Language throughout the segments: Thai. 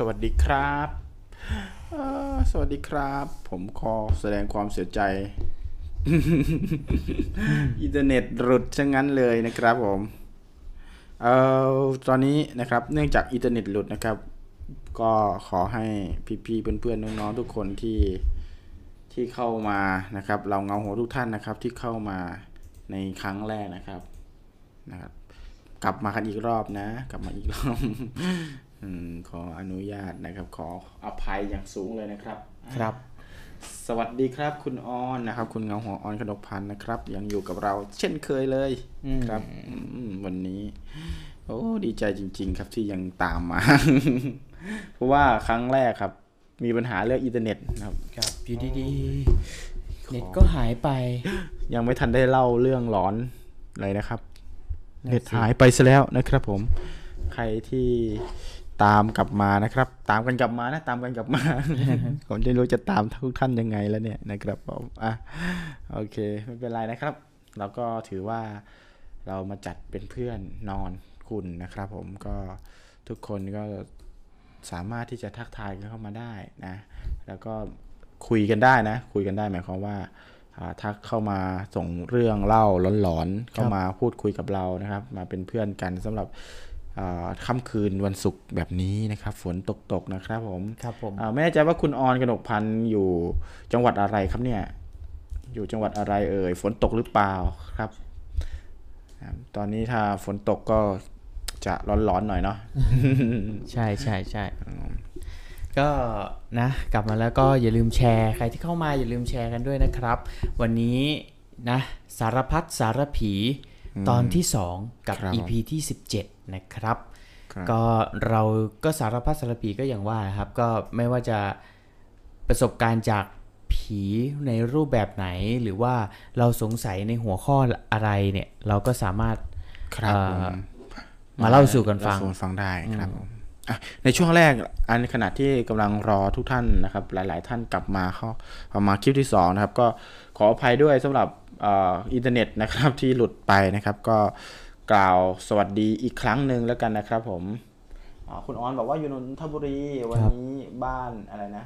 สวัสดีครับ สวัสดีครับ ผมขอแสดงความเสียใจ อินเทอร์เน็ตหลุดซะงั้นเลยนะครับผม เอ่อ ตอนนี้นะครับ เนื่องจากอินเทอร์เน็ตหลุดนะครับ ก็ขอให้พี่ๆเพื่อนๆน้องๆทุกคนที่ที่เข้ามานะครับ เราเงาหัวทุกท่านนะครับ ที่เข้ามาในครั้งแรกนะครับ นะครับกลับมากันอีกรอบนะ กลับมาอีกรอบ อืมขออนุญาตนะครับ ขออภัยอย่างสูงเลยนะครับ ครับ สวัสดีครับคุณออนนะครับ คุณเงาหัวออนขนกพันธ์นะครับ ยังอยู่กับเรา เช่นเคยเลยอืมครับอืมวันนี้ โอ้ดีใจจริง ๆ ครับที่ยังตามมา เพราะว่าครั้งแรกครับ มีปัญหาเรื่องอินเทอร์เน็ตนะครับครับอยู่ดีๆเน็ตก็หายไป ยังไม่ทันได้เล่าเรื่องหลอนเลยนะครับนั่นสิเน็ตหายไปซะแล้วนะครับ ผม ใครที่ ตามกลับมานะครับ ตามกันกลับมานะตามกันกลับมาผมไม่รู้จะตามทุกท่านยังไงแล้วเนี่ยนะครับผมอะโอเคไม่เป็นไรนะครับ เราก็ถือว่าเรามาจัดเป็นเพื่อนนอนคุณนะครับผมก็ทุกคนก็สามารถที่จะทักทายกันเข้ามาได้นะ แล้วก็คุยกันได้นะ คุยกันได้หมายความว่าทักเข้ามาส่งเรื่องเล่าหลอนๆเข้ามาพูดคุยกับเรานะครับ มาเป็นเพื่อนกันสำหรับ ค่ำคืนวันศุกร์แบบนี้นะครับ ฝนตกๆนะครับผมครับผมอ่าไม่แน่ใจว่าคุณออนกนกพันธ์อยู่จังหวัดอะไรครับเนี่ย อยู่จังหวัดอะไรเอ่ยฝนตกหรือเปล่าครับอ่าตอนนี้ถ้าฝนตกก็จะร้อนๆหน่อยเนาะใช่ใช่ใช่ก็นะกลับมาแล้วก็อย่าลืมแชร์ ใครที่เข้ามาอย่าลืมแชร์กันด้วยนะครับ วันนี้นะ สารพัดสารผีตอนที่ 2 กับครับ EP ที่ 17 นะครับครับก็เราก็สารพัดสารผีก็อย่างว่าครับ ก็ไม่ว่าจะประสบการณ์จากผีในรูปแบบไหน หรือว่าเราสงสัยในหัวข้ออะไรเนี่ย เราก็สามารถครับเอ่ผอมมาเล่าสู่กันฟังเล่าสู่กันฟังได้ครับผมอะในช่วงแรกอันขณะที่กำลังรอทุกท่านนะครับ หลาย ๆ ท่านกลับมาเข้าเข้ามาคลิปที่สองนะครับ ก็ขออภัยด้วยสำหรับเอ่ออินเทอร์เน็ตนะครับที่หลุดไปนะครับ ก็ กล่าวสวัสดีอีกครั้งหนึ่งแล้วกันนะครับ ผมอ่าคุณออนบอกว่าอยู่นนทบุรีวันนี้บ้านอะไรนะ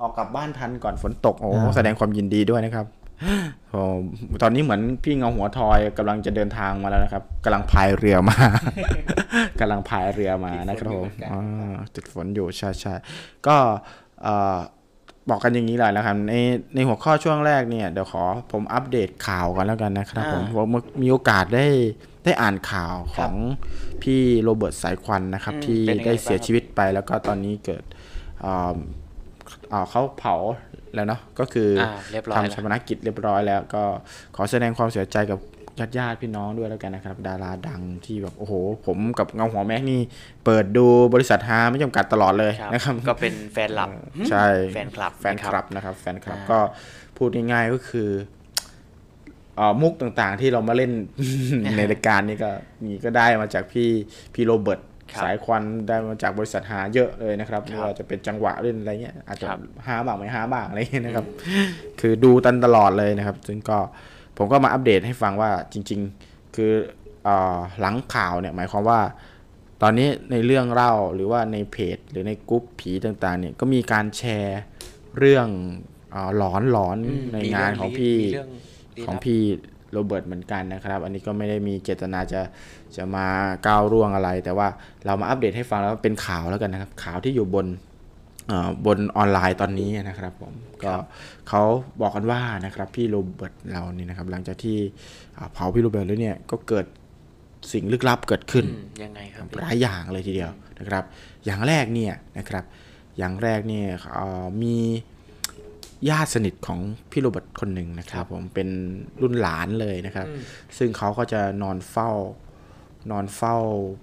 ออกกลับบ้านทันก่อนฝนตกโอ้โหอ่าแสดงความยินดีด้วยนะครับโอ้ตอนนี้เหมือนพี่เงาหัวทอยกำลังจะเดินทางมาแล้วนะครับกำลังพายเรือมากำลังพายเรือมานะครับผมอ่าติดฝนอยู่ใช่ใช่ก็เอ่อ บอกกันอย่างนี้เลยนะครับในในหัวข้อช่วงแรกเนี่ยเดี๋ยวขอผมอัปเดตข่าวกันแล้วกันนะครับอ่าผมผมมีโอกาสได้ได้อ่านข่าวของพี่โรเบิร์ตสายควันนะครับอืมที่เป็นยังไงได้บ้างเสียชีวิตไปแล้วก็ตอนนี้เกิดเอ่อเอ่อเขาเผาแล้วเนาะก็คืออาเรียบร้อยทำแล้วชาปนกิจเรียบร้อยแล้ว ก็ขอแสดงความเสียใจกับ ญาติญาติๆพี่น้องด้วยแล้วกันนะครับ ดาราดังที่แบบโอ้โห ผมกับเงาหัวแม็กนี่ เปิดดูบริษัทฮาไม่จำกัดตลอดเลยครับนะครับ ก็เป็นแฟนหลับใช่แฟนคลับแฟนคลับนะครับ แฟนคลับอ่าก็พูดง่ายๆก็คือเอ่อมุกต่างๆที่เรามาเล่นในรายการนี้ก็มีก็ได้มาจากพี่พี่โรเบิร์ตครับสายควันได้มาจากบริษัทหาเยอะเลยนะครับครับไม่ว่าจะเป็นจังหวะเล่นอะไรเงี้ยอาจจะครับหาบ้างไม่หาบ้างอะไรเงี้ยนะครับ คือดูตันตลอดเลยนะครับ ซึ่งก็ ผมก็มาอัปเดตให้ฟังว่าจริง ๆ คือเอ่อหลังข่าวเนี่ยหมายความว่า ตอนนี้ในเรื่องเล่าหรือว่าในเพจ หรือในกลุ่มผีต่างๆ เนี่ยก็มีการแชร์เรื่องเออหลอนหลอนๆในงานของพี่มีเรื่องลี้ของลับพี่โรเบิร์ตเหมือนกันนะครับ อันนี้ก็ไม่ได้มีเจตนาจะจะมาก้าวร่วงอะไร แต่ว่าเรามาอัปเดตให้ฟังแล้วเป็นข่าวแล้วกันนะครับ ข่าวที่อยู่บนเอ่อบนออนไลน์ตอนนี้นะครับผม ก็เขาบอกกันว่านะครับพี่โรเบิร์ตเรานี่นะครับหลังจากที่อ่าเผาพี่โรเบิร์ตแล้วเนี่ยก็เกิดสิ่งลึกลับเกิดขึ้นอืมยังไงครับพี่หลายอย่างเลยทีเดียวนะครับ อย่างแรกเนี่ยนะครับ อย่างแรกเนี่ยเอ่อมีญาติสนิทของพี่โรเบิร์ตคนหนึ่งนะครับ ผมเป็นรุ่นหลานเลยนะครับอืมซึ่งเขาก็จะนอนเฝ้านอนเฝ้า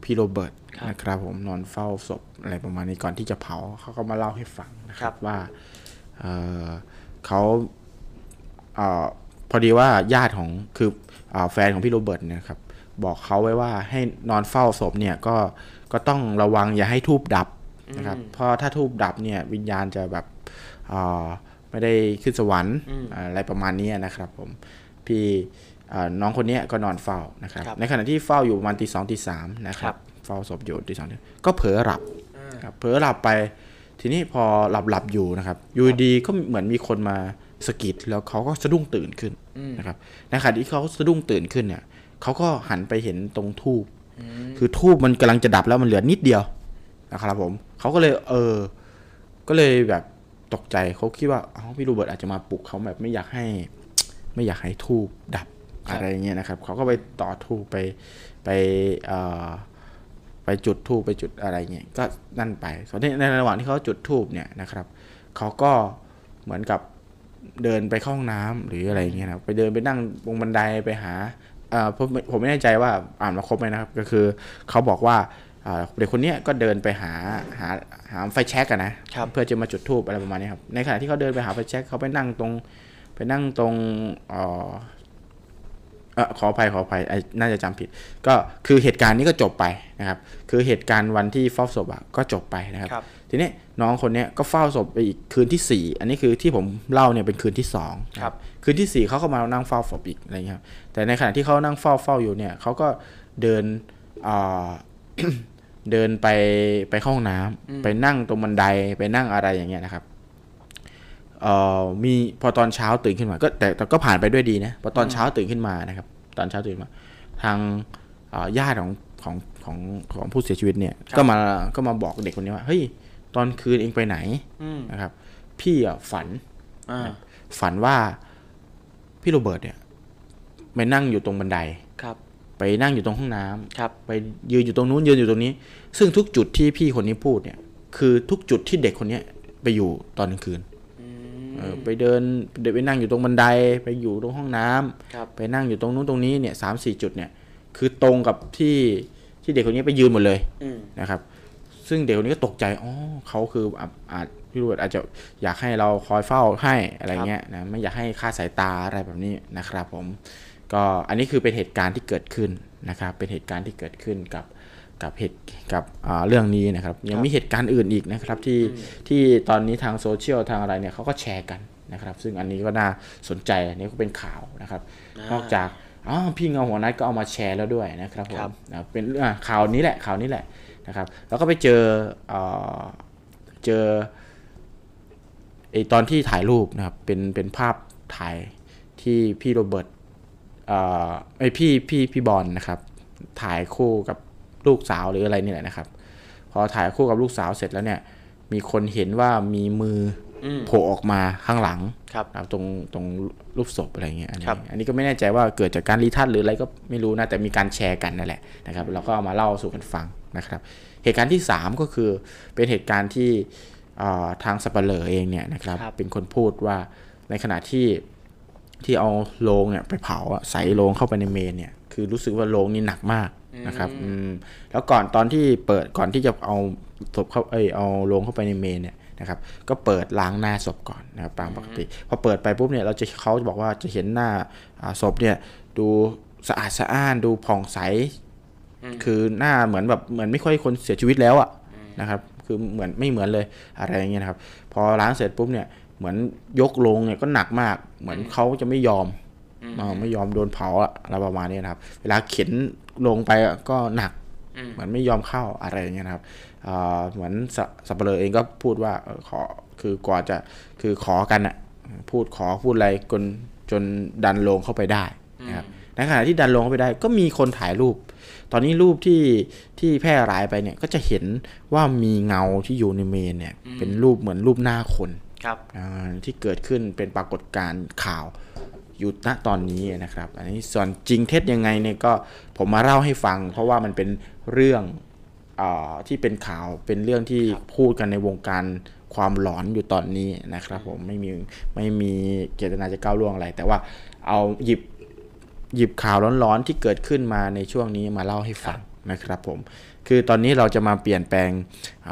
พี่โรเบิร์ตครับนะครับ ผมนอนเฝ้าศพอะไรประมาณนี้ก่อนที่จะเผาเขาก็มาเล่าให้ฟังนะคครัรับบว่า เอ่อเขาเอ่อพอดีว่าญาติของคือเออแฟนของพี่โรเบิร์ตเนี่ยครับบอกเขาไว้ว่าให้นอนเฝ้าศพเนี่ยก็ก็ต้องระวังอย่าให้ทูบดับนะครับเพราะถ้าทูบดับเนี่ยวิญญาณจะแบบเอ่อไม่ได้ขึ้นสวรรค์อะไรประมาณนี้นะครับผมพี่เอ่อน้องคนเนี้ยก็นอนเฝ้านะครับครับในขณะที่เฝ้าอยู่ประมาณตีสองตีสามนะคครัรับบเฝ้าศพอยู่ตีสองก็เผลอหลับนะครับเผลอหลับไป ทีนี้พอหลับหลับอยู่นะครับอยู่ดีๆก็เหมือนมีคนมาสะกิดแล้วเขาก็สะดุ้งตื่นขึ้นนะครับในขณะที่เขาสะดุ้งตื่นขึ้นเนี่ยเขาก็หันไปเห็นตรงทูบคือทูบมันกำลังจะดับแล้วมันเหลือนิดเดียวนะครับผมเขาก็เลย เออ ก็เลยแบบตกใจเขาคิดว่าอ๋อพี่โรเบิร์ตอาจจะมาปลุกเขาแบบไม่อยากให้ ไม่อยากให้ทูบดับอะไรเงี้ยนะครับเขาก็ไปต่อทูบไปไปเอ่อ ไปจุดทูบไปจุดอะไรเงี้ยก็นั่นไปส่วนที่ในระหว่างที่เขาจุดทูบเนี่ยนะครับเขาก็เหมือนกับเดินไปเข้าห้องน้ำหรืออะไรเงี้ยนะครับไปเดินไปนั่งบนบันไดไปหาเอ่อผมผมไม่แน่ใจว่าอ่านมาครบไหมนะครับ ก็คือเขาบอกว่าอ่าเด็กคนเนี้ยก็เดินไปหาหาหาไฟแช็กอะนะครับเพื่อจะมาจุดทูบอะไรประมาณนี้ครับในขณะที่เขาเดินไปหาไฟแช็กเขาไปนั่งตรงไปนั่งตรงเอ่อเออขออภัยขออภัยไอ้น่าจะจำผิด ก็คือเหตุการณ์นี้ก็จบไปนะครับ คือเหตุการณ์วันที่เฝ้าศพอะก็จบไปนะครับครับทีทีนี้น้องคนเนี้ยก็เฝ้าศพไปอีกคืนที่สี่อันนี้คือที่ผมเล่าเนี่ยเป็นคืนที่สองครับ คืนที่สี่เขาก็มานั่งเฝ้าศพอีกอะไรเงี้ยครับแต่ในขณะที่เขานั่งเฝ้าเฝ้าอยู่เนี่ยเขาก็เดินเอ่อเดินไปไปเข้าห้องน้ำไปนั่งตรงบันไดไปนั่งอะไรอย่างเงี้ยนะครับเอ่อ มีพอตอนเช้าตื่นขึ้นมา ก็แต่แต่ก็ผ่านไปด้วยดีนะพอตอนเช้าตื่นขึ้นมานะครับ ตอนเช้าตื่นมา ทางเอ่อญาติของของของของผู้เสียชีวิตเนี่ย ก็มาก็มาบอกเด็กคนนี้ว่าเฮ้ยตอนคืนเองไปไหนอืมนะครับ พี่อะฝันอ่าฝันว่าพี่โรเบิร์ตเนี่ยไปนั่งอยู่ตรงบันไดครับ ไปนั่งอยู่ตรงห้องน้ำครับ ไปยืนอยู่ตรงนู้นยืนอยู่ตรงนี้ ซึ่งทุกจุดที่พี่คนนี้พูดเนี่ย คือทุกจุดที่เด็กคนเนี้ยไปอยู่ตอนกลางคืนเออ ไปเดินเดินไปนั่งอยู่ตรงบันไดไปอยู่ตรงห้องน้ำครับไปนั่งอยู่ตรงนู้นตรงนี้เนี่ยสามสี่จุดเนี่ย คือตรงกับที่ที่เด็กคนนี้ไปยืนหมดเลยอืมนะครับ ซึ่งเด็กคนนี้ก็ตกใจอ๋อเขาคืออาอาจพี่รูเบิร์ตอาจจะอยากให้เราคอยเฝ้าให้อะไรเงี้ยนะไม่อยากให้ค่าสายตาอะไรแบบนี้นะครับ ผม ก็อันนี้คือเป็นเหตุการณ์ที่เกิดขึ้นนะครับ เป็นเหตุการณ์ที่เกิดขึ้นกับ กับเหตุกับอ่าเรื่องนี้นะครับ ยังมีเหตุการณ์อื่นอีกนะครับที่ที่ตอนนี้ทางโซเชียลทางอะไรเนี่ยเขาก็แชร์กันนะครับ ซึ่งอันนี้ก็น่าสนใจอันนี้ก็เป็นข่าวนะครับ นอกจากอ๋อพี่เงาหัวนัดก็เอามาแชร์แล้วด้วยนะครับผมครับนะเป็นอะข่าวนี้แหละข่าวนี้แหละนะครับ แล้วก็ไปเจอเอ่อเจอไอตอนที่ถ่ายรูปนะครับเป็นเป็นภาพถ่ายที่พี่โรเบิร์ตเอ่อไอยพี่พี่พี่บอลนะครับ ถ่ายคู่กับ ลูกสาวหรืออะไรนี่แหละนะครับ พอถ่ายคู่กับลูกสาวเสร็จแล้วเนี่ย มีคนเห็นว่ามีมืออมโผล่ออกมาข้างหลังครับนะครับตรงตรงรูปศพอะไรเงี้ยอันนี้ครับอันนี้ก็ไม่แน่ใจว่าเกิดจากการรีทัชหรืออะไรก็ไม่รู้นะแต่มีการแชร์กันนั่นแหละนะครับเราก็เอามาเล่าสู่กันฟังนะครับ เหตุการณ์ที่ 3 ก็คือเป็นเหตุการณ์ที่เอ่อทางสับเปลอเองเนี่ยนะครับครับเป็นคนพูดว่าในขณะที่ที่เอาโลงเนี่ยไปเผาอะใส่โลงเข้าไปในเมนเนี่ยคือรู้สึกว่าโลงนี่หนักมาก นะครับอืมแล้วก่อนตอนที่เปิดก่อนที่จะเอาศพเข้าเอยเอาโลงเข้าไปในเมนเนี่ยนะครับ ก็เปิดล้างหน้าศพก่อนนะครับตามปกติพอเปิดไปปุ๊บเนี่ยเราจะเขาจะบอกว่าจะเห็นหน้าอ่าศพเนี่ยดูสะอาดสะอ้านดูผ่องใส คือหน้าเหมือนแบบเหมือนไม่ค่อยคนเสียชีวิตแล้วอะนะครับ คือเหมือนไม่เหมือนเลยอะไรอย่างเงี้ยนะครับ พอล้างเสร็จปุ๊บเนี่ยเหมือนยกลงเนี่ยก็หนักมาก เหมือนเขาจะไม่ยอมอ่า ไม่ยอมโดนเผาอะอะไรประมาณนี้นะครับ เวลาเข็นลงไปอะก็หนักเหมือนไม่ยอมเข้าอะไรอย่างเงี้ยนะครับอ่าเหมือนสสับเปลอเองก็พูดว่าเออขอคือกว่าจะคือขอกันอะพูดขอพูดอะไรจนจนดันลงเข้าไปได้นะครับในขณะที่ดันลงเข้าไปได้ ก็มีคนถ่ายรูป ตอนนี้รูปที่ที่แพร่หลายไปเนี่ยก็จะเห็นว่ามีเงาที่อยู่ในเมนเนี่ย เป็นรูปเหมือนรูปหน้าคนครับอ่าที่เกิดขึ้นเป็นปรากฏการณ์ข่าว อยู่ณตอนนี้นะครับ อันนี้ส่วนจริงเท็จยังไงเนี่ยก็ผมมาเล่าให้ฟัง เพราะว่ามันเป็นเรื่องอาที่เป็นข่าวเป็นเรื่องที่พูดกันในวงการความหลอนอยู่ตอนนี้นะครับ ผมไม่มีไม่มีเจตนาจะก้าวล่วงอะไร แต่ว่าเอาหยิบหยิบข่าวร้อนๆที่เกิดขึ้นมาในช่วงนี้มาเล่าให้ฟังนะครับผมคือตอนนี้เราจะมาเปลี่ยนแปลง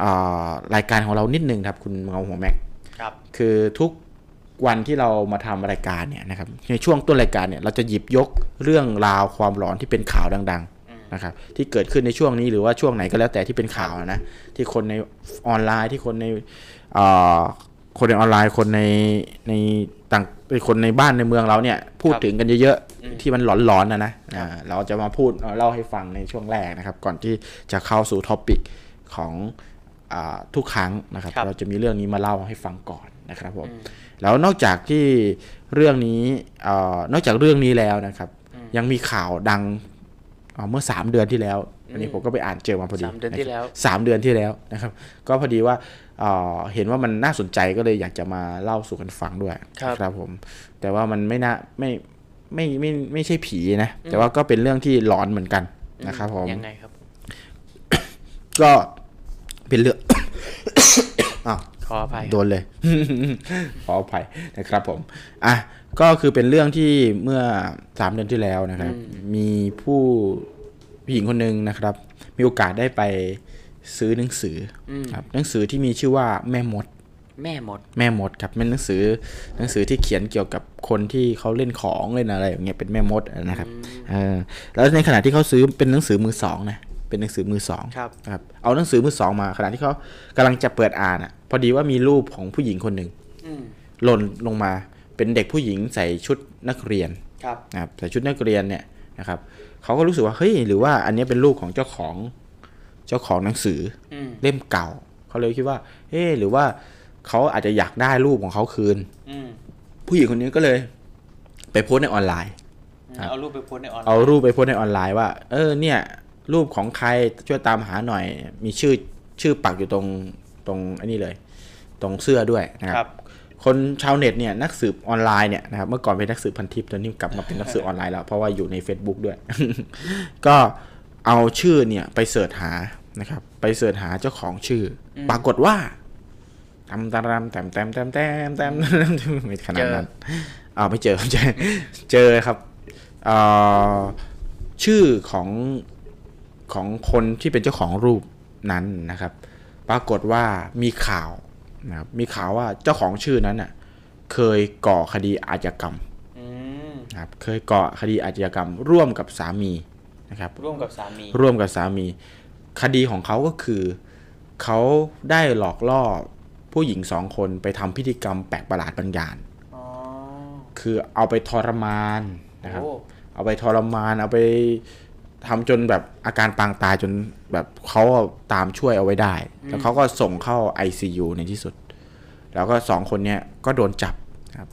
อ่ารายการของเรานิดนึงครับ คุณเงาหัวแม็กครับคือทุก วันที่เรามาทำรายการเนี่ยนะครับในช่วงต้นรายการเนี่ยเราจะหยิบยกเรื่องราวความหลอนที่เป็นข่าวดังๆนะครับที่เกิดขึ้นในช่วงนี้หรือว่าช่วงไหนก็แล้วแต่ที่เป็นข่าวนะที่คนในออนไลน์ที่คนในเอ่อคนในออนไลน์คนในในต่างคนในบ้านในเมืองเราเนี่ยพูดครับถึงกันเยอะๆ ที่มันหลอนๆนะนะอ่าเราจะมาพูดเล่าให้ฟังในช่วงแรกนะครับ ก่อนที่จะเข้าสู่ topic ของอ่า ทุกครั้งนะครับครับเราจะมีเรื่องนี้มาเล่าให้ฟังก่อนนะครับผมแล้วนอกจากที่เรื่องนี้เอ่อนอกจากเรื่องนี้แล้วนะครับ ยังมีข่าวดังเอ่อเมื่อ 3 เดือนที่แล้ว อันนี้ผมก็ไปอ่านเจอมาพอดีสามเดือนที่แล้วสามเดือนที่แล้วนะครับ ก็พอดีว่าเอ่อเห็นว่ามันน่าสนใจก็เลยอยากจะมาเล่าสู่กันฟังด้วยครับครับผม แต่ว่ามันไม่น่าไม่ไม่ไม่ไม่ไม่ใช่ผีนะ แต่ว่าก็เป็นเรื่องที่หลอนเหมือนกันนะครับผมยังไงครับ ก็ เป็นเรื่องอ้าวขออภัยโดนเลย ขออภัยนะครับผม อะ ก็คือเป็นเรื่องที่เมื่อสามเดือนที่แล้วนะครับ มีผู้ผู้หญิงคนหนึ่งนะครับ มีโอกาสได้ไปซื้อหนังสืออครับ หนังสือที่มีชื่อว่าแม่มด แม่หมด แม่มดครับเป็นหนังสือหนังสือที่เขียนเกี่ยวกับคนที่เขาเล่นของเล่นอะไรอย่างเงี้ยเป็นแม่มดนะครับเออแล้วในขณะที่เขาซื้อเป็นหนังสือมือสองนะ เป็นหนังสือมือสองครับครับ เอาหนังสือมือสองมาขณะที่เขากำลังจะเปิดอ่านอะ พอดีว่ามีรูปของผู้หญิงคนหนึ่งอืมหล่นลงมาเป็นเด็กผู้หญิงใส่ชุดนักเรียนครับนะครับใส่ชุดนักเรียนเนี่ยนะครับเขาก็รู้สึกว่าเฮ้ยหรือว่าอันเนี้ยเป็นรูปของเจ้าของเจ้าของหนังสืออืมเล่มเก่าเขาเลยคิดว่าเอ๊ะหรือว่าเขาอาจจะอยากได้รูปของเขาคืนอืมผู้หญิงคนนี้ก็เลย ไปโพสต์ในออนไลน์ครับเอารูปไปโพสต์ในออนไลน์เอารูปไปโพสต์ในออนไลน์ว่า เออเนี่ย รูปของใครช่วยตามหาหน่อย มีชื่อชื่อปักอยู่ตรงตรงอันนี้เลย ตรงเสื้อด้วยนะคครับคนชาวเน็ตเนี่ยนักสืบออนไลน์เนี่ยนะครับเมื่อก่อนเป็นนักสืบพันทิปตอนนี้กลับมาเป็นนักสืบออนไลน์แล้ว เพราะว่าอยู่ใน Facebook ด้วย ก็เอาชื่อเนี่ยไป search หานะครับ ไป search หาเจ้าของชื่ออปรากฏว่าตำตำตำแตมแตมแตมแตมแตมไม่ขนาดนั้นอ่าไม่เจอเจอเจอครับ เอ่อชื่อของ ของคนที่เป็นเจ้าของรูปนั้นนะครับ ปรากฏว่ามีข่าวนะครับมีข่าวว่าเจ้าของชื่อนั้นน่ะเคยก่อคดีอาชญากรรมอืมนะครับเคยก่อคดีอาชญากรรม ร่วมกับสามีนะครับ ร่วมกับสามี ร่วมกับสามี คดีของเขาก็คือเขาได้หลอกล่อผู้หญิงสองคนไปทำพิธีกรรมแปลกประหลาดบางอย่างอ๋อคือเอาไปทรมานนะครับโอ้เอาไปทรมาน เอาไป ทำจนแบบอาการปางตายจนแบบเขาตามช่วยเอาไว้ได้ แล้วเขาก็ส่งเข้า ICU ในที่สุด แล้วก็สองคนเนี้ยก็โดนจับนะครับ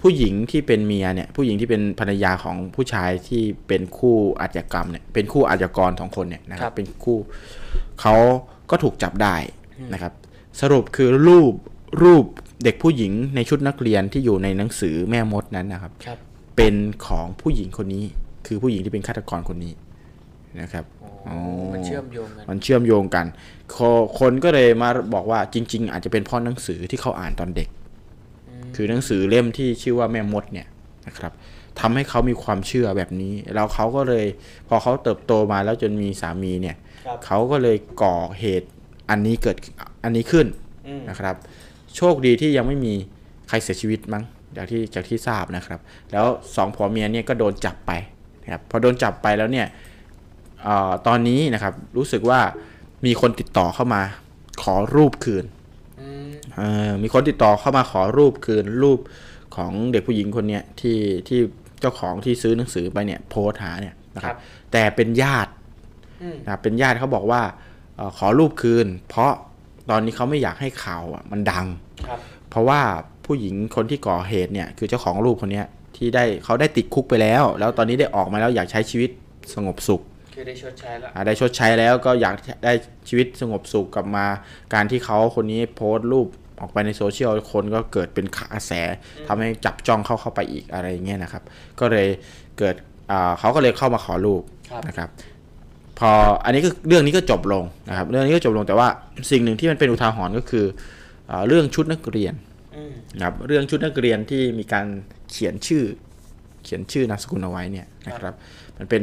ผู้หญิงที่เป็นเมียเนี่ย ผู้หญิงที่เป็นภรรยาของผู้ชายที่เป็นคู่อาชญากรรมเนี่ย เป็นคู่อาชญากรสองคนเนี่ยนะคครัรับบเป็นคู่เขาก็ถูกจับได้นะครับ สรุปคือรูปรูปเด็กผู้หญิงในชุดนักเรียนที่อยู่ในหนังสือแม่มดนั้นนะครับครับเป็นของผู้หญิงคนนี้ คือผู้หญิงที่เป็นฆาตกรคนนี้ นะครับโอ้มันเชื่อมโยงกันมันเชื่อมโยงกันคคนก็เลยมาบอกว่าจริง ๆ อาจจะเป็นเพราะหนังสือที่เขาอ่านตอนเด็ก คือหนังสือเล่มที่ชื่อว่าแม่มดเนี่ยนะครับทำให้เขามีความเชื่อแบบนี้ แล้วเขาก็เลย พอเขาเติบโตมาแล้วจนมีสามีเนี่ยครับเขาก็เลยก่อเหตุอันนี้เกิดอันนี้ขึ้นอืมนะครับ โชคดีที่ยังไม่มีใครเสียชีวิตมั้งจากที่จากที่ทราบนะครับ แล้วสองผัวเมียเนี่ยก็โดนจับไปนะครับพอโดนจับไปแล้วเนี่ยเออตอนนี้นะครับ รู้สึกว่ามีคนติดต่อเข้ามา ขอรูปคืนอืมเออมีคนติดต่อเข้ามาขอรูปคืนรูปของเด็กผู้หญิงคนเนี้ยที่ที่เจ้าของที่ซื้อหนังสือไปเนี่ย โพสต์หาเนี่ยนะครับ แต่เป็นญาติอืมนะครับเป็นญาติเขาบอกว่าเออขอรูปคืน เพราะตอนนี้เขาไม่อยากให้ข่าวอะ มันดังครับเพราะว่าผู้หญิงคนที่ก่อเหตุเนี่ย คือเจ้าของรูปคนเนี้ยที่ได้เขาได้ติดคุกไปแล้ว แล้วตอนนี้ได้ออกมาแล้วอยากใช้ชีวิตสงบสุข คือได้ชดใช้แล้วอ่าได้ชดใช้แล้วก็อยากได้ชีวิตสงบสุขกลับมา การที่เขาคนนี้โพสต์รูปออกไปในโซเชียลคนก็เกิดเป็นกระแสทำให้จับจ้องเข้าเข้าไปอีกอะไรอย่างเงี้ยนะครับ ก็เลยเกิดอ่าเขาก็เลยเข้ามาขอรูปครับนะครับ พออันนี้ก็เรื่องนี้ก็จบลงนะครับ เรื่องนี้ก็จบลงแต่ว่าสิ่งหนึ่งที่มันเป็นอุทาหรณ์ก็คืออาเรื่องชุดนักเรียนอืมนะครับเรื่องชุดนักเรียนที่มีการเขียนชื่อ เขียนชื่อนามสกุลเอาไว้เนี่ยนะครับ มันเป็น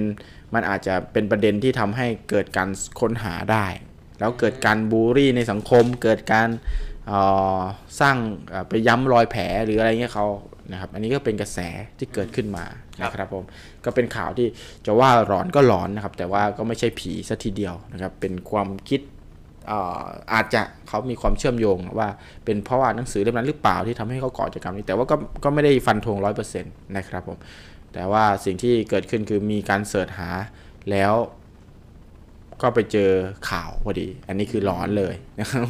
มันอาจจะเป็นประเด็นที่ทำให้เกิดการค้นหาได้ แล้วเกิดการบูลลี่ในสังคม เกิดการสร้างไปย้ำรอยแผลหรืออะไรเงี้ยเขานะครับ อันนี้ก็เป็นกระแสที่เกิดขึ้นมานะครับผม ก็เป็นข่าวที่จะว่าหลอนก็หลอนนะครับ แต่ว่าก็ไม่ใช่ผีซะทีเดียวนะครับ เป็นความคิดเอ่อาจจะเขามีความเชื่อมโยงว่าเป็นเพราะว่าหนังสือเล่มนั้นหรือเปล่าที่ทำให้เขาก่อกิจกรรมนี้ แต่ว่าก็ก็ไม่ได้ฟันธงร้อยเปอร์เซ็นต์นะครับผม แต่ว่าสิ่งที่เกิดขึ้นคือมีการเสิร์ชหาแล้วก็ไปเจอข่าวพอดี อันนี้คือร้อนเลยนะครับ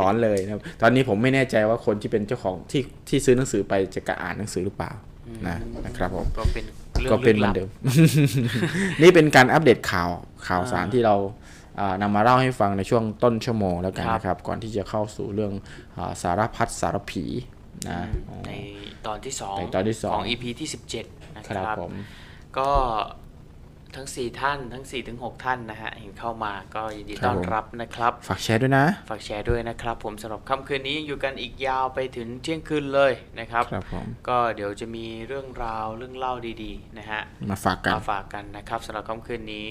ร้อนเลยนะครับตอนนี้ผมไม่แน่ใจว่าคนที่เป็นเจ้าของที่ที่ซื้อหนังสือไปจะกระอ่านหนังสือหรือเปล่านะนะครับผมก็เป็นเรื่องก็เป็นเหมือนเดิม นี่เป็นการอัปเดตข่าวข่าวสารที่เราอ่านำมาเล่าให้ฟังในช่วงต้นชั่วโมงแล้วกันนะครับ ก่อนที่จะเข้าสู่เรื่องอาสารพัดสารผีนะในตอนที่สองในตอนที่สองของ EP ที่17 นะคครัรับบผมก็ทั้ง 4 ท่านทั้ง 4 ถึง 6 ท่านนะฮะ เห็นเข้ามาก็ยินดีต้อนรับนะครับ ฝากแชร์ด้วยนะ ฝากแชร์ด้วยนะครับ ผมสำหรับค่ำคืนนี้ยังอยู่กันอีกยาวไปถึงเที่ยงคืนเลยนะครับครับผมก็เดี๋ยวจะมีเรื่องราวเรื่องเล่าดีๆนะฮะมาฝากกันมาฝากกันนะครับสำหรับค่ำคืนนี้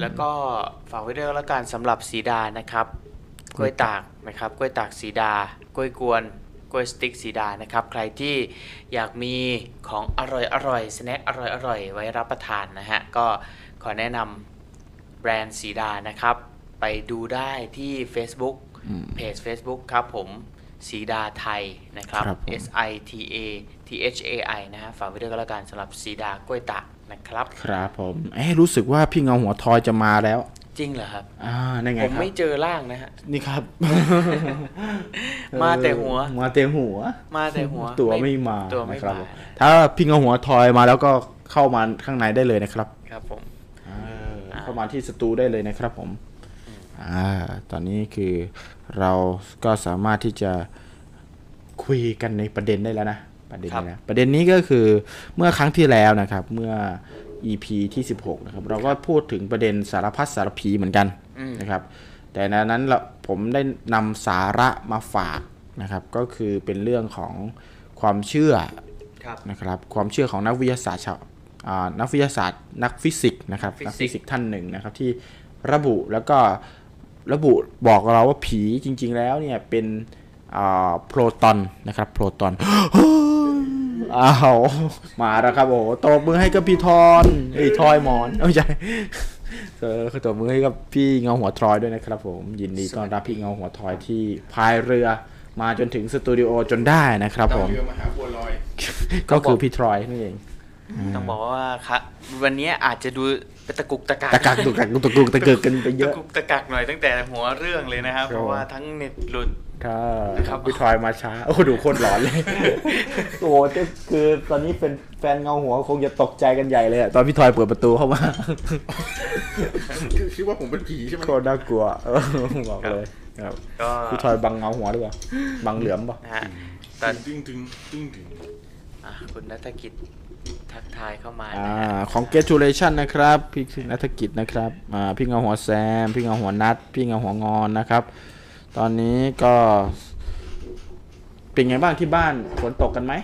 แล้วก็ฝากไว้ด้วยแล้วกันสำหรับสีดานะครับกล้วยตากนะครับกล้วยตากสีดากล้วยกวนก ล้วยสติ๊กสีดานะครับ ใครที่อยากมีของอร่อยอร่อยสแน็คอร่อยอร่อยไว้รับประทานนะฮะ ก็ขอแนะนำแบรนด์สีดานะครับ ไปดูได้ที่ Facebook เพจ Facebook ครับผมสีดาไทยนะครับครับผม S I T A T H A I นะฮะฝากไว้ด้วยก็แล้วกันสำหรับสีดากล้วยตากนะครับ ครับผมเอ้รู้สึกว่าพี่เงาหัวทอยจะมาแล้ว จริงเหรอครับอ่านั่นไงผมครับไม่เจอร่างนะฮะ นี่ครับ มาแต่หัว เออมาแต่หัว มาแต่หัวตัวไม่มาตัวไม่นะครับมาถ้าพี่เงาหัวทอยมาแล้วก็เข้ามาข้างในได้เลยนะครับ ครับผมเออเข้ามาที่สตูได้เลยนะครับผม อ่า ตอนนี้คือเราก็สามารถที่จะคุยกันในประเด็นได้แล้วนะ ประเด็นครับนี้นะประเด็นนี้ก็คือเมื่อครั้งที่แล้วนะครับ เมื่อ EP ที่ 16 นะครับ เราก็พูดถึงประเด็นสารพัดสารพีเหมือนกันอืมนะครับ แต่ในนั้นเราผมได้นำสาระมาฝากนะครับ ก็คือเป็นเรื่องของความเชื่อครับนะครับ ความเชื่อของนักวิทยาศาสตร์ชาวอ่านักวิทยาศาสตร์ นักฟิสิกส์นะครับฟิสิกส์นักฟิสิกส์ท่านหนึ่งนะครับ ที่ระบุแล้วก็ระบุบอกเราว่าผีจริง ๆ แล้วเนี่ยเป็นอ่าโปรตอนนะครับโปรตอน อ้าวมาแล้วครับโอ้โหตบมือให้กับพี่ทอนไอ้ยทอยหมอนเอ้ยไม่ใช่เออตบมือให้กับพี่เงาหัวทอยด้วยนะครับ ผมยินดีต้อนรับพี่เงาหัวทอยที่พายเรือมาจนถึงสตูดิโอจนได้นะครับผมเรือมหาบัวลอย ก็คือพี่ทรอยนั่นเองต้องบอกว่าครับวันนี้อาจจะดูเป็นตะกุกตะกักตะกักตุกตักตุกตุกตะเกิกกันไปเยตะอะกุกตะกักหน่อยตั้งแต่หัวเรื่องเลยนะครับครับเพราะว่าทั้งเน็ตหลุดถ้า ครับพี่ทรอยมาช้า โอ้ดูโคนหลอนเลย โอ้โหก็คือตอนนี้เป็นแฟนเงาหัวคงจะตกใจกันใหญ่เลยอะตอนพี่ทรอยเปิดประตูเข้ามาคือคิดว่าผมเป็นผีใช่ไหมโคตรน่ากลัวเออบอกเลยครับก็พี่ทรอยบังเงาหัวหรือเปล่าบังเหลือมเปล่านะฮะตอนตึงตึงตึงตึงอะคุณนัฐกิจทักทายเข้ามาอ่านะฮะของ Gratulation นะครับพี่นัฐกิจนะครับอ่าพี่เงาหัวแซม พี่เงาหัวนัดพี่เงาหัวงอนนะครับ ตอนนี้ก็เป็นไงบ้างที่บ้านฝนตกกันไหม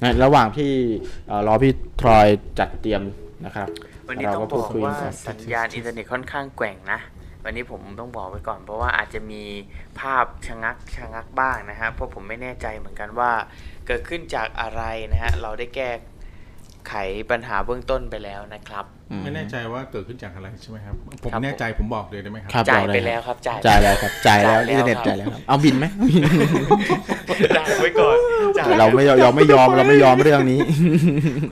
ในระหว่างที่เอ่อรอพี่ทรอยจัดเตรียมนะครับวันนี้เราต้องก็บพูดอกคุยว่ากันสัญญาณอินเทอร์เน็ตค่อนข้างแกว่งนะวันนี้ผมต้องบอกไว้ก่อน เพราะว่าอาจจะมีภาพชะงักชะงักบ้างนะฮะเพราะผมไม่แน่ใจเหมือนกันว่า เกิดขึ้นจากอะไรนะฮะเราได้แก้ไขปัญหาเบื้องต้นไปแล้วนะครับ ไม่แน่ใจว่าเกิดขึ้นจากอะไรใช่ไหมครับ ผมครับแน่ใจผมบอกเลยได้ไหมครับครับจ่ายบอกไปเแล้วครับจ่ายจ่ายแล้วครับจ่ายแล้วจ่ายแล้วอินเทอร์เน็ตครับจ่ายแล้วครับเอาบินไหมจ่ายไว้ก่อนจ่ายเราไม่ยอมเราไม่ยอมเราไม่ยอมเรื่องนี้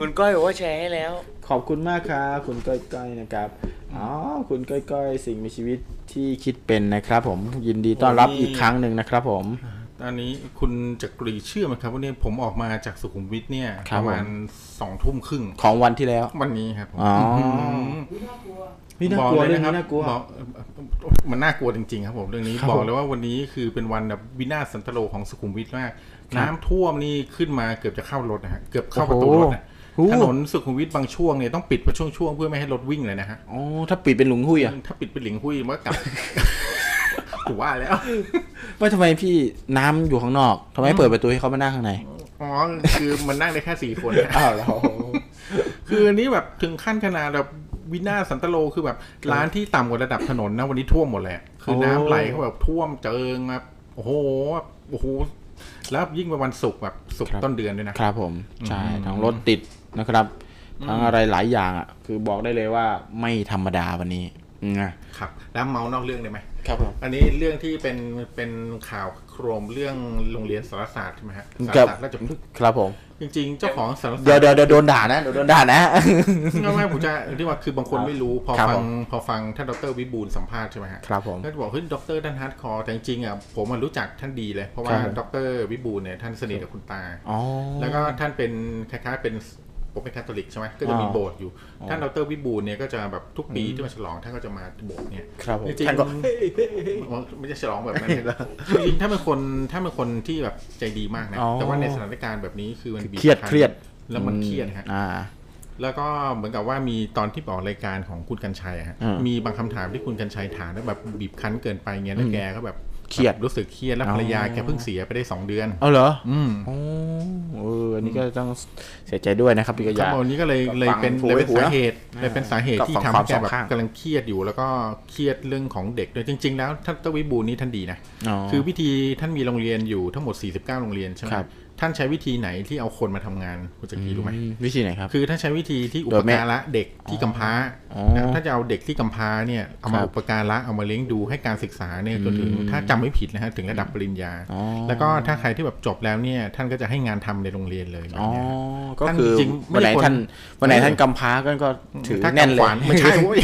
คุณก้อยบอกว่าแชร์ให้แล้ว ขอบคุณมากครับคุณก้อยๆนะครับอ๋อคุณก้อยๆสิ่งมีชีวิตที่คิดเป็นนะครับ ผมยินดีต้อนรับอีกครั้งหนึ่งนะครับ ผม ตอนนี้คุณจักรีเชื่อไหมครับว่าเนี่ยผมออกมาจากสุขุมวิทเนี่ยครัปบระมาณสองทุ่มครึ่งของวันที่แล้ว วันนี้ครับอ๋อมพี่น่ากลัวบเรื่องคนี้บน่ากลัว บอกมันน่ากลัวจริงๆครับผมเรื่องนี้ครับบอกผมเลยว่าวันนี้คือเป็นวันแบบวินาศสันตโลของสุขุมวิทมาก ครับน้ำท่วมนี่ขึ้นมาเกือบจะเข้ารถนะฮะเกือบเข้าประตูโอ้โหรถนะโอ้โห ถนนสุขุมวิทบางช่วงเนี่ยต้องปิดเป็นช่วงๆเพื่อไม่ให้รถวิ่งเลยนะฮะ อ๋อถ้าปิดเป็นหลุงหุ้ยอะ ถ้าปิดเป็นหลิงหุ้ยมันก็กลับถู กว่าแล้ว ว่าทำไมพี่น้ำอยู่ข้างนอกทำไมไม่เปิดประตูให้เขามานั่งข้างใน อ๋อ คือมันนั่งได้แค่สี่คนนะอ้าวแล้วคืออันนี้แบบถึงขั้นขนาดแบบวินาศสันตโลคือแบบ ร้านที่ต่ำกว่าระดับถนนนะวันนี้ท่วมหมดเลยอะคือโอ้น้ำไหลเขาแบบท่วมเจิงแบบโอ้โหแบบโอ้โหแล้วยิ่งเป็นวันศุกร์แบบศุกร์ต้นเดือนด้วยนะครับผมใช่อืมทั้งรถติดนะครับ ทั้งอะไรหลายอย่างอะ คือบอกได้เลยว่าไม่ธรรมดาวันนี้ อืมอะครับ แล้วเม้าท์นอกเรื่องได้ไหมครับผมอันนี้เรื่องที่เป็นเป็นข่าวโครมเรื่องโรงเรียนสารสาสน์ใช่ไหมฮะสารครับสาสน์ราชพฤกษ์ครับผม จริง ๆ เจ้าของสารสาสตร์เดี๋ยวเดี๋ยวเดี๋ยวโดนด่านะเดี๋ยวโดนด่านะไม่ไม่ผมจะที่ว่าคือบางคนไม่รู้พอฟังครับผมพอฟังท่านดรวิบูลย์สัมภาษณ์ใช่ไหมฮะครับผมก็จะบอกเฮ้ยดรท่าน hardcore แต่จริงๆอะผมอะรู้จักท่านดีเลย เพราะว่าครับผมดรวิบูลย์เนี่ยท่านสนิทกับคุณตาอ๋อแล้วก็ท่านเป็นคล้ายๆเป็น ผมเป็นคาทอลิกใช่ไหมก็จะมีอ๋อโบสถ์อยู่ ท่านดรวิบูลย์เนี่ยก็จะแบบทุกปีที่มาฉลองท่านก็จะมาโบสถ์เนี่ยครับผมจริงๆท่านก็ไม่ใช่ฉลองแบบนั้นนะจริงๆถ้าเป็นคนถ้าเป็นคนที่แบบใจดีมากนะอ๋อแต่ว่าในสถานการณ์แบบนี้คือมันบีบเครียดคั้นเครียดแล้วมันเครียดฮะอ่าแล้วก็เหมือนกับว่ามีตอนที่ออกรายการของคุณกัญชัยอะฮะอืมมีบางคำถามที่คุณกัญชัยถามแล้วแบบบีบคั้นเกินไปเงี้ยแล้วแกก็แบบ เครียดรู้สึกเครียดแล้วอ๋อภรรยาแกเพิ่งเสียไปได้สองเดือนเอาเหรออืมโอ้เอออันนี้ก็ต้องเสียใจด้วยนะครับพี่กครัยาบวันนี้ก็เลยก็เลยเป็นฟังเลยเป็นหูไว้หูสานะเหตุเลยเป็นสาเหตุก็ที่ฟังทำควาให้มแกสองแบบข้างกำลังเครียดอยู่ แล้วก็เครียดเรื่องของเด็กด้วยจริง ๆ แล้วท่านตวิบูลย์นี้ท่านดีนะอ๋อคือวิธีท่านมีโรงเรียนอยู่ทั้งหมด 49 โรงเรียนใช่ไหมครับ ท่านใช้วิธีไหนที่เอาคนมาทำงานคุณจะกีรู้ไหมอืมวิธีไหนครับคือท่านใช้วิธีที่อุโดปยไม่การะเด็กที่กำพร้าอ๋อนะครับถ้าจะเอาเด็กที่กำพร้าเนี่ยเอามาครับอุปการะเอามาเลี้ยงดูให้การศึกษาเนี่ยจนถึงอืมถ้าจำไม่ผิดนะฮะถึงระดับปริญญาอ๋อแล้วก็ถ้าใครที่แบบจบแล้วเนี่ยท่านก็จะให้งานทำในโรงเรียนเลยแบบอ๋อเนี้ยก็ท่านคือจริงๆไม่วันไหนได้คนท่านวันไหนเออท่านกำพร้าก็ก็ถือถ้าแน่นกำเลขวายนไม่ใช่เว้ย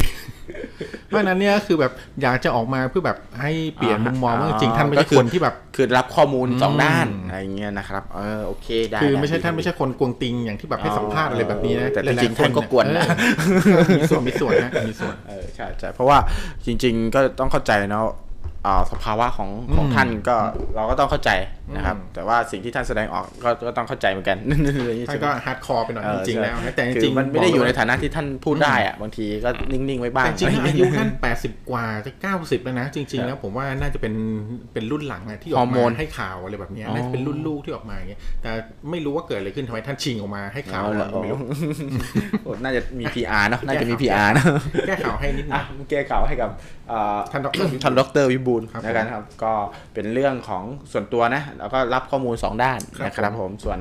เพราะฉะนั้นเนี่ยคือแบบอยากจะออกมาเพื่อแบบให้เปลี่ยนมุมมองว่าจริงๆท่านไม่ก็ใช่คือคนที่แบบคือรับข้อมูลสองอืมด้านอะไรอย่างเงี้ยนะครับเออโอเคได้คือด้ไม่ใช่ท่านดีไม่ใช่คนกวงติงอย่างที่แบบให้สัมภาษณ์อะไรแบบนี้นะแต่หลยๆจริงๆท่านก็กวนนะเออมีส่วนมีส่วนนะมีส่วนเออใช่ใช่เพราะว่าจริง ๆ ก็ต้องเข้าใจเนาะอ่า สภาวะของของอืมท่านก็เราก็ต้องเข้าใจนะครับอืมแต่ว่าสิ่งที่ท่านแสดงออกก็ก็ต้องเข้าใจเหมือนกันท่านก็ hardcore ไปหน่อยเออจริงๆแล้วนะแต่คือจริงๆมันไม่ได้อยู่ในบกเลฐานะที่ท่านพูดได้อะบางทีก็นิ่งๆไว้บ้างแต่จริงๆอายุท่าน80กว่าจะ90แล้วนะจริง ๆ แล้วผมว่าน่าจะเป็นเป็นรุ่นหลังอะที่ฮอร์โมมาให้ข่าวอะไรแบบเนี้ยอ๋อน่าจะเป็นรุ่นลูกที่ออกมาอย่างเงี้ยแต่ไม่รู้ว่าเกิดอะไรขึ้นทำไมท่านชิงออกมาให้ข่าวเอาละเราไม่รู้โอ้น่าจะมี PR เนอะน่าจะมี PR นะแก้ข่าวให้นิดหนึอะงแก้ข่าวให้กับอ่า ท่านดรท่านดรวิบูลย์ครับนะครับ ก็เป็นเรื่องของส่วนตัวนะแล้วก็รับข้อมูลสองด้านครับนะครับผมส่วน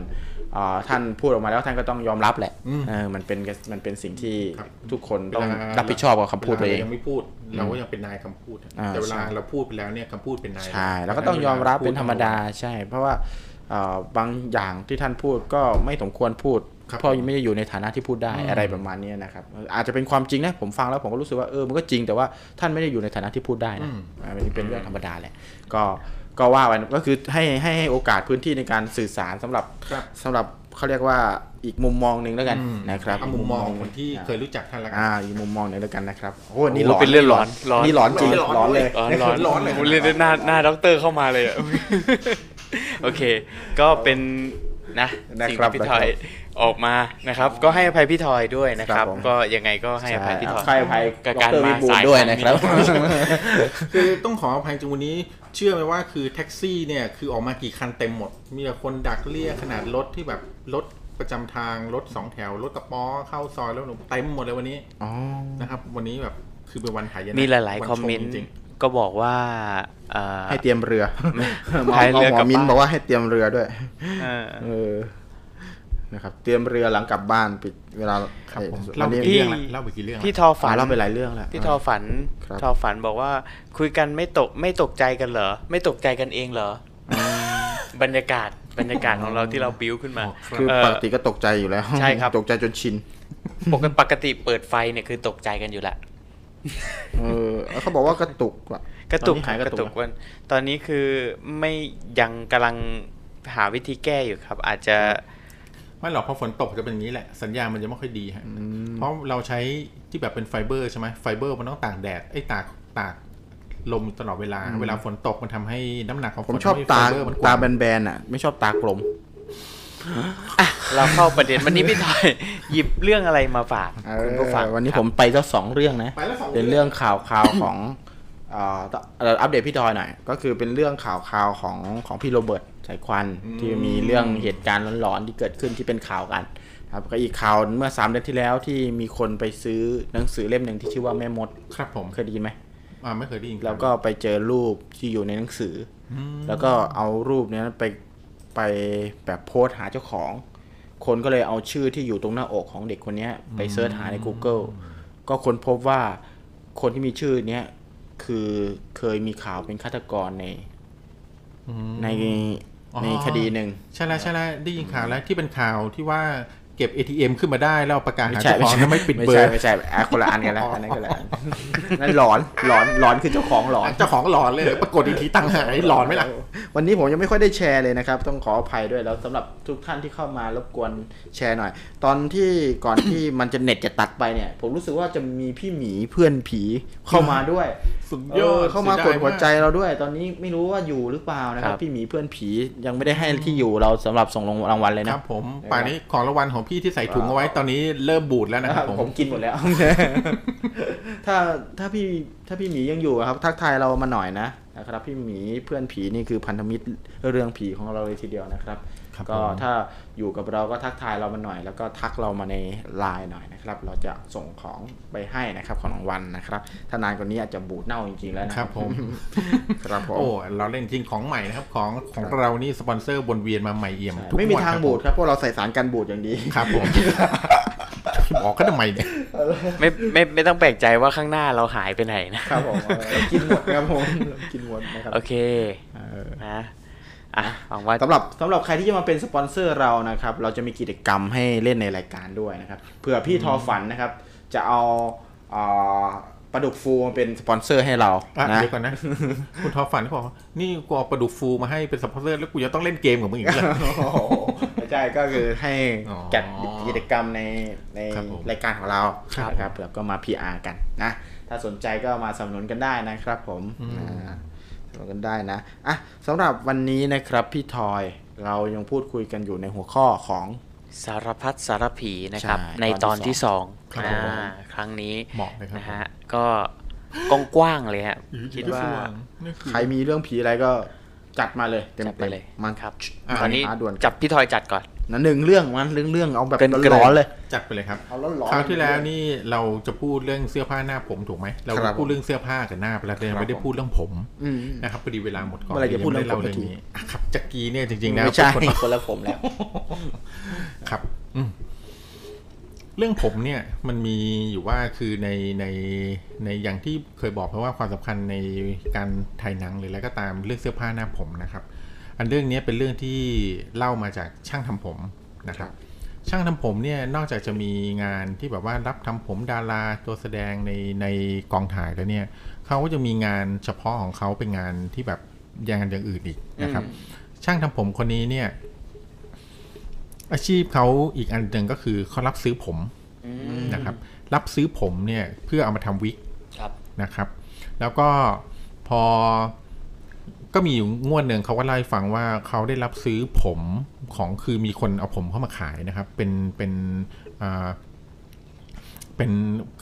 อ่าท่านพูดออกมาแล้วท่านก็ต้องยอมรับแหละอืมเออมันเป็นมันเป็นสิ่งที่ครับทุกคนต้องเวลารับผิดชอบกับคำพูดตัวเองวลารายังไม่พูดเราก็ยังเป็นนายคำพูดอะอ่าแต่เวลาใช่เราพูดไปแล้วเนี่ยคำพูดเป็นนายใช่แล้วก็ต้องยอมรับเป็นธรรมดาใช่ เพราะว่าเอ่อบางอย่างที่ท่านพูดก็ไม่สมควรพูดครับเพราะยังไม่ได้อยู่ในฐานะที่พูดได้อืมอะไรประมาณเนี้ยนะครับเอออาจจะเป็นความจริงนะผมฟังแล้วผมก็รู้สึกว่าเออมันก็จริงแต่ว่าท่านไม่ได้อยู่ในฐานะที่พูดได้นะอ่ามันเป็นเรื่องธรรมดาแหละก็ก็ว่าไปก็คือให้ให้ให้โอกาสพื้นที่ในการสื่อสารสำหรับครับสำหรับเขาเรียกว่าอีกมุมมองหนึ่งแล้วกันอืมนะครับเอามุมมองของคนที่เคยรู้จักท่านละกันอ่าอีกมุมมองหนึ่งแล้วกันนะครับโอ้นี่โอ้หลอนเป็นเรื่องหลอนหลอนนี่หลอนจริงหลอนหลอนเลยร้อนร้อนร้อนเลยผมเรียนหน้าหน้าด็อกเตอร์เข้ามาเลยอะโอเค ก็เป็นนะนะสิ่งครับที่พี่ทอย ออกมานะครับ ก็ให้อภัยพี่ทอยด้วยนะคครัรับบผม ก็ยังไงก็ให้อภัยพี่ทอยใช่ให้อภัยกับการดรมาวิบูลย์สาย ด้วยนะครับ คือต้องขออภัยจริงวันนี้ เชื่อไหมว่าคือแท็กซี่เนี่ยคือออกมากี่คันเต็มหมด มีแต่คนดักเรียกขนาดรถที่แบบรถประจำทางรถสองแถวรถกระป๋อเข้าซอยแล้วเต็มหมดเลยวันนี้อ๋อ นะครับ วันนี้แบบคือเป็นวันหายนะมีหลายวันๆคอมชเมนต์จริงก็บอกว่าเอ่อ ให้เตรียมเรือหมอพายเรือหมกลัอบมิ้นบ้านบอกว่าให้เตรียมเรือด้วย เออเออ นะครับเตรียมเรือหลังกลับบ้านปิดเวลาๆครับผมวัเล่านไปนี้กี่เรื่องละเล่าไปกี่เรื่องละพี่ทอฝัฝานเราไปหลายเรื่องแล้วพี่ทอฝันครับทอฝันบอกว่าคุยกันไม่ตกไม่ตกใจกันเหรอ ไม่ตกใจกันเองเหรออบรรยากาศบรรยากาศของเราที่เราบิ้วขึ้นมา คือเอ่อปกติก็ตกใจอยู่แล้วใช่ครับตกใจจนชินปกติปกติเปิดไฟเนี่ยคือตกใจกันอยู่แหละเออแล้วเขาบอกว่ากระตุกอะกระตุกตอนนี้หายกกระระตุตุกกวันตอนนี้คือไม่ยังกำลังหาวิธีแก้อยู่ครับ อาจจะ ไม่หรอกเพราะฝนตกจะเป็นอย่างนี้แหละ สัญญาณมันจะไม่ค่อยดีฮะเพราะเราใช้ที่แบบเป็นไฟเบอร์ใช่ไหมไฟเบอร์มันต้องตากแดดไอ้ยตากตากลมตลอดเวลา เวลาฝนตกมันทำให้น้ำหนักของฝผมนชอบทำให้ตาไฟเบอร์มันกตาว้างแบนๆอะ ไม่ชอบตากลมอะเราเข้าประเด็นวันนี้พี่ทอยหยิบเรื่องอะไรมาฝากเอคุณผู้ฟังอวันนี้ครับผมไปเจ้าสองเรื่องนะไปแล้วสองเป็นเรื่องข่าวข่าวของเอ่อเอ่ออัปเดตพี่ทอยหน่อย ก็คือเป็นเรื่องข่าวข่าวของของพี่โรเบิร์ต สายควันที่มีเรื่องเหตุการณ์ร้อนๆที่เกิดขึ้นที่เป็นข่าวกันครับก็อีกข่าวเมื่อสามเดือนที่แล้วที่มีคนไปซื้อหนังสือเล่มหนึ่งที่ชื่อว่าแม่มด ครับผมเคยได้ยินไหมอ่าไม่เคยได้ยินแล้วก็ไปเจอรูปที่อยู่ในหนังสืออแล้วก็เอารูปเนี้ยไปไปแบบโพสต์หาเจ้าของ คนก็เลยเอาชื่อที่อยู่ตรงหน้าอกของเด็กคนเนี้ยไปเสิร์ชหาใน Google ก็ค้นพบว่าคนที่มีชื่อเนี้ยคือเคยมีข่าวเป็นฆาตกรในอืมในอ๋อ ในคดีหนึ่งใช่แล้วใช่แล้วได้ยินข่าวแล้วที่เป็นข่าวที่ว่า เก็บ ATM ขึ้นมาได้แล้วเอาประกาศไม่หาใช่เจ้าของแล้วไม่ปิดไม่เบอใช่ร์ไม่ใช่อะคนละอันกันแล้วอันนั้นคนละอันนั่นหลอนหลอนหลอนคือเจ้าของหลอนเจ้าของหลอนเลยปรากฏอีกทีตังค์หายหลอนไหมล่ะวันนี้ผมยังไม่ค่อยได้แชร์เลยนะครับ ต้องขออภัยด้วยแล้วสำหรับทุกท่านที่เข้ามารบกวนแชร์หน่อย ตอนที่ก่อนที่มันจะเน็ตจะตัดไปเนี่ย ผมรู้สึกว่าจะมีพี่หมีเพื่อนผีเข้ามาด้วยสุดเอยออดเข้ามากดหัวใจเสียดายมเราด้วย ตอนนี้ไม่รู้ว่าอยู่หรือเปล่านะครับครับพี่หมีเพื่อนผียังไม่ได้ให้ที่อยู่เราสำหรับส่งรางวัลเลยากนะครับผมป่านนี้ของรางวัลของพี่ที่ใส่ถุงเอาไว้ตอนนี้เริ่มบูดแล้วนะครับผมผมกินหมดแล้ว ถ้าถ้าพี่ถ้าพี่หมียังอยู่อะครับ ทักทายเรามาหน่อยนะนะครับ พี่หมีเพื่อนผีนี่คือพันธมิตรเรื่องผีของเราเลยทีเดียวนะครับครับ ก็ผมถ้าอยู่กับเราก็ทักทายเรามาหน่อย แล้วก็ทักเรามาในไลน์หน่อยนะครับ เราจะส่งของไปให้นะครับของรางวัลนะครับถ้านานกว่านี้อาจจะบูดเน่าจริงๆแล้วนะครับผมครับผมโอ้เราเล่นจริงของใหม่นะครับของของเรานี่สปอนเซอร์บนเวียนมาใหม่เอี่ยมทุกไม่มีวันทางครับบูดครับเพราะเราใส่สารกันบูดอย่างดีครับผมบอกก็ทำไมเนี่ยไม่ไม่ไม่ต้องแปลกใจว่าข้างหน้าเราหายไปไหนนะครับผมเออเรากินหมดครับผมเรากินหมดนะครับโอเคเออนะ อะหวังว่าสำหรับสำหรับใครที่จะมาเป็นสปอนเซอร์เรานะครับ เราจะมีกิจกรรมให้เล่นในรายการด้วยนะครับเผื่อพี่ทอฝันนะครับ จะเอาเอ่อปลาดุกฟูมาเป็นสปอนเซอร์ให้เราอะนะเดี๋ยวก่อนนะ คุณทอฝันเขาบอกว่านี่กูเอาปลาดุกฟูมาให้เป็นสปอนเซอร์ แล้วกูจะต้องเล่นเกมกับมึงอีกเหรอโอ้โหไม่ใช่ก็คือให้อ๋อจัดกิจกรรมในในครับผมรายการของเราครับนะครับแล้วก็มา PR กันนะ ถ้าสนใจก็มาสนับสนุนกันได้นะครับผมอื มอ่าสนับสนุนกันได้นะอะสำหรับวันนี้นะครับพี่ทอยเรายังพูดคุยกันอยู่ในหัวข้อของสารพัดสารผีนะครับใช่ในตตออนนที่ที่สองครับอ่าผมครั้งนี้เหมาะเลยครับนะฮะก็กว้างๆเลยฮะคิดว่านี่คือใครมีเรื่องผีอะไรก็จัดมาเลยเต็มจัดๆไปเลยมันครับอะตอนนี้หาด่วนจับพี่ทอยจัดก่อน นะหนึ่งเรื่องมันเรื่องเรื่องเอาแบบเกริ่นๆร้อนๆเลย จัดไปเลยครับเอาร้อนๆคราวที่แล้วนี่เราจะพูดเรื่องเสื้อผ้าหน้าผมถูกไหมเราครับพูดเรื่องเสื้อผ้ากับหน้าไปแล้วแต่ยังไม่ได้พูดเรื่องผมอืมนะครับพอดีเวลาหมดก่อนเมื่อไหร่จะพูดเรื่องยังผมไม่ได้สักทีเล่าเรื่องนี้อะครับจักรีเนี่ยจริงๆนะไม่ใช่เป็นคนคนละผมแล้วครับอืมเรื่องผมเนี่ยมันมีอยู่ว่าคือในในในอย่างที่เคยบอกเพราะว่าความสำคัญในการถ่ายหนังหรืออะไรก็ตามเรื่องเสื้อผ้าหน้าผมนะครับ อันเรื่องนี้เป็นเรื่องที่เล่ามาจากช่างทำผมนะครับช่างทำผมเนี่ยนอกจากจะมีงานที่แบบว่ารับทำผมดาราตัวแสดงในในกองถ่ายแล้วเนี่ยเขาก็จะมีงานเฉพาะของเขาเป็นงานที่แบบงานอย่างอื่นอีกนะครับ ช่างทำผมคนนี้เนี่ย อาชีพเขาอีกอันหนึ่งก็คือเขารับซื้อผมนะครับ รับซื้อผมเนี่ยเพื่อเอามาทำวิกครับนะครับ แล้วก็พอ ก็มีอยู่งวดหนึ่งเขาก็เล่าให้ฟังว่าเขาได้รับซื้อผมของคือมีคนเอาผมเข้ามาขายนะครับ เป็นเป็นอ่าเป็น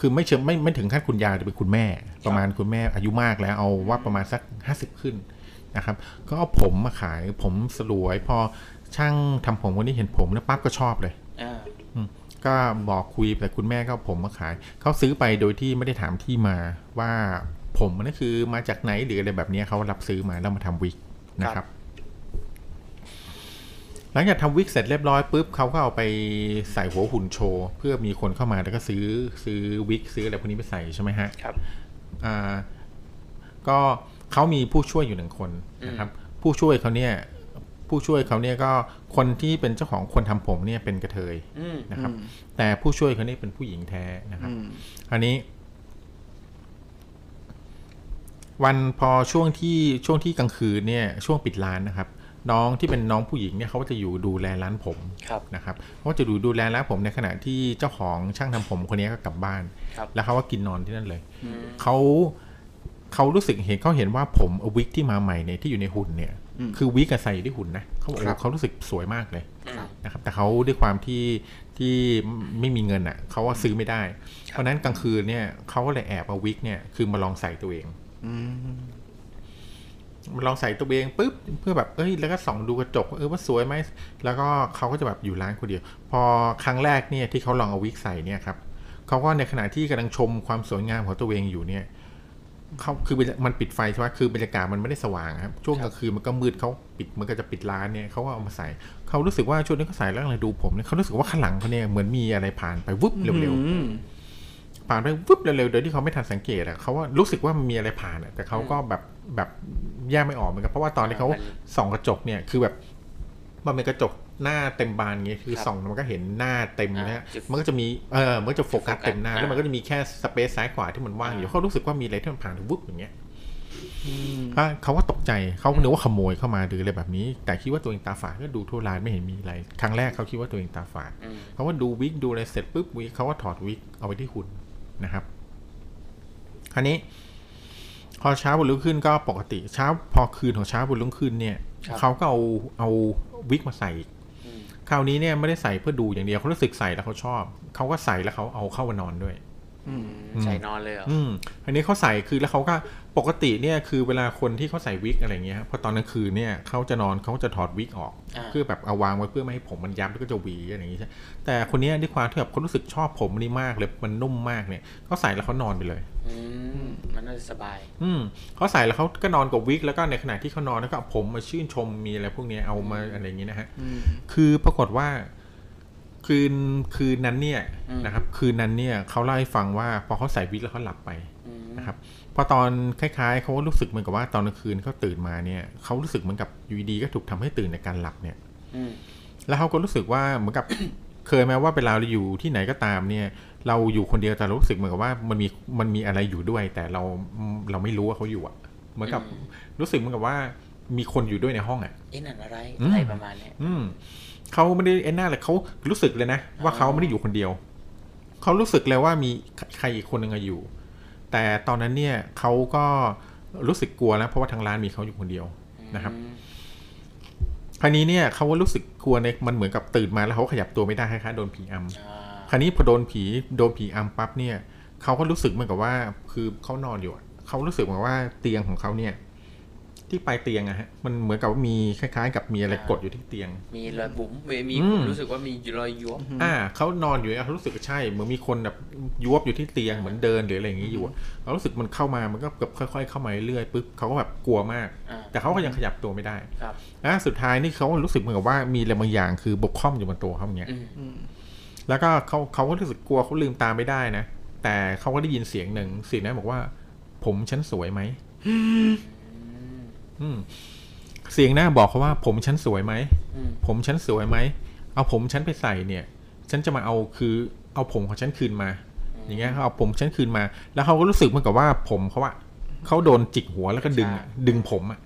คือไม่เชิงไม่ไม่ถึงขั้นคุณยายแต่เป็นคุณแม่ ประมาณคุณแม่อายุมากแล้วเอาว่าประมาณสักห้าสิบขึ้นนะครับ ก็เอาผมมาขายผมสลวย พอช่างทำผมคนนี้เห็นผมแล้วปั๊บก็ชอบเลยอ่าก็บอกคุยแต่คุณแม่ก็เอาผมมาขายเขาซื้อไปโดยที่ไม่ได้ถามที่มาว่า ผมนั่นคือมาจากไหนหรืออะไรแบบนี้เขารับซื้อมาแล้วมาทำวิกนะครับ หลังจากทำวิกเสร็จเรียบร้อยปุ๊บเขาก็เอาไปใส่หัวหุ่นโชว์เพื่อมีคนเข้ามาแล้วก็ซื้อซื้อวิกซื้ออะไรพวกนี้ไปใส่ใช่ไหมฮะครับอ่าก็เขามีผู้ช่วยอยู่หนึ่งคนนะครับ ผู้ช่วยเขาเนี่ยผู้ช่วยเขาเนี่ยก็คนที่เป็นเจ้าของคนทำผมเนี่ยเป็นกระเทยอืมนะครับ แต่ผู้ช่วยเขาเนี่ยเป็นผู้หญิงแท้นะครับอันนี้ วันพอช่วงที่ช่วงที่กลางคืนเนี่ยช่วงปิดร้านนะครับ น้องที่เป็นน้องผู้หญิงเนี่ยเขาก็จะอยู่ดูแลร้านผมครับนะครับเขาก็จะดูดูแลร้านผมในขณะที่เจ้าของช่างทำผมคนนี้ก็กลับบ้านครับแล้วเขาก็กินนอนที่นั่นเลยเขาเขารู้สึกเห็นเขาเห็นว่าผมเอาวิกที่มาใหม่เนี่ยที่อยู่ในหุ่นเนี่ย คือวิกอะใส่อยู่ที่หุ่นนะเขาบอกครับว่าเขารู้สึกสวยมากเลยอืมนะครับ แต่เขาด้วยความที่ที่ไม่มีเงินอะเขาว่าซื้อไม่ได้ เพราะฉะนั้นกลางคืนเนี่ยเขาก็เลยแอบเอาวิกเนี่ยคือมาลองใส่ตัวเองมา ลองใส่ตัวเองปุ๊บเพื่อแบบเอ้ย แล้วก็ส่องดูกระจกว่าเออว่าสวยไหมแล้วก็เขาก็จะแบบอยู่ร้านคนเดียว พอครั้งแรกเนี่ยที่เขาลองเอาวิกใส่เนี่ยครับเขาก็ในขณะที่กำลังชมความสวยงามของตัวเองอยู่เนี่ยเขาคือมันปิดไฟใช่ไหมคือบรรยากาศมันไม่ได้สว่างครับ ช่วงกลางคืนมันก็มืดเขาปิดมันก็จะปิดร้านเนี่ยเขาก็เอามาใส่เขารู้สึกว่าช่วงนี้เขาใส่แล้วอะไรดูผมเนี่ยเขารู้สึกว่าข้างหลังเขาเนี่ยเหมือนมีอะไรผ่านไปวุบเร็วๆ อืมพผ่านไปปุ๊บเร็วๆโดยที่เขาไม่ทันสังเกตอะเขาว่ารู้สึกว่ามันมีอะไรผ่านอะแต่เขาก็แบบแบบแยกไม่ออกเหมือนกันเพราะว่าตอนที่เขามันส่องกระจกเนี่ยคือแบบมันเป็นกระจกหน้าเต็มบานอย่างเงี้ยคือครับส่องมันก็เห็นหน้าเต็มนะฮะอ่าจุดมันก็จะมีเออมันก็จะโฟกัสโฟกัสเต็มหน้าอ่าแล้วมันก็จะมีแค่สเปซซ้ายขวาที่มันว่างอยู่อ่าเขารู้สึกว่ามีอะไรที่มันผ่านวุบอย่างเงี้ยอะเขาว่าตกใจเขานึกว่าขโมยเข้ามาหรืออะไรแบบนี้ แต่คิดว่าตัวเองตาฝาดก็ดูทั่วร้านไม่เห็นมีอะไร ครั้งแรกเขาคิดว่าตัวเองตาฝาดอืมเขาว่าดูวิกดูอะไรเสร็จปุ๊บวิกเขาก็ถอดวิกเอาไว้ที่หุ่น นะครับ คราวนี้ พอเช้าวันรุ่งขึ้นก็ปกติเช้าพอคืนของเช้าวันรุ่งขึ้นเนี่ยครับเขาก็เอาเอาวิกมาใส่อีกอืมคราวนี้เนี่ยไม่ได้ใส่เพื่อดูอย่างเดียวเขารู้สึกใส่แล้วเขาชอบเขาก็ใส่แล้วเขาเอาเข้ามานอนด้วยอืม ใส่นอนเลยเหรออืมอันนี้เขาใส่คือแล้วเขาก็ปกติเนี่ยคือเวลาคนที่เขาใส่วิกอะไรเงี้ยพอตอนกลางคืนเนี่ยเขาจะนอนเขาจะถอดวิกออกอ่าเพื่อแบบเอาวางไว้เพื่อไม่ให้ผมมันยับแล้วก็จะหวีอะไรอย่างงี้ใช่แต่คนเนี้ยด้วยความที่แบบเขารู้สึกชอบผมนี่มากเลยมันนุ่มมากเนี่ยเขาใส่แล้วเขานอนไปเลยอืมมันน่าจะสบาย อืมเขาใส่แล้วเขาก็นอนกับวิกแล้วก็ในขณะที่เขานอนแล้วก็เอาผมมาชื่นชมมีอะไรพวกเนี้ยเอามาอะไรอย่างงี้นะฮะคือปรากฏว่า คืนคืนนั้นเนี่ยอืมนะครับ คืนนั้นเนี่ยเขาเล่าให้ฟังว่าพอเขาใส่วิกแล้วเขาหลับไปอืมนะครับพอตอนคล้ายๆเขาก็รู้สึกเหมือนกับว่าตอนกลางคืนเขาตื่นมาเนี่ยเขารู้สึกเหมือนกับอยู่ดีๆก็ถูกทำให้ตื่นในการหลับเนี่ยอืมแล้วเขาก็รู้สึกว่าเหมือนกับเคยไหมว่าเวลาเราอยู่ที่ไหนก็ตามเนี่ย เราอยู่คนเดียวแต่เรารู้สึกเหมือนกับว่ามันมีมันมีอะไรอยู่ด้วย แต่เราเราไม่รู้ว่าเขาอยู่อะเหมือนกับรู้สึกเหมือนกับว่ามีคนอยู่ด้วยในห้องอะเอ๊ะนั่นอะไรอืมอะไรประมาณเนี้ยอืม เขาไม่ได้เอ็นหน้าเลยเขารู้สึกเลยนะ ว่าเขาไม่ได้อยู่คนเดียว เขารู้สึกเลยว่ามีใครอีกคนหนึ่งอะอยู่ แต่ตอนนั้นเนี่ยเขาก็รู้สึกกลัวแล้วเพราะว่าทางร้านมีเขาอยู่คนเดียวนะครับอืมคราวนี้เนี่ยเขาก็รู้สึกกลัวในมันเหมือนกับตื่นมาแล้วเขาขยับตัวไม่ได้คล้ายๆโดนผีอำอ่าคราวนี้พอโดนผีโดนผีอำปั๊บเนี่ยเขาก็รู้สึกเหมือนกับว่า คือเขานอนอยู่อะเขารู้สึกเหมือนว่าเตียงของเขาเนี่ย ที่ปลายเตียงอะฮะมันเหมือนกับว่ามีคล้ายๆ กับมีอะไรกดอยู่ที่เตียง มีรอยบุ๋มมีมีอืมรู้สึกว่ามีรอยยวบอ่าเขานอนอยู่เนี่ยเขารู้สึกว่าใช่เหมือนมีคนแบบยวบอยู่ที่เตียงเหมือนเดินหรืออะไรอย่างงี้อยู่อะเขารู้สึกมันเข้ามามันก็แบบค่อย ๆ เข้ามาเรื่อยๆปุ๊บเขาก็แบบกลัวมากอ่าแต่เขาก็ยังขยับตัวไม่ได้ครับแล้วสุดท้ายนี่เขารู้สึกเหมือนกับว่ามีอะไรบางอย่างคือบกพร่องอยู่บนตัวเขาอย่างเงี้ยอืมแล้วก็เขาเขาก็รู้สึกกลัวเขาลืมตาไม่ได้นะแต่เขาก็ได้ยินเสียงหนึ่งเสียงนั้นบอกว่า ผมฉันสวยไหมอืม เสียงหน้าบอกเขาว่า ผมฉันสวยไหมอืมผมฉันสวยไหมเอาผมฉันไปใส่เนี่ย ฉันจะมาเอาคือเอาผมของฉันคืนมา อย่างเงี้ยเขาเอาผมฉันคืนมา แล้วเขาก็รู้สึกเหมือนกับว่าผมเขาอะเขาโดนจิกหัวแล้วก็ดึงอะดึงผมอะ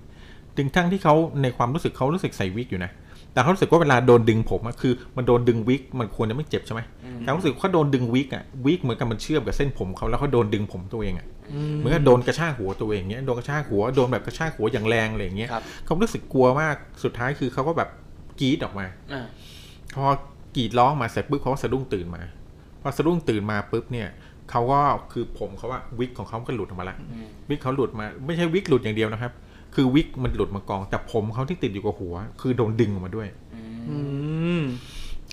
ดึงทั้งที่เขาในความรู้สึกเขารู้สึกใส่วิกอยู่นะแต่เขารู้สึกว่าเวลาโดนดึงผมอะคือ มันโดนดึงวิกมันควรจะไม่เจ็บใช่ไหมแต่รู้สึกเขาโดนดึงวิกอะวิกเหมือนกับมันเชื่อมกับเส้นผมเขาแล้วเขาโดนดึงผมตัวเองอะ เหมือนกับโดนกระชากหัวตัวเองเงี้ยโดนกระชากหัวโดนแบบกระชากหัวอย่างแรงอะไรอย่างเงี้ยครับเขารู้สึกกลัวมากสุดท้ายคือเขาก็แบบกรีดออกมาอ่าพอกรีดร้องมาเสร็จปุ๊บเขาก็สะดุ้งตื่นมาพอสะดุ้งตื่นมาปุ๊บเนี่ยเขาก็คือผมเขาว่าวิกของเขาก็หลุดออกมาแล้วอืมวิกเขาหลุดมา ไม่ใช่วิกหลุดอย่างเดียวนะครับ คือวิกมันหลุดมากอง แต่ผมเขาที่ติดอยู่กับหัว คือโดนดึงออกมาด้วย อืม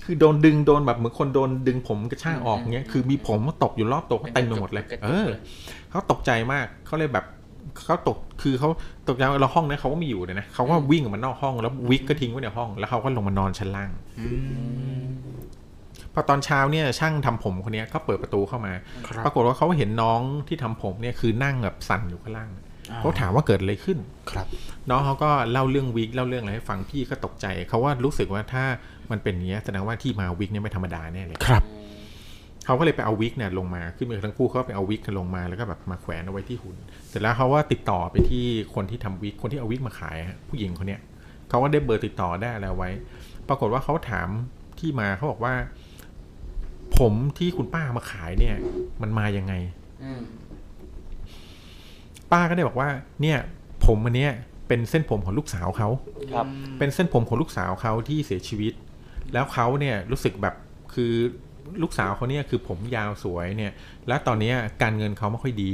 คือโดนดึงโดนแบบเหมือนคนโดนดึงผมกระชากออกเงี้ยคือมีผมตกอยู่รอบตัวเขาเต็มไปหมดเลยเป็นกระจุกเออ เขาตกใจมากเขาเลยแบบเขาตกคือเขาตกใจว่าเราห้องนั้นเขาก็ไม่อยู่เลยนะเขาก็วิ่งออกมานอกห้องแล้ววิกก็ทิ้งไว้ในห้องแล้วเขาก็ลงมานอนชั้นล่างพอตอนเช้าเนี่ยช่างทำผมคนเนี้ยก็เปิดประตูเข้ามาครับปรากฏว่าเขาเห็นน้องที่ทำผมเนี่ยคือนั่งแบบสั่นอยู่ข้างล่างอ่าเขาถามว่าเกิดอะไรขึ้นครับ น้องเขาก็เล่าเรื่องวิกเล่าเรื่องอะไรให้ฟังพี่ก็ตกใจเขาว่ารู้สึกว่าถ้ามันเป็นอย่างเงี้ยแสดงว่าที่มาวิกเนี่ยไม่ธรรมดาแน่เลยครับ เขาก็เลยไปเอาวิกเนี่ยลงมาขึ้นมาทั้งคู่เขาก็ไปเอาวิกกันลงมาแล้วก็แบบมาแขวนเอาไว้ที่หุ่นเสร็จแล้วเขาว่าติดต่อไปที่คนที่ทำวิกคนที่เอาวิกมาขายฮะผู้หญิงคนเนี้ยเขาก็ได้เบอร์ติดต่อได้อะไรไว้ ปรากฏว่าเขาถามที่มาเขาบอกว่า ผมที่คุณป้ามาขายเนี่ย มันมายังไงอืมป้าก็ได้บอกว่า เนี่ย ผมอันเนี้ยเป็นเส้นผมของลูกสาวเขาครับ เป็นเส้นผมของลูกสาวเขาที่เสียชีวิต แล้วเขาเนี่ยรู้สึกแบบคือ ลูกสาวเขาเนี่ยคือผมยาวสวยเนี่ย แล้วตอนเนี้ยการเงินเขาไม่ค่อยดี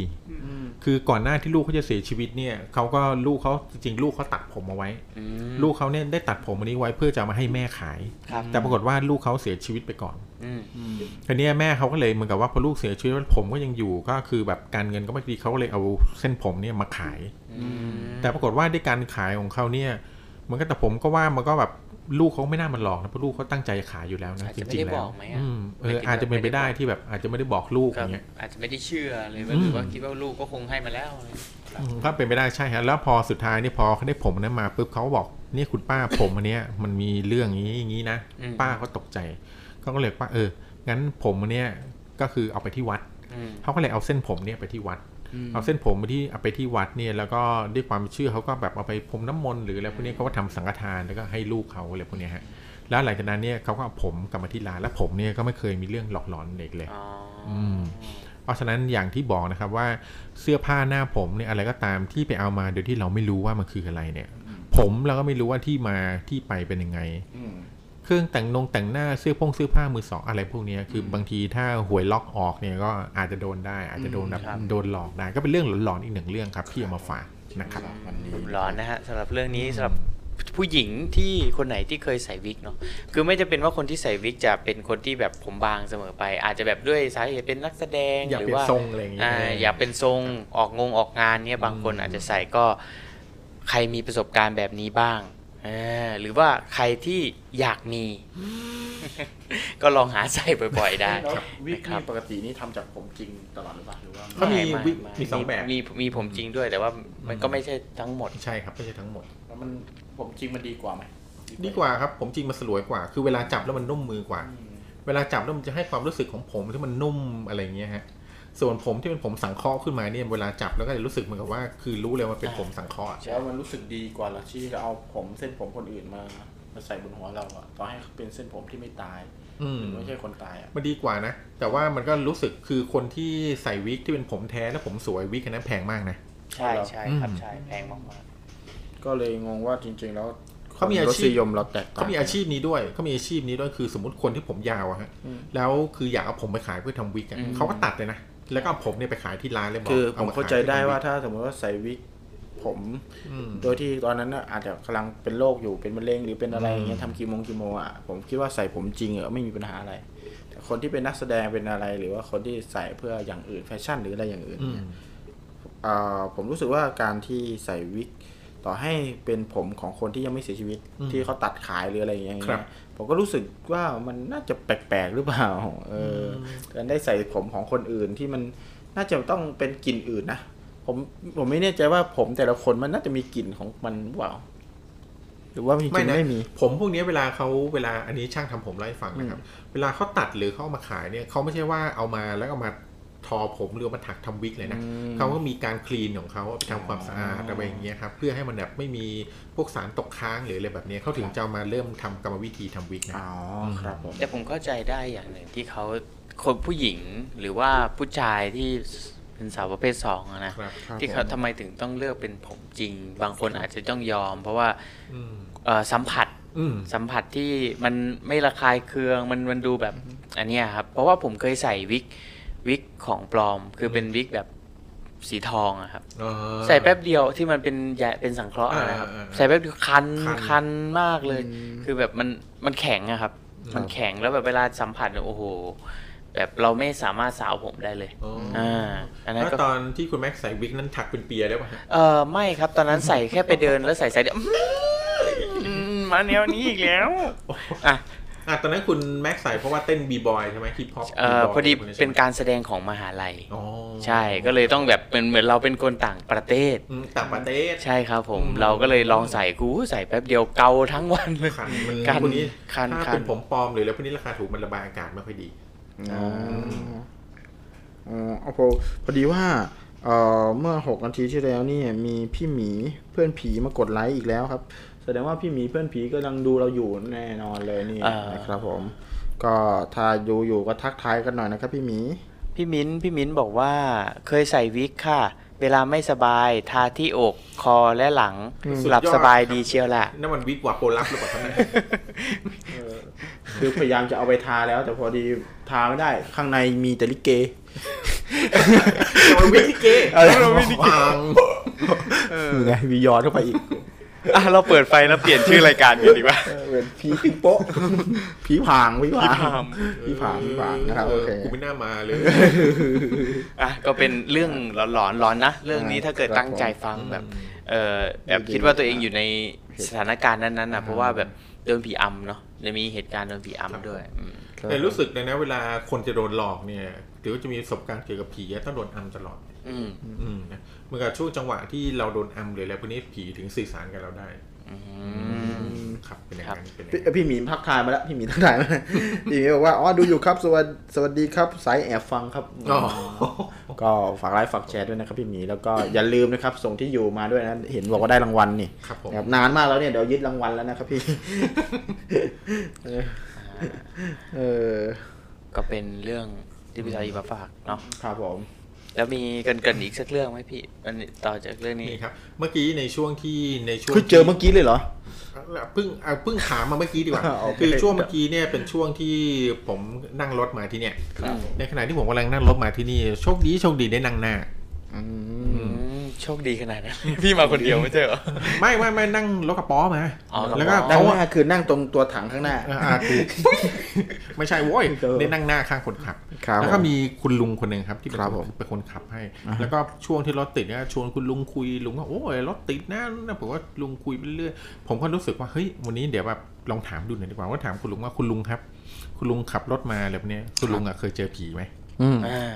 คือก่อนหน้าที่ลูกเขาจะเสียชีวิตเนี่ยเขาก็ลูกเขาจริงๆลูกเขาตัดผมเอาไว้อืมลูกเขาเนี่ยได้ตัดผมอันนี้ไว้เพื่อจะเอามาให้แม่ขายครับแต่ปรากฏว่าลูกเขาเสียชีวิตไปก่อนอืมทีเนี้ยแม่เขาก็เลยเหมือนกับว่าพอลูกเสียชีวิตแล้วผมก็ยังอยู่ก็คือแบบการเงินก็ไม่ดีเขาก็เลยเอาเส้นผมเนี่ยมาขายอืมแต่ปรากฏว่าด้วยการขายของเขาเนี่ยมันก็แต่ผมก็ว่ามันก็แบบ ลูกเขาไม่น่ามันหลอกนะเพราะลูกเขาตั้งใจขายอยู่แล้วนะอาจจจะไม่ริงได้ๆแล้บวอกไหมอะอืมเอไม่อถึงอาจจะเป็นไปได้ไม่ได้บอกที่แบบอาจจะไม่ได้บอกลูกคอรับย่างเงี้ยอาจจะไม่ได้เชื่อเลยว่าอืมหรือว่าคิดว่าลูกก็คงให้มาแล้วอะไรอืมก็เป็นไปได้ใช่ฮะแล้วพอสุดท้ายนี่พอเขาได้ผมนั้นมาปุ๊บเขาก็บอกนี่คุณป้าผมอันเนี้ยมันมีเรื่องอย่างนี้อย่างนี้นะอืมป้าเขาตกใจเขาก็เลยว่าเอองั้นผมอันเนี้ยก็คือเอาไปที่วัดอืมเขาก็เลยเอาเส้นผมเนี่ยไปที่วัด เอาเส้นผมไปที่เอาไปที่วัดเนี่ยแล้วก็ด้วยความเชื่อเขาก็แบบเอาไปพรมน้ำมนต์หรืออะไรพวกนี้เขาก็ทำสังฆทานแล้วก็ให้ลูกเขาอะไรพวกเนี้ยฮะแล้วหลังจากนั้นเนี่ยเขาก็เอาผมกลับมาที่ร้านแล้วผมเนี่ยก็ไม่เคยมีเรื่องหลอกหลอนเด็กเลยอ๋ออมเพราะฉะนั้นอย่างที่บอกนะครับว่าเสื้อผ้าหน้าผมเนี่ยอะไรก็ตามที่ไปเอามาโดยที่เราไม่รู้ว่ามันคืออะไรเนี่ย ผมเราก็ไม่รู้ว่าที่มาที่ไปเป็นยังไงอืม เครื่องแต่งนงแต่งหน้าเสื้อพงเสื้อผ้ามือสองอะไรพวกเนี้ยคือบางทีถ้าหวยล็อกออกเนี่ยก็อาจจะโดนได้ อาจจะโดนแบบครับโดนหลอกได้ก็เป็นเรื่องหลอนๆอีกหนึ่งเรื่องครับที่เอามาฝากนะครับวันนี้ร้อนนะฮะสำหรับเรื่องนี้สำหรับผู้หญิงที่คนไหนที่เคยใส่วิกเนาะคือไม่จะเป็นว่าคนที่ใส่วิกจะเป็นคนที่แบบผมบางเสมอไป อาจจะแบบด้วยสาเหตุเป็นนักแสดงอยากหรืเป็นว่าทรงอะไรอย่างเงี้ยอ่าอยากเป็นทรงออกงงออกงานเนี่ยบางคนอืมอาจจะใส่ก็ใครมีประสบการณ์แบบนี้บ้างเออ หรือว่าใครที่อยากมี ก็ลองหาใส่บ่อย ๆ ได้แล้ววิกครับนี่ปกตินี่ทำจากผมจริงตลอดหรือเปล่าหรือว่าเขามีไไวิกไมีสองแบบมีมีผมจริงด้วยแต่ว่ามันก็ไม่ใช่ทั้งหมดใช่ครับไม่ใช่ทั้งหมดแล้วมันผมจริงมันดีกว่าไหมดีกว่าครับ ผมจริงมันสลวยกว่า คือเวลาจับแล้วมันนุ่มมือกว่า เวลาจับแล้วมันจะให้ความรู้สึกของผมที่มันนุ่มอะไรอย่างเงี้ยฮะ ส่วนผมที่เป็นผมสังเคราะห์ขึ้นมาเนี่ยเวลาจับแล้วก็จะรู้สึกเหมือนกับว่า คือรู้เลยว่าเป็นผมสังเคราะห์แล้วมันรู้สึกดีกว่าเหรอที่จะเอาผมเส้นผมคนอื่นมามาใส่บนหัวเราอะต่อให้เป็นเส้นผมที่ไม่ตายอืมหรือไม่ใช่คนตายอะมันดีกว่านะ แต่ว่ามันก็รู้สึกคือคนที่ใส่วิกที่เป็นผมแท้แล้วผมสวยวิกอันนั้นแพงมากนะใช่ใช่ครับอืมใช่แพงมากก็เลยงงว่าจริง ๆ แล้วเขามีอาชีพรสนิยมเราแตกต่างเขามีอาชีพนี้ด้วยเขามีอาชีพนี้ด้วยคือสมมติคนที่ผมยาวอะฮะอืมแล้วคืออยากเอาผมไปขายเพื่อทำวิกอะเขาก็ตัดเลยนะ แล้วก็เอาผมเนี่ยไปขายที่ร้านเลยบอกคือผอมขยเข้าใจได้ว่าพื่อทำวิกถ้าสมมติว่าใส่วิกผมอืมโดยที่ตอนนั้นน่ะอาจจะกำลังเป็นโรคอยู่เป็นมะเร็งหรือเป็นอะไรอย่างเงี้ยอืมทำคีโมงคีโมอะผมคิดว่าใส่ผมจริงเออไม่มีปัญหาอะไร แต่คนที่เป็นนักแสดงเป็นอะไร หรือว่าคนที่ใส่เพื่ออย่างอื่นแฟชั่นหรืออะไรอย่างอื่นอืมเนี่ยอ่าผมรู้สึกว่าการที่ใส่วิก ต่อให้เป็นผมของคนที่ยังไม่เสียชีวิตอืมที่เขาตัดขายหรืออะไรอย่างเงี้ยครับผมก็รู้สึกว่ามันน่าจะแปลกๆหรือเปล่าเอออการได้ใส่ผมของคนอื่นที่มันน่าจะต้องเป็นกลิ่นอื่นนะผมผมไม่แน่ใจว่าผมแต่ละคนมันน่าจะมีกลิ่นของมันหรือเปล่าหรือว่าจริงไม่ๆนะไม่มี ผมพวกนี้เวลาเขาเวลาอันนี้ช่างทำผมเล่าให้ฟังนะครับ เวลาเขาตัดหรือเขาเอามาขายเนี่ยเขาไม่ใช่ว่าเอามาแล้วเอามา ทอผมหรือเอามาถักทำวิกเลยนะอืมเขาก็มีการคลีนของเขาไปทำความสะอาดอะไรอย่างเงี้ยครับเพื่อให้มันแบบไม่มีพวกสารตกค้างหรืออะไรแบบเนี้ยเขาถึงจะเอามาเริ่มทำกรรมวิธีทำวิกนะอ๋อครับผมๆแต่ผมเข้าใจได้อย่างหนึ่งที่เขาคนผู้หญิงหรือว่าผู้ชายที่เป็นสาวประเภทสองอะนะครับครับที่เขาผมทำไมถึงต้องเลือกเป็นผมจริง บางคนอาจจะต้องยอม เพราะว่าอืมเอ่อสัมผัสอืมสัมผัสที่มันไม่ระคายเคืองมันมันดูแบบอันเนี้ยครับ เพราะว่าผมเคยใส่วิก วิกของปลอม คือเป็นวิกแบบสีทองอะครับเออใส่แป๊บเดียวที่มันเป็นยาเป็นสังเคราะห์อะนะครับอ่าอ่าอ่าใส่แป๊บเดียวคันคันคันมากเลยอืมคือแบบมันมันแข็งอะครับ มันแข็งแล้วแบบเวลาสัมผัสเนี่ยโอ้โหแบบเราไม่สามารถสาวผมได้เลยอ๋อออ่าอันนั้นแล้วก็ตอนที่คุณแม็กซ์ใส่วิกนั้นถักเป็นเปียได้ป่ะฮะเออไม่ครับตอนนั้นใส่แค่ไปเดินแล้วใส่ใส่เดียวอืมมาแนวนี้อีกแล้วอะ อะตอนนั้นคุณแม็กซ์ใส่เพราะว่าเต้นบีบอยใช่ไหมฮิปฮอปเออพอดีเป็นการแสดงของมหาลัยอ๋อใช่ก็เลยต้องแบบเป็นเหมือนเราเป็นคนต่างประเทศอืมต่างประเทศใช่ครับผมอืมเราก็เลยลองใส่กูใส่แป๊บเดียวเกาทั้งวันเลยคันมันคันพวกนี้คันถ้าคันเป็นผมปลอมหรืออะไรพวกนี้ราคาถูกมันระบายอากาศไม่ค่อยดีอ๋ออ๋อเอาพอพอดีว่าเอ่อเมื่อหกนาทีที่แล้วนี่มีพี่หมีเพื่อนผีมากดไลค์อีกแล้วครับ แสดงว่าพี่หมีเพื่อนผีกำลังดูเราอยู่แน่นอนเลยนี่อ่านนะครับผม ก็ถ้าดูอยู่ก็ทักทายกันหน่อยนะครับ พี่หมี พี่มิ้นพี่มิ้นบอกว่าเคยใส่วิกค่ะ เวลาไม่สบายทาที่อกคอและหลังอืมหลับสบายดีเชียวล่ะนั่นมันวิกวาโปลับหรือเปล่าครับเนี่ยคือพยายามจะเอาไปทาแล้ว แต่พอดีทาไม่ได้ข้างในมีแต่ลิเกมันวิกที่เกย์อะไรเราวิกที่เกย์คือไงวียอนเข้าไปอีก อะเราเปิดไฟแล้วเปลี่ยนชื่อรายการกันดีกว่าเออเป็นผีขึ้นโป๊ะผีผางผีผางผีผางผีผางผีผางนะครับโอเคกูไม่น่ามาเลยอะก็เป็นเรื่องหลอนๆร้อนนะเรื่องนี้ถ้าเกิดครับตั้งใจฟังแบบเออแบบคิดว่าตัวเองอยู่ในสถานการณ์นั้นๆนะเพราะว่าแบบโดนผีอำเนาะจะมีเหตุการณ์โดนผีอำด้วยอืมแต่รู้สึกเลยนะเวลาคนจะโดนหลอกเนี่ยถือว่าจะมีประสบการณ์เกี่ยวกับผีอะต้องโดนอัมตลอด อืมอืมนะ เหมื่อนกับช่วงจังหวะที่เราโดนอัมหรืออะไรพวกนี้ผีถึงสื่อสารกับเราได้อืมครับเป็นอย่างนั้นเป็นอย่างพี่นั้นพี่หมีพักทายมาแล้วพี่หมีทักทายมาพี่หมีบอกว่าอ๋อดูอยู่ครับสวัสสวัสดีครับสายแอบฟังครับอ๋อก็ฝากไลค์ฝากแชร์ด้วยนะครับพี่หมีแล้วก็อย่าลืมนะครับส่งที่อยู่มาด้วยนะเห็นบอกว่าได้รางวัลนี่ครับผมนะครับนานมากแล้วเนี่ยเดี๋ยวยึดรางวัลแล้วนะครับพี่เออเออก็เป็นเรื่องที่พี่ชายมาฝากเนาะครับผม แล้วมีเกินๆอีกสักเรื่องไหมพี่มันต่อจากเรื่องนี้นี่ครับ เมื่อกี้ในช่วงที่ในช่วงคือเจอเมื่อกี้เลยเหรอเพิ่งเอาเพิ่งถามมาเมื่อกี้ดีกว่าโอเคคือช่วงเมื่อกี้เนี่ยเป็นช่วงที่ผมนั่งรถมาที่เนี่ยครับในขณะที่ผมกำลังนั่งรถมาที่นี่โชคดีโชคดีได้นั่งหน้าอืมอืม โชคดีขนาดนั้นพี่มาคนเดียวไม่ใช่เหรอ ไม่ไม่ไม่นั่งรถกระป๋อมาอ๋อกระป๋อแล้วก็ด้านเขาหน้าคือนั่งตรงตัวถังข้างหน้าอ่าอ่าถูกไม่ใช่โว้ยเออ ได้นั่งหน้าข้างคนขับ ครับ แล้วก็มีคุณลุงคนหนึ่งครับที่เป็นครับคนผมเป็นคนขับให้ แล้วก็ช่วงที่รถติดเนี่ยชวนคุณลุงคุยลุงก็โอ้ยรถติดนะนะผมว่าลุงคุยไปเรื่อยผมก็รู้สึกว่าเฮ้ยวันนี้เดี๋ยวแบบลองถามดูหน่อยดีกว่าว่าถามคุณลุงว่าคุณลุงครับ คุณลุงขับรถมาแบบเนี้ยคุณลุงอะเคยเจอผีไหมอืมอ่า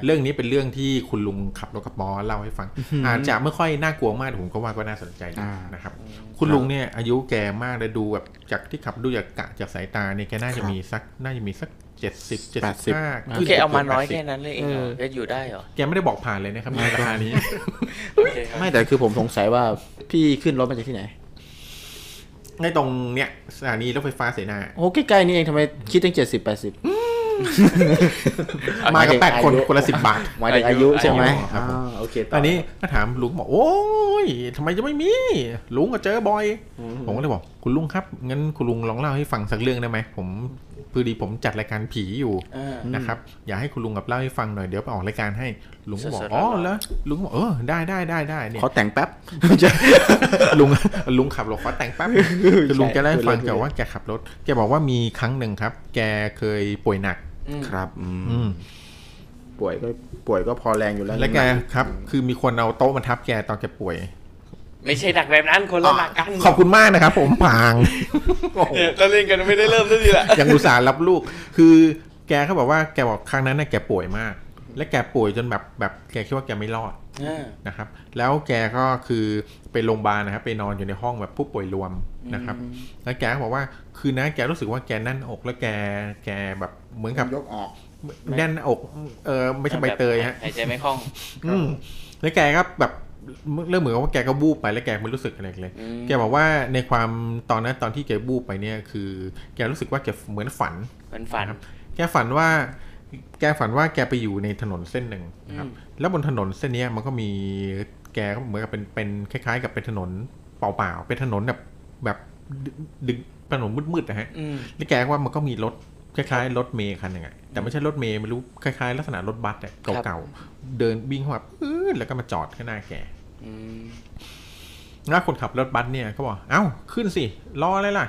เรื่องนี้เป็นเรื่องที่คุณลุงขับรถกระป๋อเล่าให้ฟัง อาจจะไม่ค่อยน่ากลัวมากแต่ผมก็ว่าก็น่าสนใจดีอ่านะครับ คุณลุงเนี่ยอายุแก่มากเลยดูแบบจากที่ขับดูจากกะจากสายตาเนี่ยแกน่าจะมีสักน่าจะมีสักเจ็ดสิบเจ็ดสิบห้าโอเคเอามาน้อยแค่นั้นเลยเองเหรอแล้วอยู่ได้เหรอ แกไม่ได้บอกผ่านเลยนะครับในราคานี้โอเคครับไม่แต่คือผมสงสัยว่าพี่ขึ้นรถมาจากที่ไหนในตรงเนี้ยสถานีรถไฟฟ้าเสนา โอ้ใกล้ๆนี่เองทำไมคิดตั้งเจ็ดสิบแปดสิบ มากับแปดคนอายุคนละสิบบาทหมายถึงอายุใช่ไหมอายุครับผมอ่าโอเคตอนนี้ก็ถามลุงบอกโอ้ยทำไมจะไม่มี ลุงก็เจอบ่อย ผมก็เลยบอก คุณลุงครับงั้นคุณลุงลองเล่าให้ฟังสักเรื่องได้ไหมผมพอดีผมจัดรายการผีอยู่อ่านะครับอยากให้คุณลุงกับเล่าให้ฟังหน่อยเดี๋ยวไปออกรายการให้ลุงก็บอกสดๆอ๋อร้อนๆแล้วลุงก็บอกเออได้ได้ได้ได้เนี่ยขอแต่งแป๊บลุงลุงขับรถขอแต่งแป๊บคือลุงแกเล่าให้ฟังใช่แกว่าแกขับรถแกบอกว่ามีครั้งหนึ่งครับ แกเคยป่วยหนักอืม ครับอืมอืมป่วยก็ป่วยก็พอแรงอยู่แล้วแล้วแกครับ คือมีคนเอาโต๊ะมาทับแกตอนแกป่วย ไม่ใช่หนักแบบนั้นคนละหนักกันขอบคุณมากนะครับ ผมพางเนี่ยเราเล่นกันไม่ได้เริ่มสักทีละยังอุตส่าห์รับลูก คือแกเขาบอกว่าแกบอกครั้งนั้นน่ะแกป่วยมาก และแกป่วยจนแบบแบบแกคิดว่าแกไม่รอดอ่านะครับ แล้วแกก็คือไปโรงพยาบาลนะครับ ไปนอนอยู่ในห้องแบบผู้ป่วยรวม นะครับ แล้วแกก็บอกว่าคืนนั้นแกรู้สึกว่าแกแน่นอกแล้วแกแกแบบเหมือนกับยกออกแน่นอก เออไม่ใช่ใบเตยฮะหายใจไม่คล่อง อืมแล้วแกก็แบบเริ่มเหมือนกับว่าแกก็บูบไปแล้วแกไม่รู้สึกอะไรเลยอืมแกบอกว่าในความตอนนั้นตอนที่แกบูบไปเนี่ย คือ แกรู้สึกว่าแกเหมือนฝันมันฝันครับแกฝันว่า แกฝันว่าแกไปอยู่ในถนนเส้นหนึ่งนะครับอืมแล้วบนถนนเส้นเนี้ยมันก็มีแกก็เหมือนกับเป็นเป็นคล้าย ๆ กับเป็นถนนเปล่าๆเป็นถนนแบบ แบบดึกถนนมืดๆนะฮะอืมแล้วแกว่ามันก็มีรถคล้ายๆรถเมย์คันหนึ่งอะแต่ไม่ใช่รถเมย์ไม่รู้คล้ายๆ ลักษณะรถบัสอะครับเก่าๆเดินวิ่งเข้ามาปื๊ดแล้วก็มาจอดข้างหน้าแกอืมแล้วคนขับรถบัสเนี่ยเขาบอกเอ้าขึ้นสิรออะไรล่ะ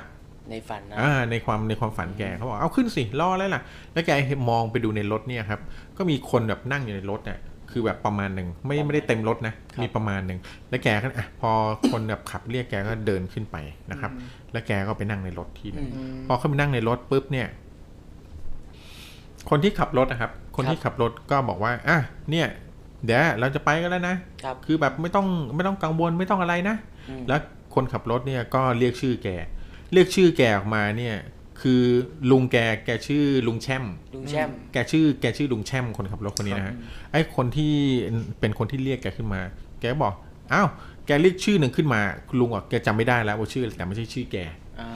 ในฝันนะอ่าในความในความฝันแกเขาบอกเอาขึ้นสิรออะไรล่ะ แล้วแกมองไปดูในรถเนี่ยครับ ก็มีคนแบบนั่งอยู่ในรถเนี่ย คือแบบประมาณหนึ่งไม่ไม่ได้เต็มรถนะ มีประมาณหนึ่งแล้วแกก็อะพอคนแบบขับเรียกแกก็เดินขึ้นไปนะครับ แล้วแกก็ไปนั่งในรถทีหนึงอืมพอเข้าไปนั่งในรถปุ๊บเนี่ย คนที่ขับรถนะครับ คนที่ขับรถก็บอกว่าอะเนี่ย เดี๋ยวเราจะไปกันแล้วนะครับคือแบบไม่ต้องไม่ต้องกังวลไม่ต้องอะไรนะอืมแล้วคนขับรถเนี่ยก็เรียกชื่อแก เรียกชื่อแกออกมาเนี่ย คือลุงแกแกชื่อลุงแช่ม ลุงแช่ม แกชื่อแกชื่อลุงแช่มคนขับรถคนนี้นะฮะไอ้คนที่เป็นคนที่เรียกแกขึ้นมา แกก็บอกอ้าวแกเรียกชื่อหนึ่งขึ้นมาคุณลุงบอกแกจำไม่ได้แล้วว่าชื่ออะไรแต่ไม่ใช่ชื่อแกอ่า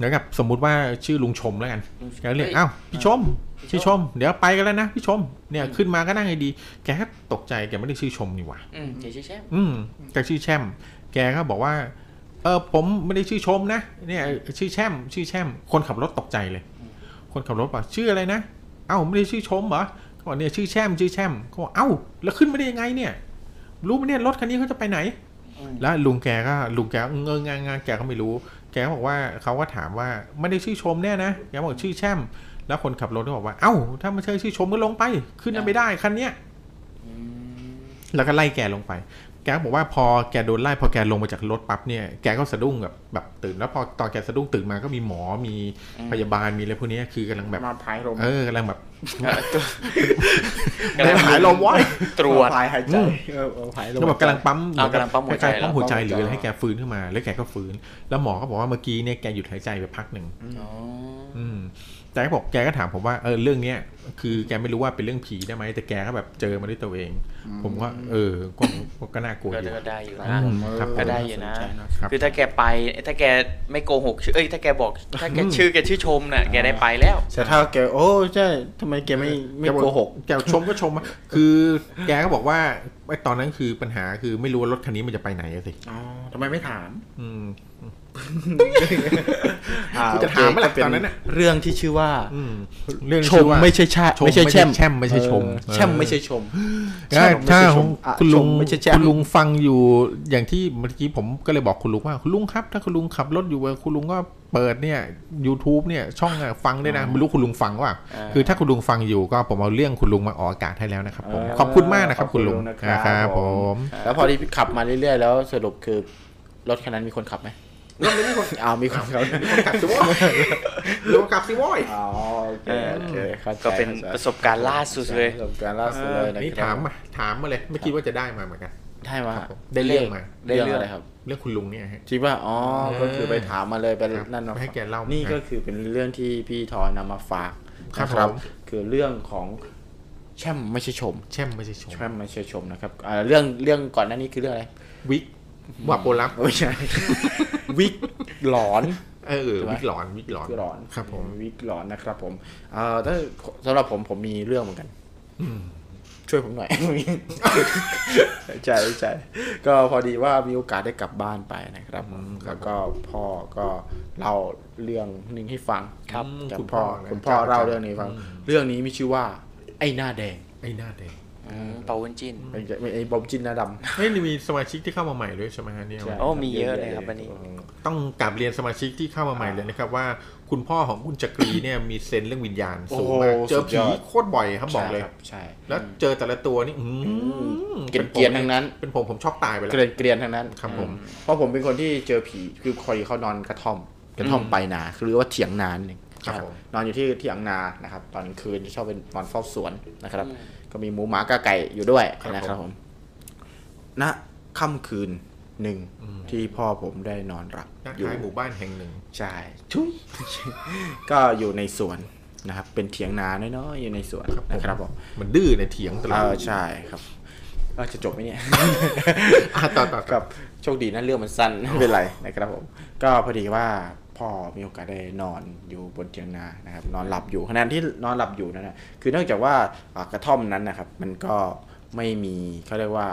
แล้วกับสมมุติว่าชื่อลุงชมแล้วกันลุงชมแกก็เรียกเฮ้ยอ้าวพี่ชมพี่ชมพี่ชม เดี๋ยวไปกันแล้วนะพี่ชมเนี่ยขึ้นมาก็นั่งให้ดี แกก็ตกใจแกไม่ได้ชื่อชมนี่หว่าอืมเดี๋ยวชื่อแช่มอืมแกชื่อแช่ม แกก็บอกว่า เออผมไม่ได้ชื่อชมนะเนี่ยชื่อแช่มชื่อแช่ม คนขับรถตกใจเลย คนขับรถบอกชื่ออะไรนะ เอ้าไม่ได้ชื่อชมเหรอเขาบอกเนี่ยชื่อแช่มชื่อแช่มเขาบอกเอ้าแล้วขึ้นมาได้ยังไงเนี่ย รู้ไหมเนี่ยรถคันนี้เขาจะไปไหนอืมแล้วลุงแกก็ลุงแกเงงงางงแกก็ไม่รู้ แกก็บอกว่าเขาก็ถามว่าไม่ได้ชื่อชมเนี่ยนะแกบอกชื่อแช่ม แล้วคนขับรถก็บอกว่าเอ้าถ้าไม่ใช่ชื่อชมก็ลงไป ขึ้นไม่ได้คันเนี้ยอืมแล้วก็ไล่แกลงไป แกก็บอกว่าพอแกโดนไล่พอแกลงมาจากรถปั๊บเนี่ยแกก็สะดุ้งแบบแบบตื่นแล้วพอตอนแกสะดุ้งตื่นมาก็มีหมอมีพยาบาลมีอะไรพวกเนี้ยคือกำลังแบบมาพายลมเออกำลังแบบกำลังพายลมไว้ตรวจพายหายใจเออเออพายลมก็แบบกำลังปั๊มอ่ากำลังปั๊มหัวใจคล้ายๆปั๊มหัวใจหรือแล้วอะไรให้แกฟื้นขึ้นมา แล้วแกก็ฟื้น แล้วหมอก็บอกว่าเมื่อกี้เนี่ยแกหยุดหายใจไปพักหนึ่งอ๋ออืมแต่ก็บอกแกก็ถามผมว่าเออเรื่องเนี้ย คือแกไม่รู้ว่าเป็นเรื่องผีได้ไหมแต่แกก็แบบเจอมาด้วยตัวเอง ผมก็เออก็ก็ก็น่ากลัวก็อยู่ก็ได้อยู่อืนะมครับก็ได้อยู่นะสใจนะครับคือถ้าแกไปถ้าแกไม่โกหกชื่อเอ้ยถ้าแกบอก ถ้าแกชื่อแกชื่อชมน่ะแกได้ไปแล้วแต่ถ้าแกโอ้ใช่ทำไมแกไม่ไม่แกบอกโกหกแกชมก็ชมอะคือแกก็บอกว่าไอ้ตอนนั้นคือปัญหาคือไม่รู้ว่ารถคันนี้มันจะไปไหนอะสิอ๋อทำไมไม่ถาม อืมอ่า กูจะถามเมื่อไหร่โคก็เป็ตอนนั้นน่ะเรื่องที่ชื่อว่าอืมเรื่องชชื่มอว่าไม่ใช่ชาชมไม่ใช่แช่มไม่ใช่แช่ม ไม่ใช่ชมเออแช่มเออไม่ใช่ชมถ้าชมไม่ถ้าใช่ชมของอะคุณลุงชมไม่ใช่แช่มคุณลุงฟังอยู่อย่างที่เมื่อกี้ผมก็เลยบอกคุณลุงว่าคุณลุงครับ ถ้าคุณลุงขับรถอยู่คุณลุงก็เปิดเนี่ย YouTube เนี่ยช่องอะฟังได้นะไม่รู้คุณลุงฟังว่าอ่า คือถ้าคุณลุงฟังอยู่ก็ผมเอาเรื่องคุณลุงมาออกอากาศให้แล้วนะครับผมเออขอบคุณมากนะครับ คุณลุงขอบคุณนะครับครับผม แล้วพอที่ขับมาเรื่อยๆแล้วสรุปคือรถคันนั้นมีคนขับไหม รถไม่มีคนอ้าวมีคนขับกลับสิวอยลุงกลับสิวอยอ๋อโอเคโอเคข้าใจก็เป็นข้าใจประสบการณ์ล่าสุดเลยประสบการณ์ล่าสุดเลยนะนี่ครัถามบมาถามมาเลยไม่คิดว่าจะได้มาเหมือนกันได้มาครับผมได้เรื่องมาได้เรื่องอะไรครับเรื่องคุณลุงเนี่ยฮะจริงป่ะอ๋อก็คือไปถามมาเลยไปครับนั่นมาให้แกเล่านี่ครับก็คือเป็นเรื่องที่พี่ทอยนำมาฝากครับนะผมคือเรื่องของแช่มไม่ใช่ชม แช่มไม่ใช่ชมแช่มไม่ใช่ชมนะครับอ่าเรื่องเรื่องก่อนหน้านี้คือเรื่องอะไรวิก วับโบลับไม่ใช่ วิกหลอนเออใช่ไหมวิกหลอนวิกหลอนวิกหลอนครับ ผมวิกหลอนนะครับ ผมเอ่อถ้าสำหรับผมผมมีเรื่องเหมือนกันอืมช่วยผมหน่อยใช่ใช่ก็พอดีว่ามีโอกาสได้กลับบ้านไปนะครับผมแล้วก็พ่อก็เล่าเรื่องหนึ่งให้ฟังครับจากคุณพ่พ่ออนะคุณพ่อเล่าเรื่องนี้ฟัง เรื่องนี้มีชื่อว่า ไอ้หน้าแดง ไอ้หน้าแดง เปาเวนจินไม่ใช่ไม่ไอ้บอมจินหน้าดำเฮ้ยนี่มีสมาชิกที่เข้ามาใหม่ด้วยใช่ไหมฮะเนี่ยใช่โอ้มีเยอะเลยครับวันนี้ ต้องกลับเรียนสมาชิกที่เข้ามาใหม่เลยนะครับว่าคุณพ่อของคุณจักรีเนี่ยมีเซนส์เรื่องวิญญาณสูงมากโอ้โหเจอสุดยผีอดโคตรบ่อยครับบอกเลยใช่ครับใช่แล้วเจอแต่ละตัวนี่อืมเกรียนๆทั้งนั้น เป็นผมผมช็อกตายไปแล้วเกรียนเกรียนทั้งนั้นครับผมเพราะผมเป็นคนที่เจอผีคือคอยเขานอนกระท่อมกระท่อมอืมไปลายนาคือเรียกว่าเถียงนาหนึ่งครับผมนอนอยู่ที่เถียงนานะครับ ตอนกลางคืนจะชอบเป็นนอนเฝ้าสวนนะครับ ก็มีหมูหมากาไก่อยู่ด้วยนะครับผมณค่ำคืนหนึ่งที่พ่อผมได้นอนหลับหน้าอยู่ท้ายหมู่บ้านแห่งหนึ่งใช่ทุยก็อยู่ในสวนนะครับ เป็นเถียงนาน้อยๆอยู่ในสวนนะครับผมมันดื้อในเถียงตลเออดอใช่ครับก็จะจบไหมเนี่ยอะต่อต่อครับโชคดีนะเรื่องมันสั้นไม่เป็นไรนะครับผม ก็พอดีว่า พ่อมีโอกาสได้นอนอยู่บนเตียงนานะครับนอนหลับอยู่ขณะที่นอนหลับอยู่นั่นนะคือเนื่องจากว่าอ่ากระท่อมนั้นนะครับ มันก็ไม่มีเขาเรียกว่า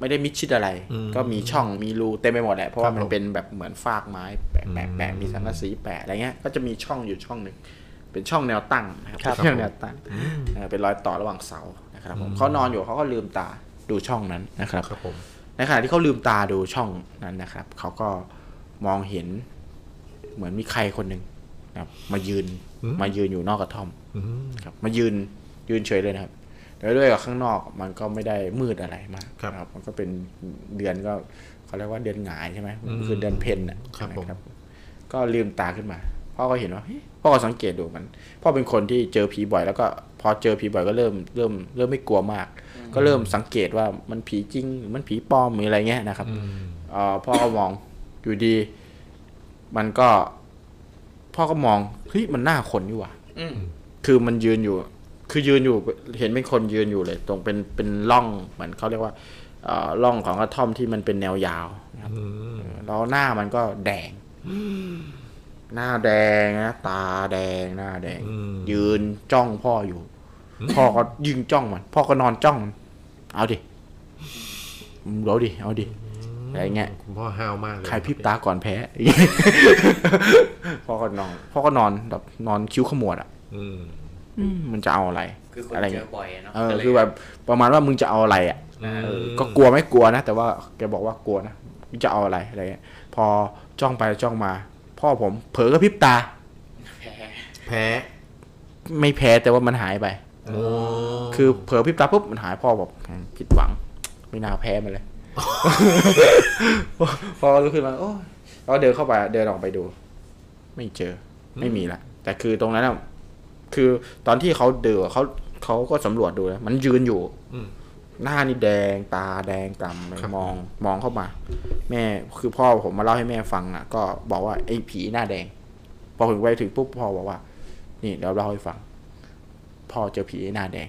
ไม่ได้มิดชิดอะไร ก็มีช่องมีรูเต็มไปหมดแหละเพราะว่ามันเป็นแบบเหมือนฟากไม้แปะแปะแปะมีสังกะสีแปะอะไรเงี้ยก็จะมีช่องอยู่ช่องหนึ่งเป็นช่องแนวตั้งนะครับครับเป็นช่องแนวตั้งเออเป็นรอยต่อระหว่างเสานะครับผมเขานอนอยู่เขาก็ลืมตาดูช่องนั้นนะครับครับผมในขณะที่เขาลืมตาดูช่องนั้นนะครับเขาก็มองเห็น เหมือนมีใครคนหนึ่งนะครับ มายืนอืมมายืนอยู่นอกกระท่อมอืมครับ มายืนยืนเฉยเลยนะครับแล้วด้วยกับข้างนอกมันก็ไม่ได้มืดอะไรมากครับนะมันก็เป็นเดือนก็เขาเรียกว่าเดือนหงายใช่ไหมอืมคือเดือนเพ็ญน่ะครับผมนะก็ลืมตาขึ้นมาพ่อก็เห็นว่าเฮ้ยพ่อก็สังเกตดูมันพ่อเป็นคนที่เจอผีบ่อยแล้วก็พอเจอผีบ่อยก็เริ่มเริ่มเริ่มไม่กลัวมาก ก็เริ่มสังเกตว่ามันผีจริงหรือมันผีปลอมหรืออะไรเงี้ยนะครับอืมเอ่อพ่อก็มองอยู่ดี มันก็ พ่อก็มองเฮ้ยมันหน้าคนนี่หว่าอืมคือมันยืนอยู่ คือยืนอยู่ เห็นเป็นคนยืนอยู่เลย ตรงเป็นเป็นร่องเหมือนเขาเรียกว่าเอ่อร่องของกระท่อมที่มันเป็นแนวยาวนะครับอืมแล้วหน้ามันก็แดงหน้าแดงนะตาแดงหน้าแดงอืมยืนจ้องพ่ออยู่ พ่อก็ยิงจ้องมัน พ่อก็นอนจ้องมันเอาดิมึงเอาดิเอาดิ อะไรเงี้ยคุณพ่อห้าวมากเลยใครพริบตาก่อนแพ้พ่อก็นอนพ่อก็นอนแบบนอนคิ้วขมวดอะอืมอืมมันจะเอาอะไรคือคนอะไรเจเงี้อยบ่อยอะเนาะเออก็เลยคือแบบประมาณว่ามึงจะเอาอะไรอะอืมเออก็กลัวไม่กลัวนะแต่ว่าแกบอกว่ากลัวนะมึงจะเอาอะไรอะไรเงี้ยพอจ้องไปจ้องมา พ่อผม เผลอกระพริบตาแพ้แพ้ ไม่แพ้แต่ว่ามันหายไปโอ้คือเผลอพริบตาปุ๊บมันหายพ่อบอกอืมผิดหวัง ไม่น่าแพ้มันเลย พอลุกขึ้นมาโอ้ยเราก็เดินเข้าไปเดินออกไปดู ไม่เจอ ไม่มีละแต่คือตรงนั้นอะคือตอนที่เขาเดือเขาเขาก็สำรวจดูแล้วมันยืนอยู่อืมหน้านี่แดงตาแดงกล่ำเลยครับมองมองเข้ามา แม่คือพ่อผมมาเล่าให้แม่ฟังอะ ก็บอกว่าไอ้ผีหน้าแดง พอถึงไปถึงปุ๊บพ่อบอกว่า นี่เดี๋ยวเล่าให้ฟัง พ่อเจอผีหน้าแดง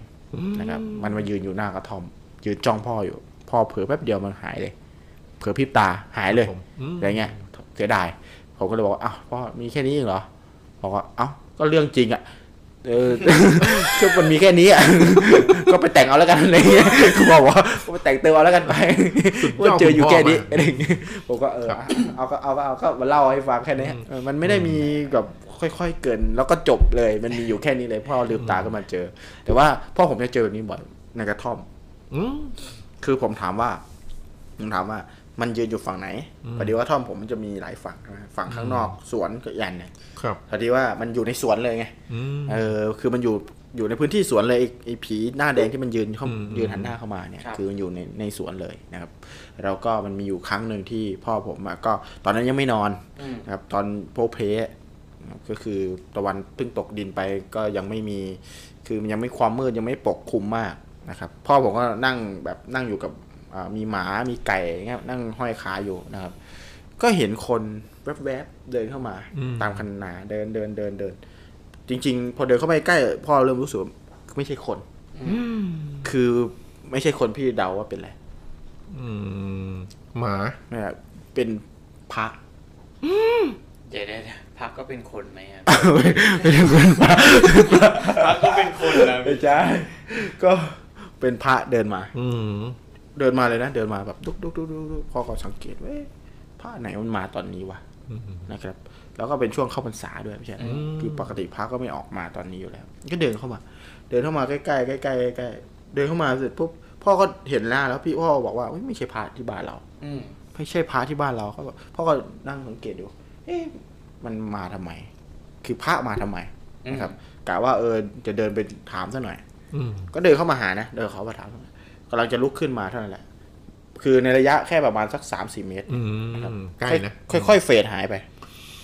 นะครับ มันมายืนอยู่หน้ากระท่อมยืนจ้องพ่ออยู่ พ่อเผลอแป๊บเดียวมันหายเลย เผลอพริบตาหายเลยผมอืมอะไรเงี้ยเสียดายผมก็เลยบอกว่าอ้าวพ่อมีแค่นี้เองเหรอบอกว่าเอ้าก็เรื่องจริงอะเออก็มันมีแค่นี้อะ ก็ไปแต่งเอาแล้วกันอะไรเงี้ยเขาบอกว่าก็ไปแต่งเติมเอาแล้วกันไปว่าเจออยู่แค่นี้อะไรเงี้ยผมก็เออเอาก็เอาก็เอาก็มาเล่าให้ฟังแค่นี้เออมันไม่ได้มีแบบค่อย ๆ เกินแล้วก็จบเลย มันมีอยู่แค่นี้เลยพ่อลืมตาก็มาเจอ แต่ว่าพ่อผมจะเจอแบบนี้บ่อยในกระท่อมอืม คือผมถามว่าผมถามว่า มันยืนอยู่ฝั่งไหนอืมพอดีว่าท่อมผมมันจะมีหลายฝั่งใช่ไหมฝั่งข้างนอกสวนก็ยันเนี่ยครับพอดีว่ามันอยู่ในสวนเลยไงอืมเออ คือมันอยู่อยู่ในพื้นที่สวนเลยไอ้ไอ้ผีหน้าแดงที่มันยืนเข้าอืมยืนหันหน้าเข้ามาเนี่ยครับคือมันอยู่ในในสวนเลยนะครับ แล้วก็มันมีอยู่ครั้งหนึ่งที่พ่อผมอะก็ตอนนั้นยังไม่นอนอืมนะครับ ตอนโพเพก็คือตะวันเพิ่งตกดินไปก็ยังไม่มี คือมันยังไม่ความมืดยังไม่ปกคลุมมาก นะครับพ่อผมก็นั่งแบบนั่งอยู่กับอ่ามีหมา มีไก่เงี้ยนั่งห้อยขาอยู่นะครับ ก็เห็นคนแวบๆเดินเข้ามาอืมตามคันนาเดินเดินเดินเดิน จริง ๆ พอเดินเข้าไปใกล้พ่อเริ่มรู้สึกว่าไม่ใช่คนคือไม่ใช่คนพี่เดาว่าเป็นอะไรอืมหมานะครับเป็นพระเดี๋ยวเดี๋ยวเดี๋ยวพักก็เป็นคนไหมครับไม่ใช่คนพระพักก็เป็นคนนะไม่ใช่ก็ เป็นพระเดินมา อืมเดินมาเลยนะ เดินมาแบบดุกดุกดุกดุกดุกพ่อก็สังเกตว่าเอ๊ะพระไหนมันมาตอนนี้วะอืมนะครับ แล้วก็เป็นช่วงเข้าพรรษาด้วยไม่ใช่อืมคือปกติพระก็ไม่ออกมาตอนนี้อยู่แล้ว ก็เดินเข้ามา เดินเข้ามาใกล้ๆใกล้ๆใกล้ๆใกล้ๆเดินเข้ามาเสร็จปุ๊บพ่อก็เห็นหน้าแล้วพี่พ่อบอกว่าเฮ้ยไม่ใช่พระที่บ้านเรา อืมไม่ใช่พระที่บ้านเราเขาบอกพ่อก็นั่งสังเกตดูเอ๊ะมันมาทำไม คือพระมาทำไมนะครับกะว่าเออจะเดินไปถามซะหน่อยอืม ก็เดินเข้ามาหานะเดินเขามาถามกำลังจะลุกขึ้นมาเท่านั้นแหละ คือในระยะแค่ประมาณสักสามสี่เมตรอืมใกล้นะค่อยค่อยๆเฟดหายไป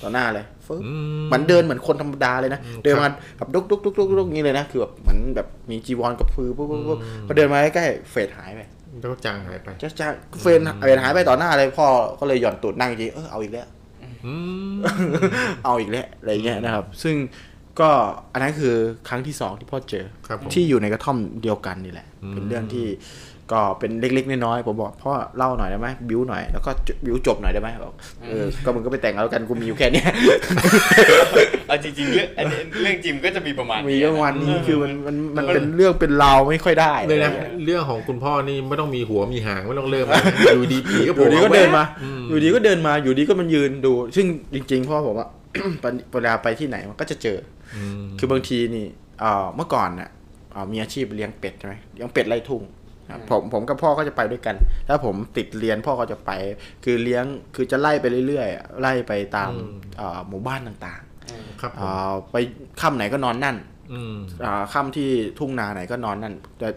ต่อหน้าเลยฟึ๊บอืเหมือนเดินเหมือนคนธรรมดาเลยนะอืมเดินมาแบบดุกดุกดุกดุกดุกอย่างนี้เลยนะคือแบบเหมือนแบบมีจีวรกับพือปุ๊บปุ๊บปุ๊บพอเดินมาใกล้ๆเฟดหายไปแล้วก็จางหายไปจะจะเฟดเฟดหายไปต่อหน้าเลยพ่อก็เลยหย่อนตูดนั่งจริงเออเอาอีกแล้วอืมเอาอีกแล้วอะไรเงี้ยนะครับ ซึ่ง ก็อันนั้นคือครั้งที่สองที่พ่อเจอครับผมที่อยู่ในกระท่อมเดียวกันนี่แหละอืมเป็นเรื่องที่ก็เป็นเล็กๆน้อยๆผมบอกพ่อเล่าหน่อยได้ไหมบิวหน่อยแล้วก็บิวจบหน่อยได้ไหมบอกเออก็มึงก็ไปแต่งเอาแล้วกันกูมีอยู่แค่เนี้ยเอาจริงๆเรื่องอันนี้เรื่องจริงก็จะมีประมาณมีนี้แค่วันนี้คือมันมันมันมันเป็นเรื่องเป็นราวไม่ค่อยได้เลยนะอไรงี้เรื่องของคุณพ่อนี่ไม่ต้องมีหัวมีหางไม่ต้องเริ่มนะอยู่ดีผีก็อโผล่ยู่ดีก็เดินมาอืมอยู่ดีก็เดินมาอยู่ดีก็มันยืนดู ซึ่งจริง ๆ พ่อผมว่าเวลาไปที่ไหนมันก็จะเจออืม คือบางทีนี่เอ่อเมื่อก่อนน่ะเอ่อมีอาชีพเลี้ยงเป็ดใช่ไหมเลี้ยงเป็ดไล่ทุ่งครับผมผมกับพ่อก็จะไปด้วยกัน ถ้าผมติดเรียนพ่อก็จะไป คือเลี้ยงคือจะไล่ไปเรื่อยๆอะไล่ไปตามเอ่อหมู่บ้านต่างครับๆผมเอ่อไปค่ำไหนก็นอนนั่นอืมอ่าค่ำที่ทุ่งนาไหนก็นอนนั่น แต่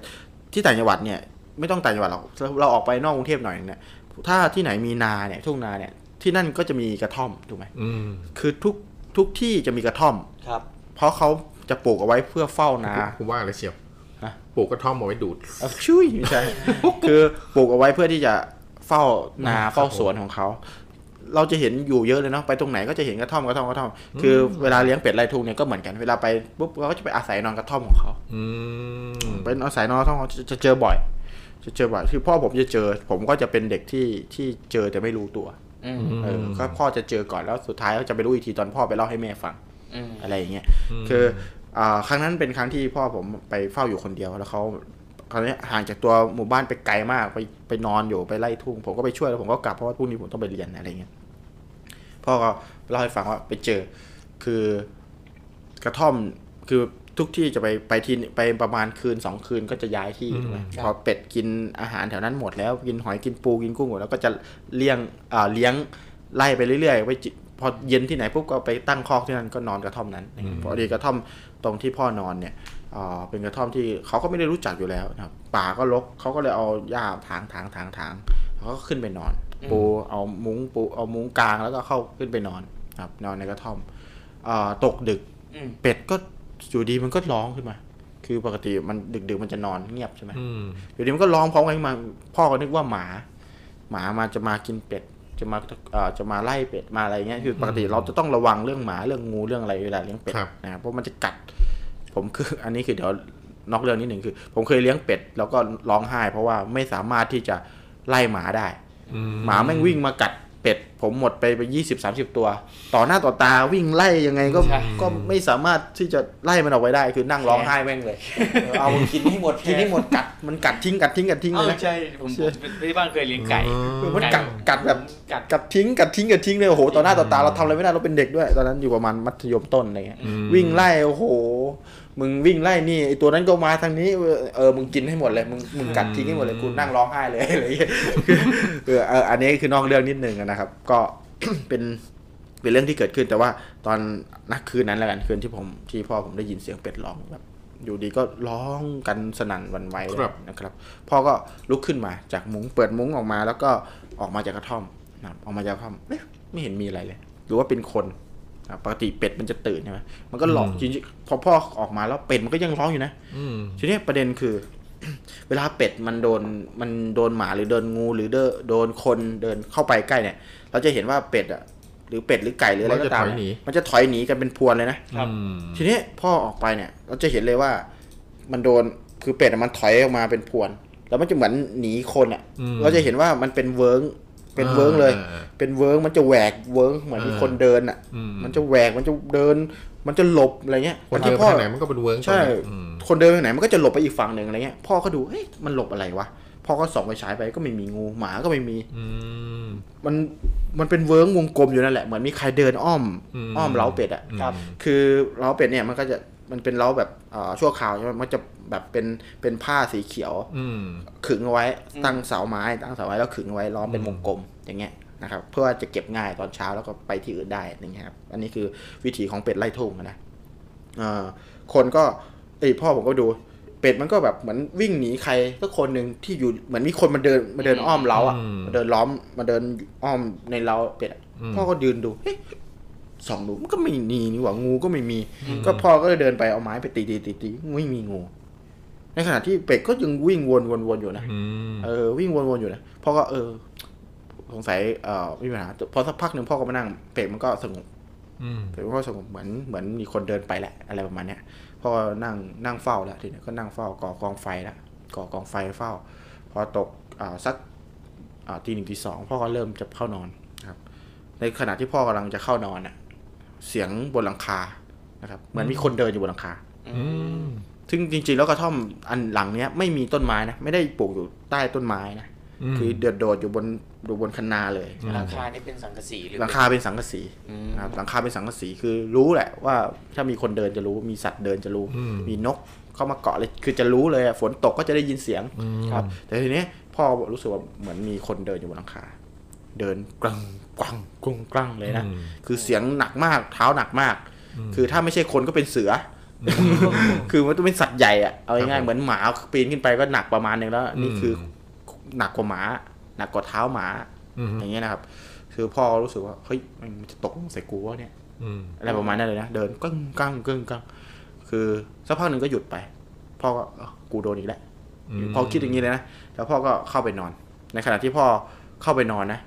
ที่ต่างจังหวัดเนี่ย ไม่ต้องต่างจังหวัดหรอกเราเราออกไปนอกกรุงเทพหน่อยนึงเนี่ยถ้าที่ไหนมีนาเนี่ยทุ่งนาเนี่ยที่นั่นก็จะมีกระท่อมถูกไหมอืมคือทุกทุกที่จะมีกระท่อมครับ เพราะเขาจะปลูกเอาไว้เพื่อเฝ้านาผมว่าอะไรเชียวฮะปลูกกระท่อมเอาไว้ดูดเอ้าชุยไม่ใช่ คือปลูกเอาไว้เพื่อที่จะเฝ้านาครับเฝ้าสวนของเขาเราจะเห็นอยู่เยอะเลยเนาะไปตรงไหนก็จะเห็นกระท่อมกระท่อมกระท่อมคือเวลาเลี้ยงเป็ดไล่ทุ่งเนี่ยก็เหมือนกันเวลาไปปุ๊บเราก็จะไปอาศัยนอนกระท่อมของเขาอืมเป็นอาศัยนอนกระท่อมเขาจะจะเจอบ่อย จะเจอบ่อยคือพ่อผมจะเจอ ผมก็จะเป็นเด็กที่ที่เจอแต่ไม่รู้ตัวอืมเออก็พ่อจะเจอก่อนแล้วสุดท้ายก็จะไปรู้อีกทีตอนพ่อไปเล่าให้แม่ฟัง อืมอะไรอย่างเงี้ยคืออ่าครั้งนั้นเป็นครั้งที่พ่อผมไปเฝ้าอยู่คนเดียวแล้วเขาคราวนี้ห่างจากตัวหมู่บ้านไปไกลมาก ไปไปนอนอยู่ไปไล่ทุ่ง ผมก็ไปช่วยแล้วผมก็กลับเพราะว่าพรุ่งนี้ผมต้องไปเรียนอะไรเงี้ยพ่อก็เล่าให้ฟังว่าไปเจอคือกระท่อมคือทุกที่จะไปไปที่ไปประมาณคืนสองคืนก็จะย้ายที่ถูกไหมพอเป็ดกินอาหารแถวนั้นหมดแล้วกินหอยกินปูกินกุ้งหมดแล้วก็จะเลี้ยงอ่าเลี้ยงไล่ไปเรื่อยๆไปจิ พอเย็นที่ไหนปุ๊บก็ไปตั้งคอกที่นั่นก็นอนกระท่อมนั้นพอดีกระท่อมตรงที่พ่อนอนเนี่ยอ่าเป็นกระท่อมที่เขาก็ไม่ได้รู้จักอยู่แล้วนะครับป่าก็รกเขาก็เลยเอาหญ้าถางถางถางถางเขาก็ขึ้นไปนอน ปูเอามุ้งปูเอามุ้งกลางแล้วก็เข้าขึ้นไปนอนครับ นอนในกระท่อมเอ่อตกดึกอืมเป็ดก็อยู่ดีมันก็ร้องขึ้นมา คือปกติมันดึกๆมันจะนอนเงียบใช่ไหมอืมอยู่ดีมันก็ร้องพร้อมกันขึ้นมา พ่อก็นึกว่าหมา หมามาจะมากินเป็ด จะมาเอ่อจะมาไล่เป็ดมาอะไรเงี้ยคือปกติเราจะต้องระวังเรื่องหมาเรื่องงูเรื่องอะไรเวลาเลี้ยงเป็ดครับนะครับเพราะมันจะกัด ผมคืออันนี้คือเดี๋ยวนอกเรื่องนิดหนึ่งคือ ผมเคยเลี้ยงเป็ดแล้วก็ร้องไห้ เพราะว่าไม่สามารถที่จะไล่หมาได้อืหมาแม่งวิ่งมากัด เป็ด ผมหมดไปไปยี่สิบสามสิบตัว ต่อหน้าต่อตาวิ่งไล่ยังไงก็ใช่ก็ไม่สามารถที่จะไล่มันออกไปได้ คือนั่งร้องไห้แม่งเลย เออเอามันกินให้หมดกินให้หมดกัดมันกัดทิ้งกัดทิ้งกัดทิ้งเอเลยอนะใช่ผมผมที่บ้านเคยเลี้ยงไก่คือมันกัดกัดแบบกัดกัดทิ้งกัดทิ้งกัดทิ้งเลยโอ้โหต่อหน้าต่อตาเราทำอะไรไม่ได้เราเป็นเด็กด้วย ตอนนั้นอยู่ประมาณมัธยมต้นอะไรเงี้ยอืมวิ่งไล่โอ้โห มึงวิ่งไล่นี่ไอตัวนั้นก็มาทางนี้ เออมึงกินให้หมดเลยมึงมึงกัดทิ้งให้หมดเลยกูนั่งร้องไห้เลยอะไรเงี้ยคือเออเอออันนี้คือนอกเรื่องนิดนึงนะครับ ก็เป็นเป็นเรื่องที่เกิดขึ้น แต่ว่าตอนนักคืนนั้นแล้วกันคืนที่ผมที่พ่อผมได้ยินเสียงเป็ดร้องแบบอยู่ดีก็ร้องกันสนั่นหวันไหวเลยครับนะครับ พ่อก็ลุกขึ้นมาจากมุ้งเปิดมุ้งออกมา แล้วก็ออกมาจากกระท่อมนะครับออกมาจากกระท่อมเอ๊ะไม่เห็นมีอะไรเลย หรือว่าเป็นคนนะครับ ปกติเป็ดมันจะตื่นใช่ไหมมันก็หลอกจริงๆพอพ่อออกมาแล้วเป็ดมันก็ยังร้องอยู่นะอืมทีนี้ประเด็นคือ เวลาเป็ดมันโดนมันโดนหมาหรือโดนงูหรือเดนโดนคนเดินเข้าไปใกล้เนี่ย เราจะเห็นว่าเป็ดอะหรือเป็ดหรือไก่หรืออะไรก็ตามมันจะถอยหนีเนี่ยมันจะถอยหนีกันเป็นพรวนเลยนะครับอืมทีนี้พ่อออกไปเนี่ย เราจะเห็นเลยว่า มันโดนคือเป็ดอะมันถอยออกมาเป็นพรวน แล้วมันจะเหมือนหนีคนอะอืมเราจะเห็นว่ามันเป็นเวิร์ง เป็นเวิร์งเลยอ่าเป็นเวิร์งมันจะแหวกเวิร์งเหมือนมีคนเดินอะอืมมันจะแหวกมันจะเดิน มันจะหลบอะไรเงี้ยคนที่เดินพ่อไปไหนมันก็เป็นเวิ้งใช่อืมคนเดินไปไหนมันก็จะหลบไปอีกฝั่งหนึ่งอะไรเงี้ยพ่อก็ดูเฮ้ยมันหลบอะไรวะพ่อก็ส่องไปฉายไปก็ไม่มีงูหมาก็ไม่มีอืมมันมันเป็นเวิ้งวงกลมอยู่นั่นแหละเหมือนมีใครเดินอ้อมอืมอ้อมเล้าเป็ดอะครับคือเล้าเป็ดเนี่ยมันก็จะ มันเป็นเล้าแบบเอ่อชั่วคราวใช่ไหมมันจะแบบเป็นเป็นผ้าสีเขียวอืมขึงเอาไว้ตั้งเสาไม้ตั้งเสาไม้แล้วขึงเอาไว้ล้อมเป็นวงกลมอย่างเงี้ยนะครับเพื่อว่าจะเก็บง่ายตอนเช้าแล้วก็ไปที่อื่นได้อย่างเงี้ยครับอันนี้คือวิถีของเป็ดไล่ทุ่งอะนะเอ่อคนก็เอ้ยพ่อผมก็ดู เป็ดมันก็แบบเหมือนวิ่งหนีใครสักคนหนึ่งที่อยู่เหมือนมีคนมาเดินมาเดินอ้อมเล้าอะอืมมาเดินล้อมมาเดินอ้อมในเล้าเป็ดอะอืมพ่อก็ยืนดูเฮ้ย ส่องดูมันก็ไม่มีนี่หว่างูก็ไม่มี ก็พ่อก็เลยเดินไปเอาไม้ไปตีตีตีตีไม่มีงู ในขณะที่เป็ดก็ยังวิ่งวนวนวนอยู่นะอืมเออวิ่งวนๆอยู่นะพ่อก็เออ สงสัยเอ่อไม่มีปัญหาพอสักพักหนึ่งพ่อก็มานั่งเป็ดมันก็สงบอืมเป็ดมันก็สงบเหมือนเหมือนมีคนเดินไปแหละ อะไรประมาณเนี้ยพ่อก็นั่งนั่งเฝ้าแล้วทีนี้ก็นั่งเฝ้าก่อกองไฟแล้วก่อกองไฟเฝ้าพอตกอ่าสักอ่าตีหนึ่งตีสองพ่อก็เริ่มจะเข้านอนครับ ในขณะที่พ่อกำลังจะเข้านอนน่ะ เสียงบนหลังคานะครับเหมือนมีคนเดินอยู่บนหลังคาอืมซึ่งจริงๆแล้วกระท่อมอันหลังเนี้ยไม่มีต้นไม้นะไม่ได้ปลูกอยู่ใต้ต้นไม้นะคือเดือดโดดอยู่บนอยู่บนคันนาเลยหลังคานี่เป็นสังกะสีหรือหลังคาเป็นสังกะสีอืมนะครับหลังคาเป็นสังกะสีคือรู้แหละว่าถ้ามีคนเดินจะรู้มีสัตว์เดินจะรู้อืมมีนกเข้ามาเกาะเลยคือจะรู้เลยอะฝนตกก็จะได้ยินเสียงอืมครับ แต่ทีนี้พ่อรู้สึกว่าเหมือนมีคนเดินอยู่บนหลังคา เดินกลัง กลังกรุงกลังเลยนะอืมคือเสียงหนักมากเท้าหนักมาก คือถ้าไม่ใช่คนก็เป็นเสืออคือมันต้องเป็นสัตว์ใหญ่อะเอาครัง่ายบๆเหมือนหมาปีนขึ้นไปก็หนักประมาณหนึงแล้ว นี่อืมคือหนักกว่าหมา หนักกว่าเท้าหมาอืมอย่างเงี้ยนะครับ คือพ่อรู้สึกว่าเฮ้ยมันจะตกลงใส่กูวะเนี่ยอืมอะไรประมาณนั้นเลยนะเดินกึ้งกังกึ้งกังคือสักพักหนึ่งก็หยุดไปพ่อก็เอ้ากูโดนอีกแล้วอืมพ่อคิดอย่างนี้เลยนะแล้วพ่อก็เข้าไปนอน ในขณะที่พ่อเข้าไปนอนนะ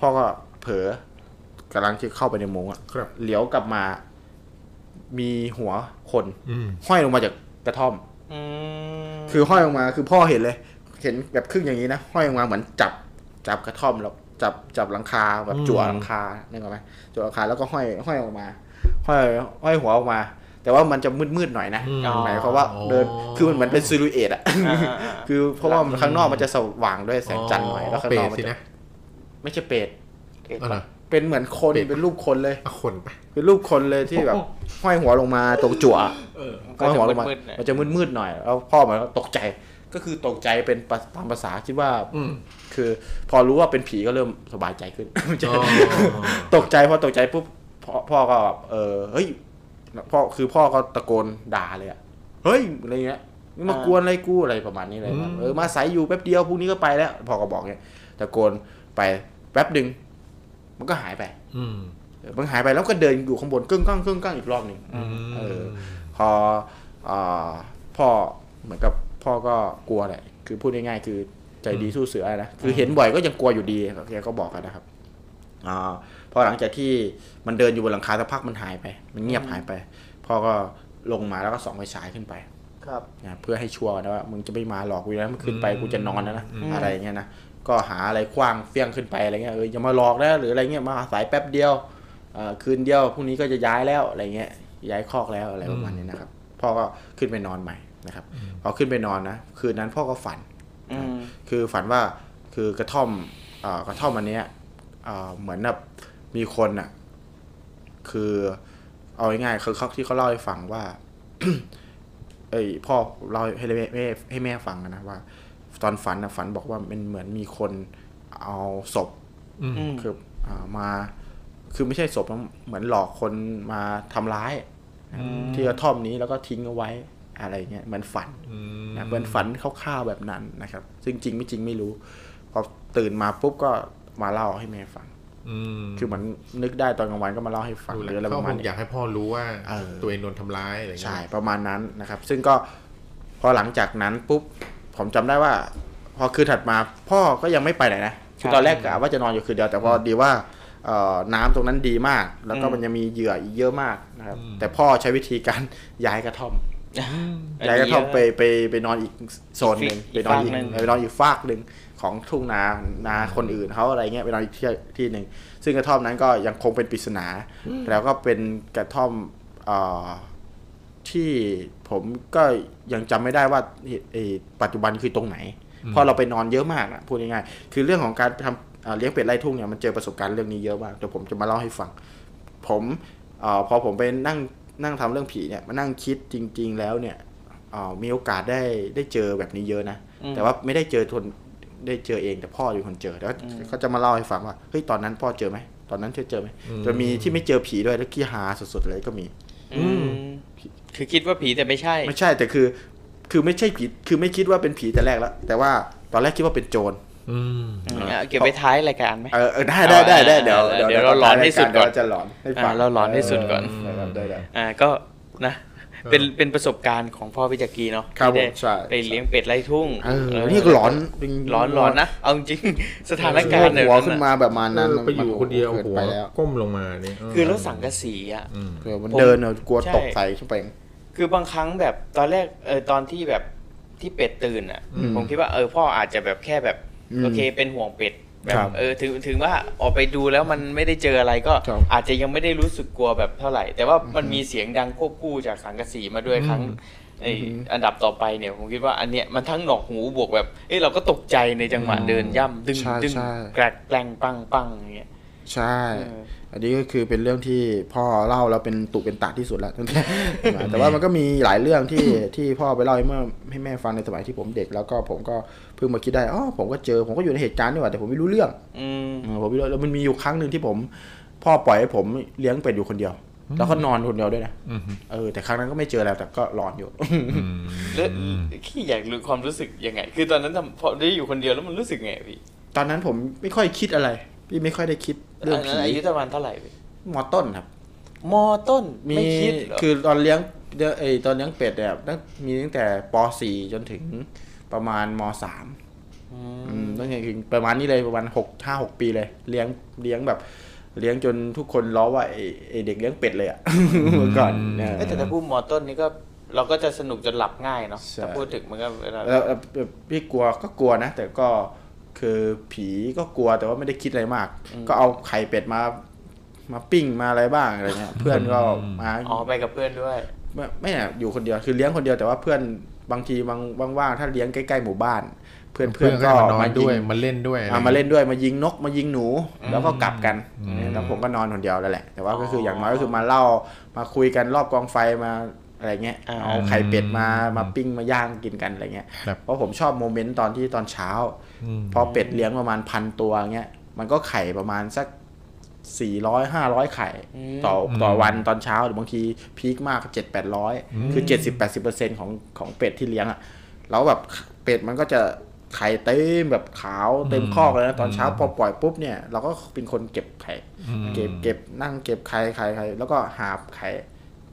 พ่อก็เผลอกำลังที่เข้าไปในมุ้งอะครับ เหลียวกลับมา มีหัวคนอืมห้อยลงมาจากกระท่อม อืมคือห้อยลงมาคือพ่อเห็นเลย เห็นแบบครึ่งอย่างนี้นะห้อยลงมาเหมือนจับจับกระท่อมแล้วจับจับหลังคาแบบจั่วหลังคานึกออกไหมจั่วหลังคาแล้วก็ห้อยห้อยออกมาห้อยห้อยหัวออกมา แต่ว่ามันจะมืดๆหน่อยนะอืม หมายความว่าเดินคือมันเหมือนเป็นซิลูเอตอะ อ่าอ่าอ่า คือเพราะว่ามันข้างนอกมันจะสว่างด้วยแสงจันทร์หน่อยแล้วข้างเปรนอตกมันสิจะนะ ไม่ใช่เป็ดอ๋อเหรอเป็นเหมือนคนเป็ดเป็นรูปคนเลยอะคนไปเป็นรูปคนเลยที่แบบห้อยหัวลงมาตรงจั่วก็ห้อยจะหัวลงมามืดๆหน่อยมันจะมืดๆหน่อยแล้วพ่อมันก็ตกใจก็คือตกใจเป็นภาตามภาษาคิดว่าอืมคือ พอรู้ว่าเป็นผีก็เริ่มสบายใจขึ้นอ๋อตกใจพอตกใจปุ๊บพ่อพ่อก็แบบเออเฮ้ยพ่อคือพ่อก็ตะโกนด่าเลยอะเฮ้ยอะไรเงี้ยนี่มากวนอะไรกูอะไรประมาณนี้เลยแบบเออมาใส่อยู่แป๊บเดียวพรุ่งนี้ก็ไปแล้วพ่อก็บอกเงี้ยตะโกน ไปแป๊บดึง มันก็หายไป อืมเออมันหายไปแล้วก็เดินอยู่ข้างบนกึ้งก้างกึ้งก้างอีกรอบหนึ่งเออ พออ่าพ่อเหมือนกับพ่อก็กลัวแหละคือพูดง่ายๆคือใจดีสู้เสือนะคือเห็นบ่อยก็ยังกลัวอยู่ดีแกก็บอกกันนะครับอ่าพอหลังจากที่มันเดินอยู่บนหลังคาสักพักมันหายไป มันเงียบหายไปพ่อก็ลงมาแล้วก็ส่องไฟฉายขึ้นไป ครับนะเพื่อให้ชัวร์นะว่ามึงจะไม่มาหลอกกูนะมันขึ้นไปกูจะนอนแล้วนะอะไรอย่างเงี้ยนะก็หาอะไรคว้างเฟี้ยงขึ้นไปอะไรเงี้ยเอออย่ามาหลอกนะหรืออะไรเงี้ยมาอาศัยแป๊บเดียวเอ่อคืนเดียวพรุ่งนี้ก็จะย้ายแล้วอะไรเงี้ยย้ายคอกแล้วอะไรประมาณนี้นะครับพ่อก็ขึ้นไปนอนใหม่นะครับพอขึ้นไปนอนนะคืนนั้นพ่อก็ฝันอืมคือฝันว่าคือกระท่อมเอ่อกระท่อมอันเนี้ยเอ่อเหมือนแบบมีคนอะ คือเอาง่ายๆคือเขาที่เขาเล่าให้ฟังว่า เอ้ยพ่อเล่าให้แม่ให้ให้แม่ฟังอะนะว่า ตอนฝันนะฝันบอกว่ามันเหมือนมีคนเอาศพอืมอืมคืออ่ามาคือไม่ใช่ศพนะเหมือนหลอกคนมาทำร้าย ที่กระท่อมนี้แล้วก็ทิ้งเอาไว้อะไรเงี้ยเหมือนฝันอืมนะเหมือนฝันคร่าวๆแบบนั้นนะครับ ซึ่งจริงไม่จริงไม่รู้ พอตื่นมาปุ๊บก็มาเล่าให้แม่ฟังอืม คือเหมือนนึกได้ตอนกลางวันก็มาเล่าให้ฟังดูหแลรืออะไรเขาประคมาณงนี้อยากให้พ่อรู้ว่าเออตัวเองโดนทำร้ายอะไรเงี้ยใช่ประมาณนั้นนะครับ ซึ่งก็พอหลังจากนั้นปุ๊บผมจำได้ว่า พอคืนถัดมาพ่อก็ยังไม่ไปไหนนะคือตอนแรกกะว่าจะนอนอยู่คืนเดียวแต่พอดีว่าเอ่อน้ำตรงนั้นดีมาก แล้วก็มันยังมีเหยื่ออีกเยอะมากนะครับ แต่พ่อใช้วิธีการย้ายกระท่อมย้ายกระท่อมไปไปไปนอนอีกโซนหนึ่งอีไปกนอนอีกฟากหนึ่งไปนอนอีกฟากหนึ่ง ของทุ่งนานาคนอื่นเขาอะไรเงี้ยไปนอนอีกที่ที่หนึ่งซึ่งกระท่อมนั้นก็ยังคงเป็นปริศนา แล้วก็เป็นกระท่อมเอ่อที่ผมก็ยังจำไม่ได้ว่าเอ่อปัจจุบันคือตรงไหนเพราะเราไปนอนเยอะมากนะพูดง่ายๆคือเรื่องของการทำเอ่อเลี้ยงเป็ดไร่ทุ่งเนี่ยมันเจอประสบการณ์เรื่องนี้เยอะมากเดี๋ยวผมจะมาเล่าให้ฟัง ผมเออพอผมไปนั่งนั่งทำเรื่องผีเนี่ยมานั่งคิดจริง ๆ แล้วเนี่ยเอ่อมีโอกาสได้ได้เจอแบบนี้เยอะนะแต่ว่าไม่ได้เจอทน ได้เจอเองแต่พ่อเป็นคนเจอแล้วเขาจะมาเล่าให้ฟังว่าเฮ้ยตอนนั้นพ่อเจอไหมตอนนั้นเธอเจอไหมจะมีที่ไม่เจอผีด้วยแล้วขี้หาสุดๆเลยก็มี อืมคือคิดว่าผีแต่ไม่ใช่ ไม่ใช่แต่คือ คือไม่ใช่ผีคือไม่คิดว่าเป็นผีแต่แรกแล้ว แต่ว่าตอนแรกคิดว่าเป็นโจรอืมอืมอะเก็บไว้ท้ายรายการไหมเออเออได้ได้ได้ได้เดี๋ยวเดี๋ยวเราหลอนให้สุดก่อนเยวจะหลอนให้ฟังอ่าเราหลอนให้สุดก่อนเได้ได้ได้อ่าก็นะ เป็นเป็นประสบการณ์ของพ่อพิจักรีเนาะครับที่ได้ผมใช่ไปเลี้ยงเป็ดไล่ทุ่งเออเออนี่ก็หลอนร้อนร้อนนะเอาจริงๆสถานการณ์หัวขึ้นเยมาแบบมานั้นเออไปอยู่คนเดียวกิหัวไปแล้วก้มลงมาเนี่ยเคือแล้วสังกะสีอะอืมเออมันผมเดินเนอะกลัวใช่ตกใส่ขึ้นไปคือบางครั้งแบบตอนแรกเออตอนที่แบบที่เป็ดตื่นอะอืมผมคิดว่าเออพ่ออาจจะแบบแค่แบบอืมโอเคเป็นห่วงเป็ด แบบครับเออถึงถึงว่าออกไปดูแล้วมันไม่ได้เจออะไรก็ครับอาจจะยังไม่ได้รู้สึกกลัวแบบเท่าไหร่ แต่ว่ามันมีเสียงดังควบคู่จากสังกะสีมาด้วยครั้งไออันดับต่อไปเนี่ยผมคิดว่าอันเนี้ยมันทั้งหนวกหูบวกแบบเอ้ยเราก็ตกใจในจังหวะเดินย่ำดึงใช่ดึงใช่แกรกแกลงปังปังอย่างเงี้ยใช่เอออันนี้ก็คือเป็นเรื่องที่พ่อเล่าแล้วเป็นตุเป็นตะที่สุดแล้วตั้งแต่มาแต่ว่ามันก็มีหลายเรื่องที่ที่พ่อไปเล่าให้เมื่อให้แม่ฟังในสมัยที่ผมเด็ก แล้วก็ผมก็เพิ่งมาคิดได้อ๋อผมก็เจอผมก็อยู่ในเหตุการณ์นี่หว่าแต่ผมไม่รู้เรื่องอืมเออผมไม่รู้แล้วมันมีอยู่ครั้งหนึ่งที่ผม พ่อปล่อยให้ผมเลี้ยงเป็ดอยู่คนเดียว แล้วก็นอนคนเดียวด้วยนะอืมเออแต่ครั้งนั้นก็ไม่เจอแล้วแต่ก็ร้อนอยู่อืมแล้วขี้อยากรู้ความรู้สึกยังไง คือตอนนั้นทำพอได้อยู่คนเดียวแล้วมันรู้สึกไงพี่ตอนนั้นผมไม่ค่อยคิดอะไร พี่ไม่ค่อยได้คิด เรื่องอันผีนั้นอายุประมาณเท่าไหร่พี่มอต้นครับ มอต้นมีไม่คิดเหรอคือตอนเลี้ยงเดี๋ยวไอตอนเลี้ยงเป็ดเนี่ยตั้งมีตั้งแต่ป .4 จนถึงประมาณม .3 อืมตั้งแต่ถึงประมาณนี้เลยประมาณหกห้าหกปีเลย เลี้ยงเลี้ยงแบบเลี้ยงจนทุกคนล้อว่าไอไอเด็กเลี้ยงเป็ดเลยอะเมื่อก่อนเออเอ้ยแต่ถ้าพูดมอต้นนี่ก็เราก็จะสนุกจนหลับง่ายเนาะใช่ถ้าพูดถึงมันก็เวลาแล้วแล้วแล้วพี่กลัวก็กลัวนะ แต่ก็ คือผีก็กลัวแต่ว่าไม่ได้คิดอะไรมาก ก็เอาไข่เป็ดมา มาปิ้งมาอะไรบ้างอะไรเงี้ย เพื่อนก็มาอ๋อไปกับเพื่อนด้วย ไม่ไม่อะอยู่คนเดียวคือเลี้ยงคนเดียวแต่ว่าเพื่อนบางทีบางว่างๆถ้าเลี้ยงใกล้ๆหมู่บ้าน เพื่อนเพื่เพื่ออนนก็ก็มานอนมาด้วยยิงมาเล่นด้วยอะไรอ่ามาเล่นด้วยมายิงนกมายิงหนู แล้วก็กลับกันอืมเนี่ยแล้วผมก็นอนคนเดียวนั่นแหละ แต่ว่าก็คืออย่างน้อยก็คือมาเล่ามาคุยกันรอบกองไฟมาอะไรเงี้ยอ่าเอาไข่เป็ดมามาปิ้งมาย่างกินกันอะไรเงี้ยครับเพราะผมชอบโมเมนต์ตอนที่ตอนเช้าอืม พอเป็ดเลี้ยงประมาณพันตัวเงี้ยมันก็ไข่ประมาณสักสี่ร้อยห้าร้อยไข่ ต่อต่อวันตอนเช้าหรือบางทีพีคมากเจ็ดแปดร้อยคือเจ็ดสิบแปดสิบเปอร์เซ็นของของเป็ดที่เลี้ยงอะแล้วแบบเป็ดมันก็จะไข่เต็มแบบขาวเต็มคอกเลยนะตอนเช้าพอปล่อยปุ๊บเนี่ยเราก็เป็นคนเก็บไข่อืมเก็บเก็บนั่งเก็บไข่ไข่ไข่แล้วก็หาบไข่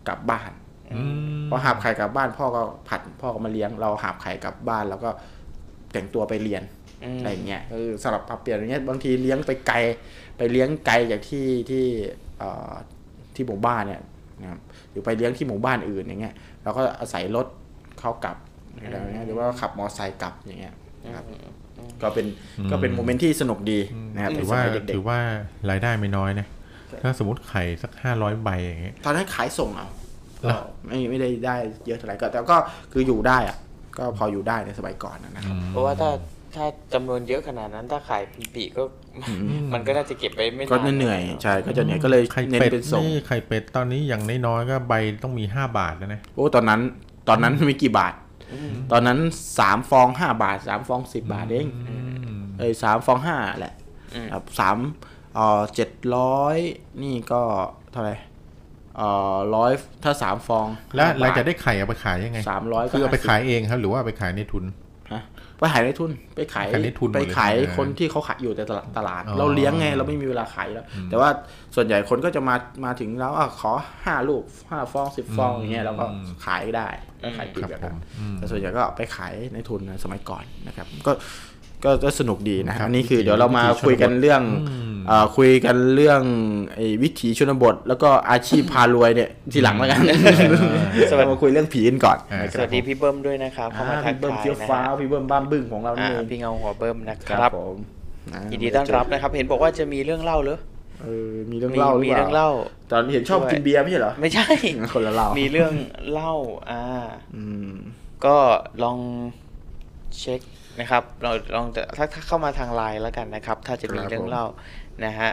กลับบ้านอืมพอหาบไข่กลับบ้านพ่อก็ผัดพ่อก็มาเลี้ยง เราหาบไข่กลับบ้านแล้วก็แต่งตัวไปเรียน อืมอะไรอย่างเงี้ยคือสลับปรับเปลี่ยนอย่างเงี้ยบางทีเลี้ยงไปไกล ไปเลี้ยงไกลจากที่ที่เอ่อที่หมู่บ้านเนี่ยนะครับหรือไปเลี้ยงที่หมู่บ้านอื่นอย่างเงี้ยเราก็อาศัยรถเข้ากลับอะไรอย่างเงี้ยหรือว่าขับมอเตอร์ไซค์กลับอย่างเงี้ยนะครับก็เป็นก็เป็นโมเมนต์ที่สนุกดีนะครับถืในอสว่ามัยเด็ถืกอว่ารายได้ไม่น้อยนะถ้าสมมติไข่สักห้าร้อยใบอย่างเงี้ยๆตอนนั้นขายส่งเอาเหรอไม่ไม่ได้ได้เยอะเท่าไหร่ก็แต่ก็คืออยู่ได้อะก็พออยู่ได้ในสมัยก่อนนะครับ เพราะว่าถ้า ถ้าจำนวนเยอะขนาดนั้น ถ้าขายเป็นปีก็ มันก็น่าจะเก็บไปไม่นานก็เหนื่อยๆใช่ก็จะเหนื่อยก็เลยไข่เน้นเป็ดเป็นส่งนี่ไข่เป็ดตอนนี้อย่างน้อยๆก็ใบต้องมีห้าบาทแล้วนะโอ้ตอนนั้นตอนนั้นไม่กี่บาท ตอนนั้นสามฟองห้าบาทสามฟองสิบบาทเองเอ้ยสามฟองห้าแหละครับสามเอ่อเจ็ดร้อยนี่ก็เท่าไหร่เอ่อร้อยถ้าสามฟอง แล้วเราห้บทจะได้ไข่เอาไปขายยังไงสามร้อยคือเอาไปขายเองครับ หรือว่าเอาไปขายในทุนฮะ ไปขายในทุนไปขายขายในทุนหมดไปเลยขายใช่ไหมคนที่เขาขายอยู่แต่ตลาดตลาดอ๋อเราเลี้ยงไงเราไม่มีเวลาขายแล้ว แต่ว่าส่วนใหญ่คนก็จะมามาถึงแล้วอะขอห้าลูกห้าฟองสิบฟองอย่างเงี้ยเราก็ขายได้ก็ขายปีกแบบนั้นแต่ส่วนใหญ่ก็ไปขายในทุนนะสมัยก่อนนะครับ ก็ ก็ก็สนุกดีนะครับอันนี้คือวิถีเดี๋ยวเรามาวิถีชนบทคุยกันเรื่องเอ่อคุยกันเรื่องไอ้วิถีชนบท แล้วก็อาชีพพารวยเนี่ยทีหลังแล้วกันเรามาคุยเรื่องผีกันก่อนอ่านะสครัวับสดีพี่เบิ้มด้วยนะครับเข้ามาอ่าทักพี่เบิ้มทายเฟี้ยวนะฟ้าฮะวพี่เบิ้มบ้ามบึ้งของเรานี่อ่าเองพี่เงาหัวเบิ้มนะคครัรับบผมอ่ายินดีต้อนรับนะครับ เห็นบอกว่าจะมีเรื่องเล่าเหรอเออมีเรื่องเล่าหรือมีเปเรื่องล่าเล่าตอนเห็นชอบด้วยกินเบียร์ไม่ใช่เหรอไม่ใช่คนละเล่ามีเรื่องเล่าอ่าอืมก็ลองเช็ค นะครับเราลองแต่ถ้าถ้าเข้ามาทางไลน์แล้วกันนะครับ ถ้าจะมีเรื่องเล่านะฮะ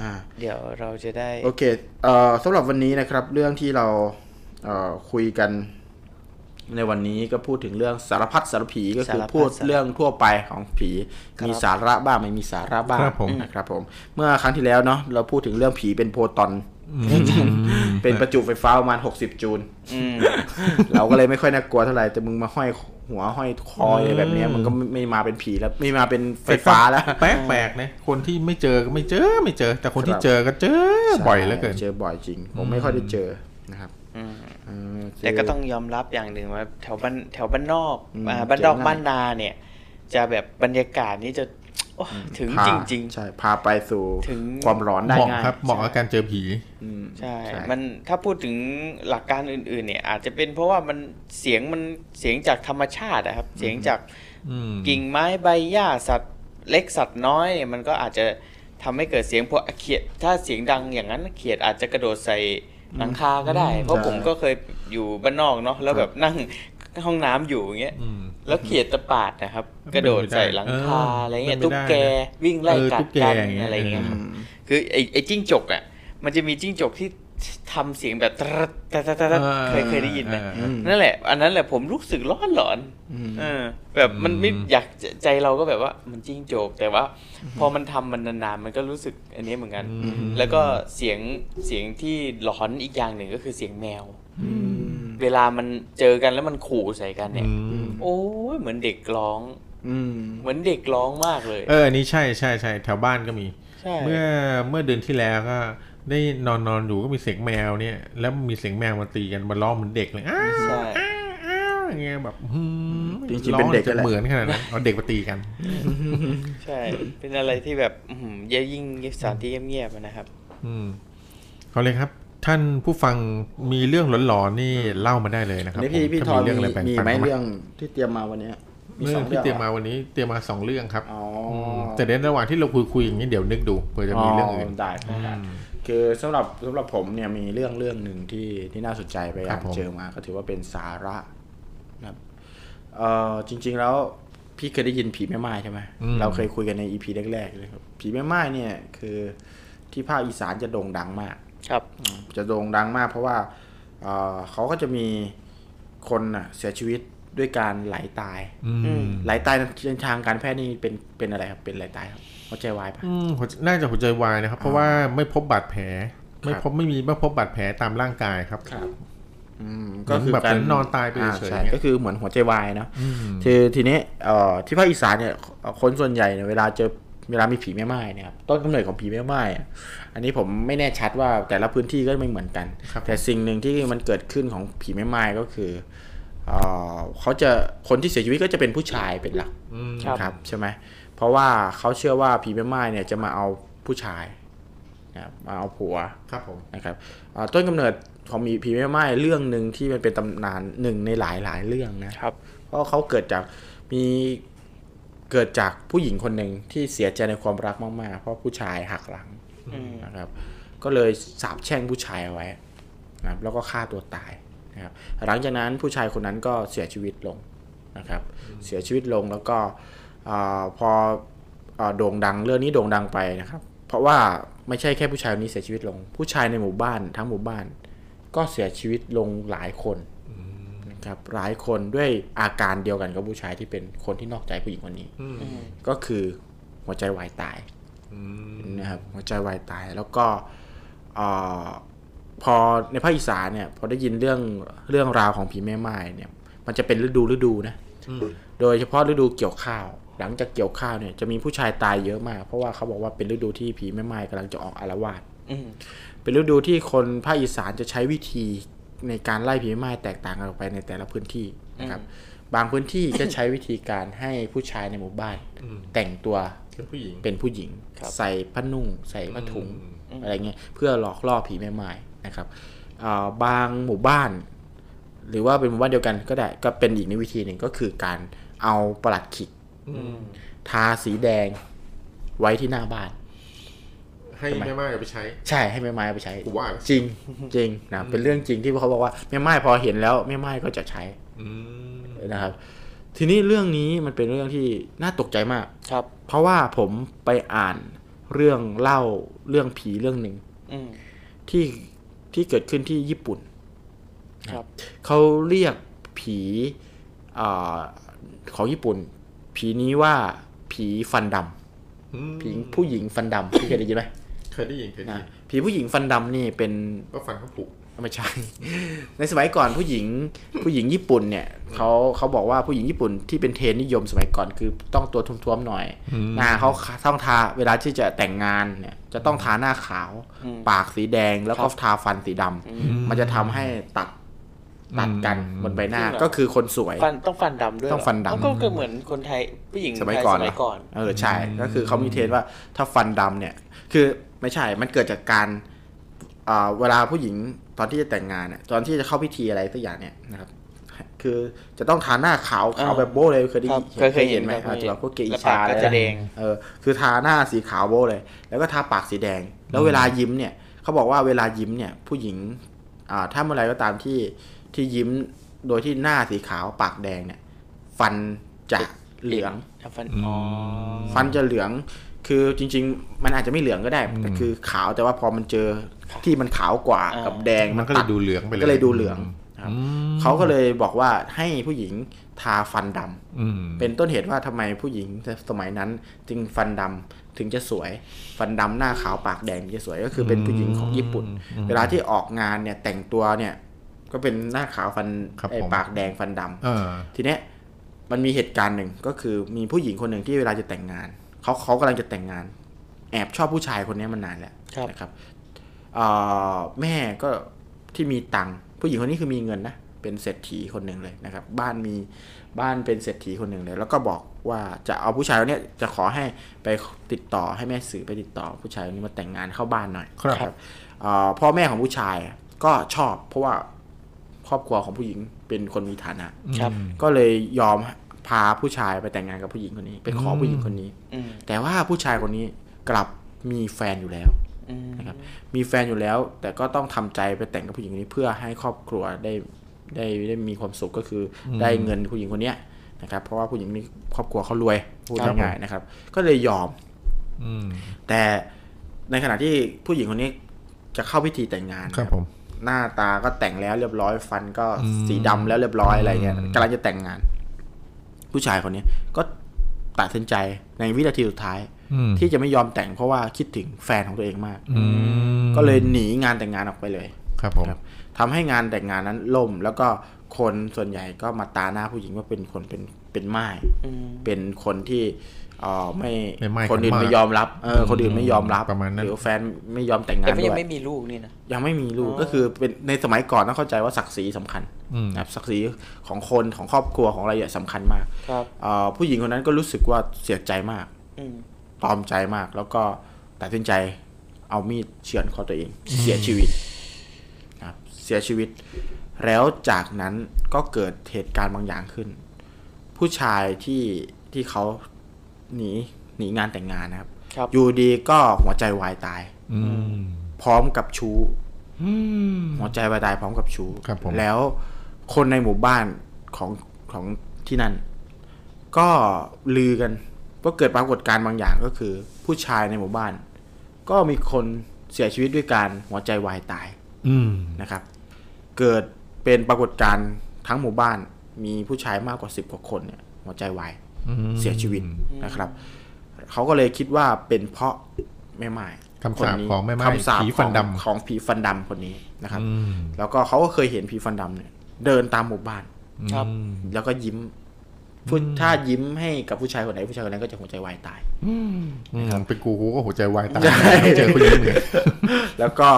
อ่าเดี๋ยวเราจะได้ โอเคเอ่อสำหรับวันนี้นะครับ เรื่องที่เราเอ่อคุยกันในวันนี้ก็พูดถึงเรื่องสารพัดสารผีก็คือสารพัดพูดสารเรื่องทั่วไปของผีครับมีสาระบ้างไม่มีสาระบ้างครับผมนะครับผม เมื่อครั้งที่แล้วเนาะเราพูดถึงเรื่องผีเป็นโพรตอน เป็นประจุไฟฟ้าประมาณ60จูลอืมเราก็เลยไม่ค่อยน่ากลัวเท่าไหร่แต่มึงมาห้อยหัวห้อยคออะไรแบบเนี้ยมันก็ไม่ไม่มาเป็นผีแล้วไม่มาเป็นไฟฟ้าแล้วแปลกๆนะคนที่ไม่เจอก็ไม่เจอไม่เจอ แต่คนที่ครับเจอก็เจอบ่อยเหลือเกินใช่เจอบ่อยจริง ผมไม่ค่อยได้เจอนะครับอืมเออเจอแต่ก็ต้องยอมรับอย่างหนึ่งว่าแถวบ้านแถวบ้านนอกอืมอ่าบ้านนอกเจอง่ายบ้านนาเนี่ย จะแบบบรรยากาศนี้จะโอ้ ถึงพาจริงใช่ พาไปสู่ถึงความร้อนได้เหมาะง่ายครับเหมาะกับการเจอผีอืมๆใช่ใช่ มันถ้าพูดถึงหลักการอื่น ๆ เนี่ย อาจจะเป็นเพราะว่ามันเสียงมันเสียงจากธรรมชาติอะครับ เสียงจากอืมกิ่งไม้ใบหญ้าสัตว์ เล็กสัตว์น้อยเนี่ยมันก็อาจจะทำให้เกิดเสียงพวกเขียด ถ้าเสียงดังอย่างนั้นเขียดอาจจะกระโดดใส่หลังคาก็ได้ เพราะผมก็เคยอยู่บ้านนอกเนาะแล้วแบบนั่ง ห้องน้ำอยู่อย่างเงี้ยอืมแล้วเขียดตะปาดนะครับ กระโดดใส่หลังคาเออออะไรเงี้ยเป็นไปตุ๊กได้แกวิ่งไล่เออกัตุ๊ดกแกกันอย่างเงี้ยอะไรเงี้ยเออคือไอ้ไอ้จิ้งจกอะ มันจะมีจิ้งจกที่ทำเสียงแบบตรัดตรัดตรัดตรัดเคยเคยได้ยินไหมเออนั่นแหละ อันนั้นแหละผมรู้สึกร้อนหลอนเออแบบมันไม่อืมอยากใจเราก็แบบว่า มันจิ้งจกแต่ว่า พอมันทำมันนานๆมันก็รู้สึกอันนี้เหมือนกัน แล้วก็เสียงเสียงที่หลอนอีกอย่างหนึ่งก็คือเสียงแมว เวลามันเจอกันแล้วมันขู่ใส่กันเนี่ยอืมโอ้ยเหมือนเด็กร้องอืมเหมือนเด็กร้องมากเลย เอออันนี้ใช่ใช่ใช่แถวบ้านก็มีใช่เมื่อเมื่อเดือนที่แล้วก็ได้นอนนอนอยู่ก็มีเสียงแมวเนี่ย แล้วมีเสียงแมวมาตีกันมาร้องเหมือนเด็กเลยอ้าวใช่อ้าวอ้าวอย่างเงี้ยแบบหืมจริงๆเป็นเด็กร้องจะแหละเหมือนขนาดนั้นเอาเด็กมาตีกัน ใช่ เป็นอะไรที่แบบอื้อหือเยอะยิ่งสถานที่เงียบๆอะนะครับ อืมเอาเลยครับ ท่านผู้ฟังมีเรื่องหลอนๆนี่เล่ามาได้เลยนะครับนี่พี่ผมพี่ถ้าทอยเรื่องมีอะไรแบ่งมีปันไหมเข้ามาเรื่องที่เตรียมมาวันเนี้ยมีเรื่สอองงที่เรื่องเตรียมมาวันนี้เตรียมมาสองเรื่องครับอ๋อแต่ในระหว่างที่เราคุยคุยๆอย่างนี้เดี๋ยวนึกดูเผื่อจะมีเรื่องอื่นได้ได้คือสำหรับสำหรับผมเนี่ยมีเรื่องเรื่องหนึ่งที่ที่น่าสนใจไปครัอ่าบนผมเจอมาก็ถือว่าเป็นสาระนะครับเอ่อจริง ๆแล้วพี่เคยได้ยินผีแม่ไม้ใช่ไหมเราเคยคุยกันในอีพีแรกๆเลยครับผีแม่ไม้เนี่ยคือที่ภาคอีสานจะโด่งดังมาก ครับจะโด่งดังมากเพราะว่าเอ่อเขาก็จะมีคนน่ะเสียชีวิตด้วยการไหลตายอืมไหลตายในทางการแพทย์นี่เป็นเป็นอะไรครับเป็นไหลตายครับหัวใจวายปะอืมหัวน่าจะหัวใจวายนะครับ เพราะว่าไม่พบบาดแผล ไม่พบไม่มีไม่พบบาดแผลตามร่างกายครับครับอืมก็คือแบบเหมือนนอนตายไปอ่เฉยๆใช่เนี่ยก็คือเหมือนหัวใจวายเนาะอืมคือทีนี้เอ่อที่ภาคอีสานเนี่ยเอ่อคนส่วนใหญ่เนี่ยเวลาเจอ เวลามีผีแม่ไม้เนี่ยครับต้นกำเนิดของผีแม่ไม้อะอันนี้ผมไม่แน่ชัดว่าแต่ละพื้นที่ก็ไม่เหมือนกันครับแต่สิ่งหนึ่งที่มันเกิดขึ้นของผีแม่ไม้ก็คือเอ่อเขาจะคนที่เสียชีวิตก็จะเป็นผู้ชายเป็นหลักอืมครับนะครับใช่ไหมเพราะว่าเขาเชื่อว่าผีแม่ไม้เนี่ยจะมาเอาผู้ชายนะครับมาเอาผัวครับผมนะครับอ่าต้นกำเนิดของมีผีแม่ไม้เรื่องหนึ่งที่มันเป็นตำนานหนึ่งในหลายหลายๆเรื่องนะครับเพราะเขาเกิดจากมี เกิดจากผู้หญิงคนหนึ่งที่เสียใจในความรักมากๆ เพราะผู้ชายหักหลังอืมนะครับ ก็เลยสาปแช่งผู้ชายเอาไว้นะครับแล้วก็ฆ่าตัวตายนะครับหลังจากนั้นผู้ชายคนนั้นก็เสียชีวิตลงนะครับ เสียชีวิตลงแล้วก็อาพออาโด่งดังเรื่องนี้โด่งดังไปนะครับ เพราะว่าไม่ใช่แค่ผู้ชายคนนี้เสียชีวิตลง ผู้ชายในหมู่บ้านทั้งหมู่บ้าน ก็เสียชีวิตลงหลายคนนะ ครับหลายคนด้วยอาการเดียวกันกับผู้ชายที่เป็นคนที่นอกใจผู้หญิงคนนี้อืมก็คือหัวใจวายตายอืมนะครับหัวใจวายตายแล้วก็เอ่อพอในภาคอีสานเนี่ย พอได้ยินเรื่องเรื่องราวของผีแม่ไม้เนี่ย มันจะเป็นฤดูฤดูนะอืมโดยเฉพาะฤดูเกี่ยวข้าว หลังจากเกี่ยวข้าวเนี่ยจะมีผู้ชายตายเยอะมาก เพราะว่าเขาบอกว่าเป็นฤดูที่ผีแม่ไม้กำลังจะออกอารวาสอืมเป็นฤดูที่คนภาคอีสานจะใช้วิธี ในการไล่ผีแม่ไม้แตกต่างกันออกไปในแต่ละพื้นที่นะครับ บางพื้นที่ก็ใช้วิธีการให้ผู้ชายในหมู่บ้านอืมแต่งตัวเป็นผู้หญิงเป็นผู้หญิงครับใส่ผ้านุ่ง ใส่ผ้าถุงอืมอะไรเงี้ยเพื่อหลอกล่อผีแม่ไม้นะครับอ่าบางหมู่บ้าน หรือว่าเป็นหมู่บ้านเดียวกันก็ได้ก็เป็นอีกในวิธีหนึ่งก็คือการเอาประหลัดขิกอืมทาสีแดงไว้ที่หน้าบ้าน ให้แม่ไม้เอาไปใช้ ใช่ให้แม่ไม้เอาไปใช้กูว่าจริงจริงนะเป็นเรื่องจริงที่เขาบอกว่าแม่ไม้พอเห็นแล้วแม่ไม้ก็จะใช้อืมนะครับ ทีนี้เรื่องนี้มันเป็นเรื่องที่น่าตกใจมากครับ เพราะว่าผมไปอ่านเรื่องเล่าเรื่องผีเรื่องหนึ่งอืมที่ที่เกิดขึ้นที่ญี่ปุ่นครับเขาเรียกผีอาของญี่ปุ่น ผีนี้ว่าผีฟันดำอืมผีผู้หญิงฟันดำที่เคยได้ยินไหม เคยได้ยินเคยได้นะยินผีผู้หญิงฟันดำนี่เป็นก็ฟันเขาผุไม่ใช่ ในสมัยก่อนผู้หญิงผู้หญิงญี่ปุ่นเนี่ยเขาเขาบอกว่าผู้หญิงญี่ปุ่นที่เป็นเทรนด์นิยมสมัยก่อนคือต้องตัวท้วมๆหน่อยหน้าเขาต้องทาเวลาที่จะแต่งงานเนี่ย จะต้องทาหน้าขาวอืมปากสีแดงแล้วก็ครับทาฟันสีดำอืมมันจะทำให้ตัดตัดกันอืมบนใบหน้าจริงเหรอก็คือคนสวยฟันต้องฟันดำด้วยเหรต้องฟันดำเาก็ก็เหมือนคนไทยผู้หญิงสมัยไทยก่อนสมัยเหรอก่อนเออใช่ ก็คือเขามีเทรนด์ว่าถ้าฟันดำเนี่ย คือ ไม่ใช่ มันเกิดจากการอ่าเวลาผู้หญิงตอนที่จะแต่งงานเนี่ยตอนที่จะเข้าพิธีอะไรสักอย่างเนี่ยนะครับ คือจะต้องทาหน้าขาวขาวอ่าแบบโบ้เลยเคยได้ครับยินเคยเคยเห็นไหมครับอาจจะแบบพวกเกอิแล้วชาปากก็อะไรจะแดงเออคือทาหน้าสีขาวโบ้เลย แล้วก็ทาปากสีแดง แล้วเวลายิ้มเนี่ยเขาบอกว่าเวลายิ้มเนี่ย ผู้หญิงอ่าถ้าเมื่อไหรก็ตามที่ที่ยิ้มโดยที่หน้าสีขาวปากแดงเนี่ย ฟันจะเหลืองทำฟันอ๋อฟันจะเหลือง คือจริง ๆ มันอาจจะไม่เหลืองก็ได้แต่คือขาวแต่ว่าพอมันเจอที่มันขาวกว่าอ่ากักับแดงมันก็เลตัยดูเหลืองไปเลยก็เลยดูเหลืองครับอืมเขาก็เลยบอกว่าให้ผู้หญิงทาฟันดำอืมเป็นต้นเหตุว่าทำไมผู้หญิงสมัยนั้นจึงฟันดำถึงจะสวย ฟันดำหน้าขาวปากแดงถึงจะสวยก็คือเป็นผู้หญิงของญี่ปุ่น เวลาที่ออกงานเนี่ยแต่งตัวเนี่ยก็เป็นหน้าขาวฟันครับไอ้ผมปากแดงฟันดำเออทีเนี้ยมันมีเหตุการณ์หนึ่งก็คือมีผู้หญิงคนหนึ่งที่เวลาจะแต่งงาน เขาเขากำลังจะแต่งงาน แอบชอบผู้ชายคนนี้มานานแล้วครับนะครับเอ่อแม่ก็ที่มีตังค์ผู้หญิงคนนี้คือมีเงินนะเป็นเศรษฐีคนหนึ่งเลยนะครับ บ้านมีบ้านเป็นเศรษฐีคนหนึ่งเลย แล้วก็บอกว่าจะเอาผู้ชายคนเนี้ยจะขอให้ไปติดต่อให้แม่สื่อไปติดต่อ ผู้ชายคนนี้มาแต่งงานเข้าบ้านหน่อยครับเอ่อพ่อแม่ของผู้ชายก็ชอบ เพราะว่าครอบครัวของผู้หญิงเป็นคนมีฐานะครับก็เลยยอม พาผู้ชายไปแต่งงานกับผู้หญิงคนนี้ ไปขอผู้หญิงคนนี้อืมแต่ว่าผู้ชายคนนี้กลับมีแฟนอยู่แล้วอืมนะครับ มีแฟนอยู่แล้ว แต่ก็ต้องทำใจไปแต่งกับผู้หญิงคนนี้ เพื่อให้ครอบครัวได้ได้ได้มีความสุขก็คืออได้เงินผู้หญิงคนเนี้ยนะครับ เพราะว่าผู้หญิงนี้ครอบครัวเขารวยพูดครับง่ายๆนะครับ ก็เลยยอมอืมแต่ในขณะที่ผู้หญิงคนนี้จะเข้าพิธีแต่งงานครับผมหน้าตาก็แต่งแล้วเรียบร้อยฟันก็อืมสีดำแล้วเรียบร้อยอะไรเงี้ยอืมกำลังจะแต่งงาน ผู้ชายคนนี้ก็ตัดสินใจในวินาทีสุดท้ายอืมที่จะไม่ยอมแต่งเพราะว่าคิดถึงแฟนของตัวเองมากอืมก็เลยหนีงานแต่งงานออกไปเลยครับผมครับทำให้งานแต่งงานนั้นล่ม แล้วก็คนส่วนใหญ่ก็มาตาหน้าผู้หญิงว่าเป็นคนเป็นเป็นไม้อืมเป็นคนที่เออ ไม่ไม่ไม่คนอื่นกันมากไม่ยอมรับเออคนอื่นไม่ยอมรับประมาณนั้นหรือแฟนไม่ยอมแต่งงาแต่นก็ด้ยังวยไม่มีลูกนี่นะยังไม่มีลูกอ๋อก็คือเป็นในสมัยก่อนต้องเข้าใจว่าศักดิ์ศรีสำคัญอืมนะครับศักดิ์ศรีของคนของครอบครัวของอะไรอย่างสำคัญมากครับเอ่อผู้หญิงคนนั้นก็รู้สึกว่าเสียใจมากอืมตอมใจมาก แล้วก็ตัดสินใจเอามีดเฉือนคอตัวเอง เสียชีวิตนะครับเสียชีวิต แล้วจากนั้นก็เกิดเหตุการณ์บางอย่างขึ้น ผู้ชายที่ที่เขา หนีหนีงานแต่งงานนะครับครับ อยู่ดีก็หัวใจวายตาย อืม พร้อมกับชู้หัวใจวายตายพร้อมกับชู้ครับผม แล้วคนในหมู่บ้านของของที่นั่น ก็ลือกันก็เกิดปรากฏการณ์บางอย่างก็คือ ผู้ชายในหมู่บ้าน ก็มีคนเสียชีวิตด้วยการหัวใจวายตาย อืม นะครับ เกิดเป็นปรากฏการณ์ทั้งหมู่บ้านมีผู้ชายมากกว่าสิบกว่าคนเนี่ยหัวใจวายอืม เสียชีวิตนะครับ เขาก็เลยคิดว่าเป็นเพราะแม่ไม้คำสาปนนี้ของแม่ไม้คำสาปผีฟันดำของของผีฟันดำคนนี้นะครับอืมแล้วก็เขาก็เคยเห็นผีฟันดำเนี่ยเดินตามหมู่บ้านครับอืมแล้วก็ยิ้มพูดถ้ายิ้มให้กับผู้ชายคนไหนผู้ชายคนนั้นก็จะหัวใจวายตายอืมเป็นกูกูก็หัวใจวายตายใช่เจอคนยิ้มเหมือนกันแล้วก็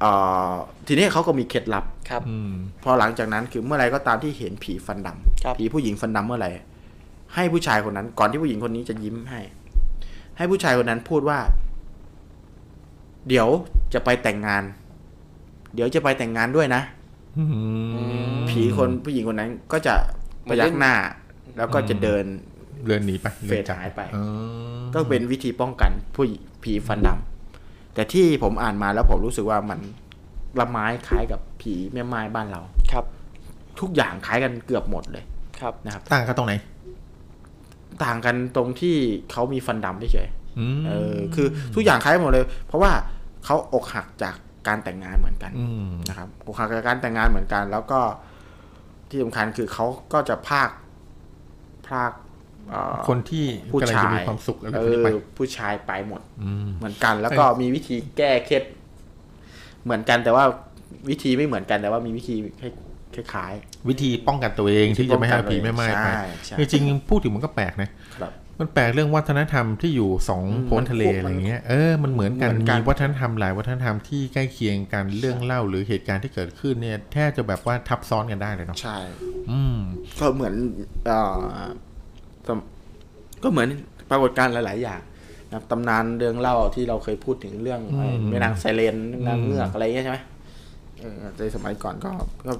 เอ่อทีนี้เขาก็มีเคล็ดลับครับอืมพอหลังจากนั้นคือเมื่อไหรก็ตามที่เห็นผีฟันดครับำผีผู้หญิงฟันดำเมื่อไหร่ ให้ผู้ชายคนนั้น ก่อนที่ผู้หญิงคนนี้จะยิ้มให้ ให้ผู้ชายคนนั้นพูดว่า เดี๋ยวจะไปแต่งงาน เดี๋ยวจะไปแต่งงานด้วยนะอืมผีคนผู้หญิงคนนั้นก็จะพยักหน้า แล้วก็จะเดินเรือนหนีไปเฟดหายไปอ๋อก็เป็นวิธีป้องกันผู้หญิงผีฟันดำแต่ที่ผมอ่านมาแล้วผมรู้สึกว่ามันละไม้คล้ายกับผีแม่ไม้บ้านเราครับ ทุกอย่างคล้ายกันเกือบหมดเลยครับนะครับ ต่างกันตรงไหน ต่างกันตรงที่เขามีฟันดำเฉยอืมๆเออคือทุกอย่างคล้ายกันหมดเลย เพราะว่าเขาอกหักจากการแต่งงานเหมือนกันอืมนะครับอกหักจากการแต่งงานเหมือนกัน แล้วก็ที่สำคัญคือเขาก็จะพากพากเอ่อคนที่ผู้กำลังชาจะยมีความสุขอะไรเอแบบนี้ไปอผู้ชายไปหมดมเหมือนกัน แล้วก็มีวิธีแก้เคล็ดเหมือนกันแต่ว่าวิธีไม่เหมือนกันแต่ว่ามีวิธี คล้ายวิธีป้องกันตัวเองที่จะไม่ให้ผีแม่ไม้ไปใช่ใช่จริงๆพูดถึงมันก็แปลกนะครับมันแปลกเรื่องวัฒนธรรมที่อยู่สองอืมโพ้นทะเลมันอะไรเงี้ย เออมันเหมือนกันเหมือนกัน มีวัฒนธรรมหลายวัฒนธรรมที่ใกล้เคียงกันเรื่องเล่าหรือเหตุการณ์ที่เกิดขึ้นเนี่ยแทบจะแบบว่าทับซ้อนกันได้เลยเนาะ ใช่ อืม ก็เหมือนเอ่อสมก็เหมือนปรากฏการณ์หลาย ๆ อย่างนะครับตำนานเรื่องเล่าที่เราเคยพูดถึงเรื่องอืมแม่นางไซเรนนางอืมเงือกอะไรเงี้ยใช่ไหมเออ ในสมัยก่อนก็ก็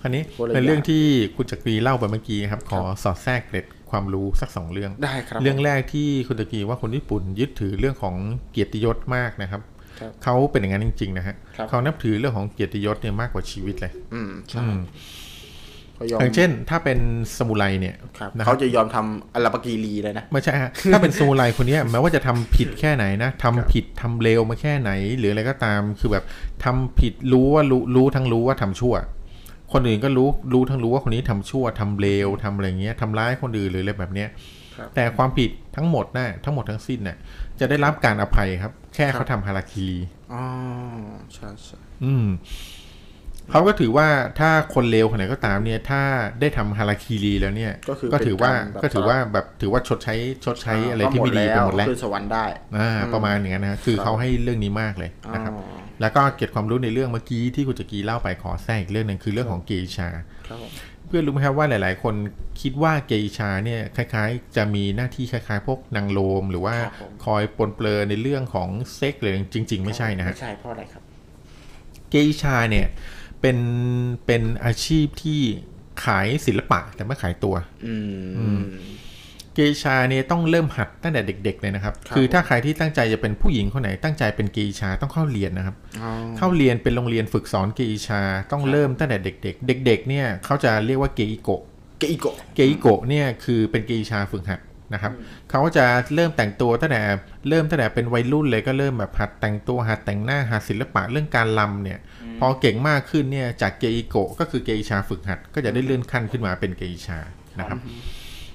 คราวนี้คนละในเรื่องอย่างที่คุณจักรีเล่าไปเมื่อกี้ครับ ขอสอดแทรกเกร็ดความรู้สักสองเรื่องได้ครับเรื่องแรกที่คุณตะกีว่าคนญี่ปุ่นยึดถือเรื่องของเกียรติยศมากนะครับครับเขาเป็นอย่างนั้นจริง ๆ นะฮะครับเขานับถือเรื่องของเกียรติยศเนี่ยมากกว่าชีวิตเลย อืมใช่ อืมเขายอมอย่างเช่น ถ้าเป็นสมุไรเนี่ยครับนะครับเขาจะยอมทำอลปกีรีเลยนะไม่ใช่ฮะถ้าเป็นสมุไรคนเนี้ยแม้ว่าจะทำผิดแค่ไหนนะทำผิดทำเลวมาแค่ไหน หรืออะไรก็ตามคือแบบทำผิดรู้ว่ารู้รู้ทั้งรู้ว่าทำชั่ว คนอื่นก็รู้รู้ทั้งรู้ว่าคนนี้ทำชั่วทำเลวทำอะไรเงี้ยทำร้ายคนอื่นหรืออะไรแบบเนี้ยครับแต่ความผิดทั้งหมดนะทั้งหมดทั้งสิ้นน่ะจะได้รับการอภัยครับ แค่เขาทำฮาราคีรีอ๋อใช่ใช่อืม เขาก็ถือว่าถ้าคนเลวคนไหนก็ตามเนี่ย ถ้าได้ทำฮาราคีรีแล้วเนี่ย ก็คือก็ถือว่าเป็นรแบบก็ถือว่าแบบถือว่าชดใช้ชดใช้อะไรที่ไม่ดีไปหมดแล้วขึ้นสวรรค์ได้อ่าประมาณอย่างนั้นนะคือเขาให้เรื่องนี้มากเลยนะครับอ๋อแล้วก็เก็บความรู้ในเรื่องเมื่อกี้ที่คุณจักรีเล่าไปขอแทรกอีกเรื่องหนึ่งคือเรื่องของเกอิชาครับผมเพื่อนรู้ไหมครับว่าหลาย ๆ คนคิดว่าเกอิชาเนี่ยคล้าย ๆ จะมีหน้าที่คล้าย ๆ พวกนางโลม หรือว่าครับผมคอยปรนเปรอในเรื่องของเซ็กซ์เลยจริง ๆ ไม่ใช่นะฮะไม่ใช่เพราะอะไรครับ เกอิชาเนี่ย เป็นเป็นอาชีพที่ขายศิลปะแต่ไม่ขายตัวอืมเกอิชาเนี่ยต้องเริ่มหัดตั้งแต่เด็ก ๆ เลยนะครับครับ คือถ้าใครที่ตั้งใจจะเป็นผู้หญิงคนไหนตั้งใจเป็นเกอิชาต้องเข้าเรียนนะครับอ๋อเข้าเรียนเป็นโรงเรียนฝึกสอนเกอิชาต้องเริ่มตั้งแต่เด็ก ๆ เด็ก ๆ เนี่ยเขาจะเรียกว่าเกอิโกะเกอิโกะเกอิโกะเนี่ยคือเป็นเกอิชาฝึกหัดนะครับเขาก็จะเริ่มแต่งตัวตั้งแต่เริ่มตั้งแต่เป็นวัยรุ่นเลยก็เริ่มแบบหัดแต่งตัวหัดแต่งหน้าหัดศิลปะเรื่องการรำเนี่ย พอเก่งมากขึ้นเนี่ยจากเกอิโกะก็คือเกอิชาฝึกหัด ก็จะได้เลื่อนขั้นขึ้นมาเป็นเกอิชานะครับ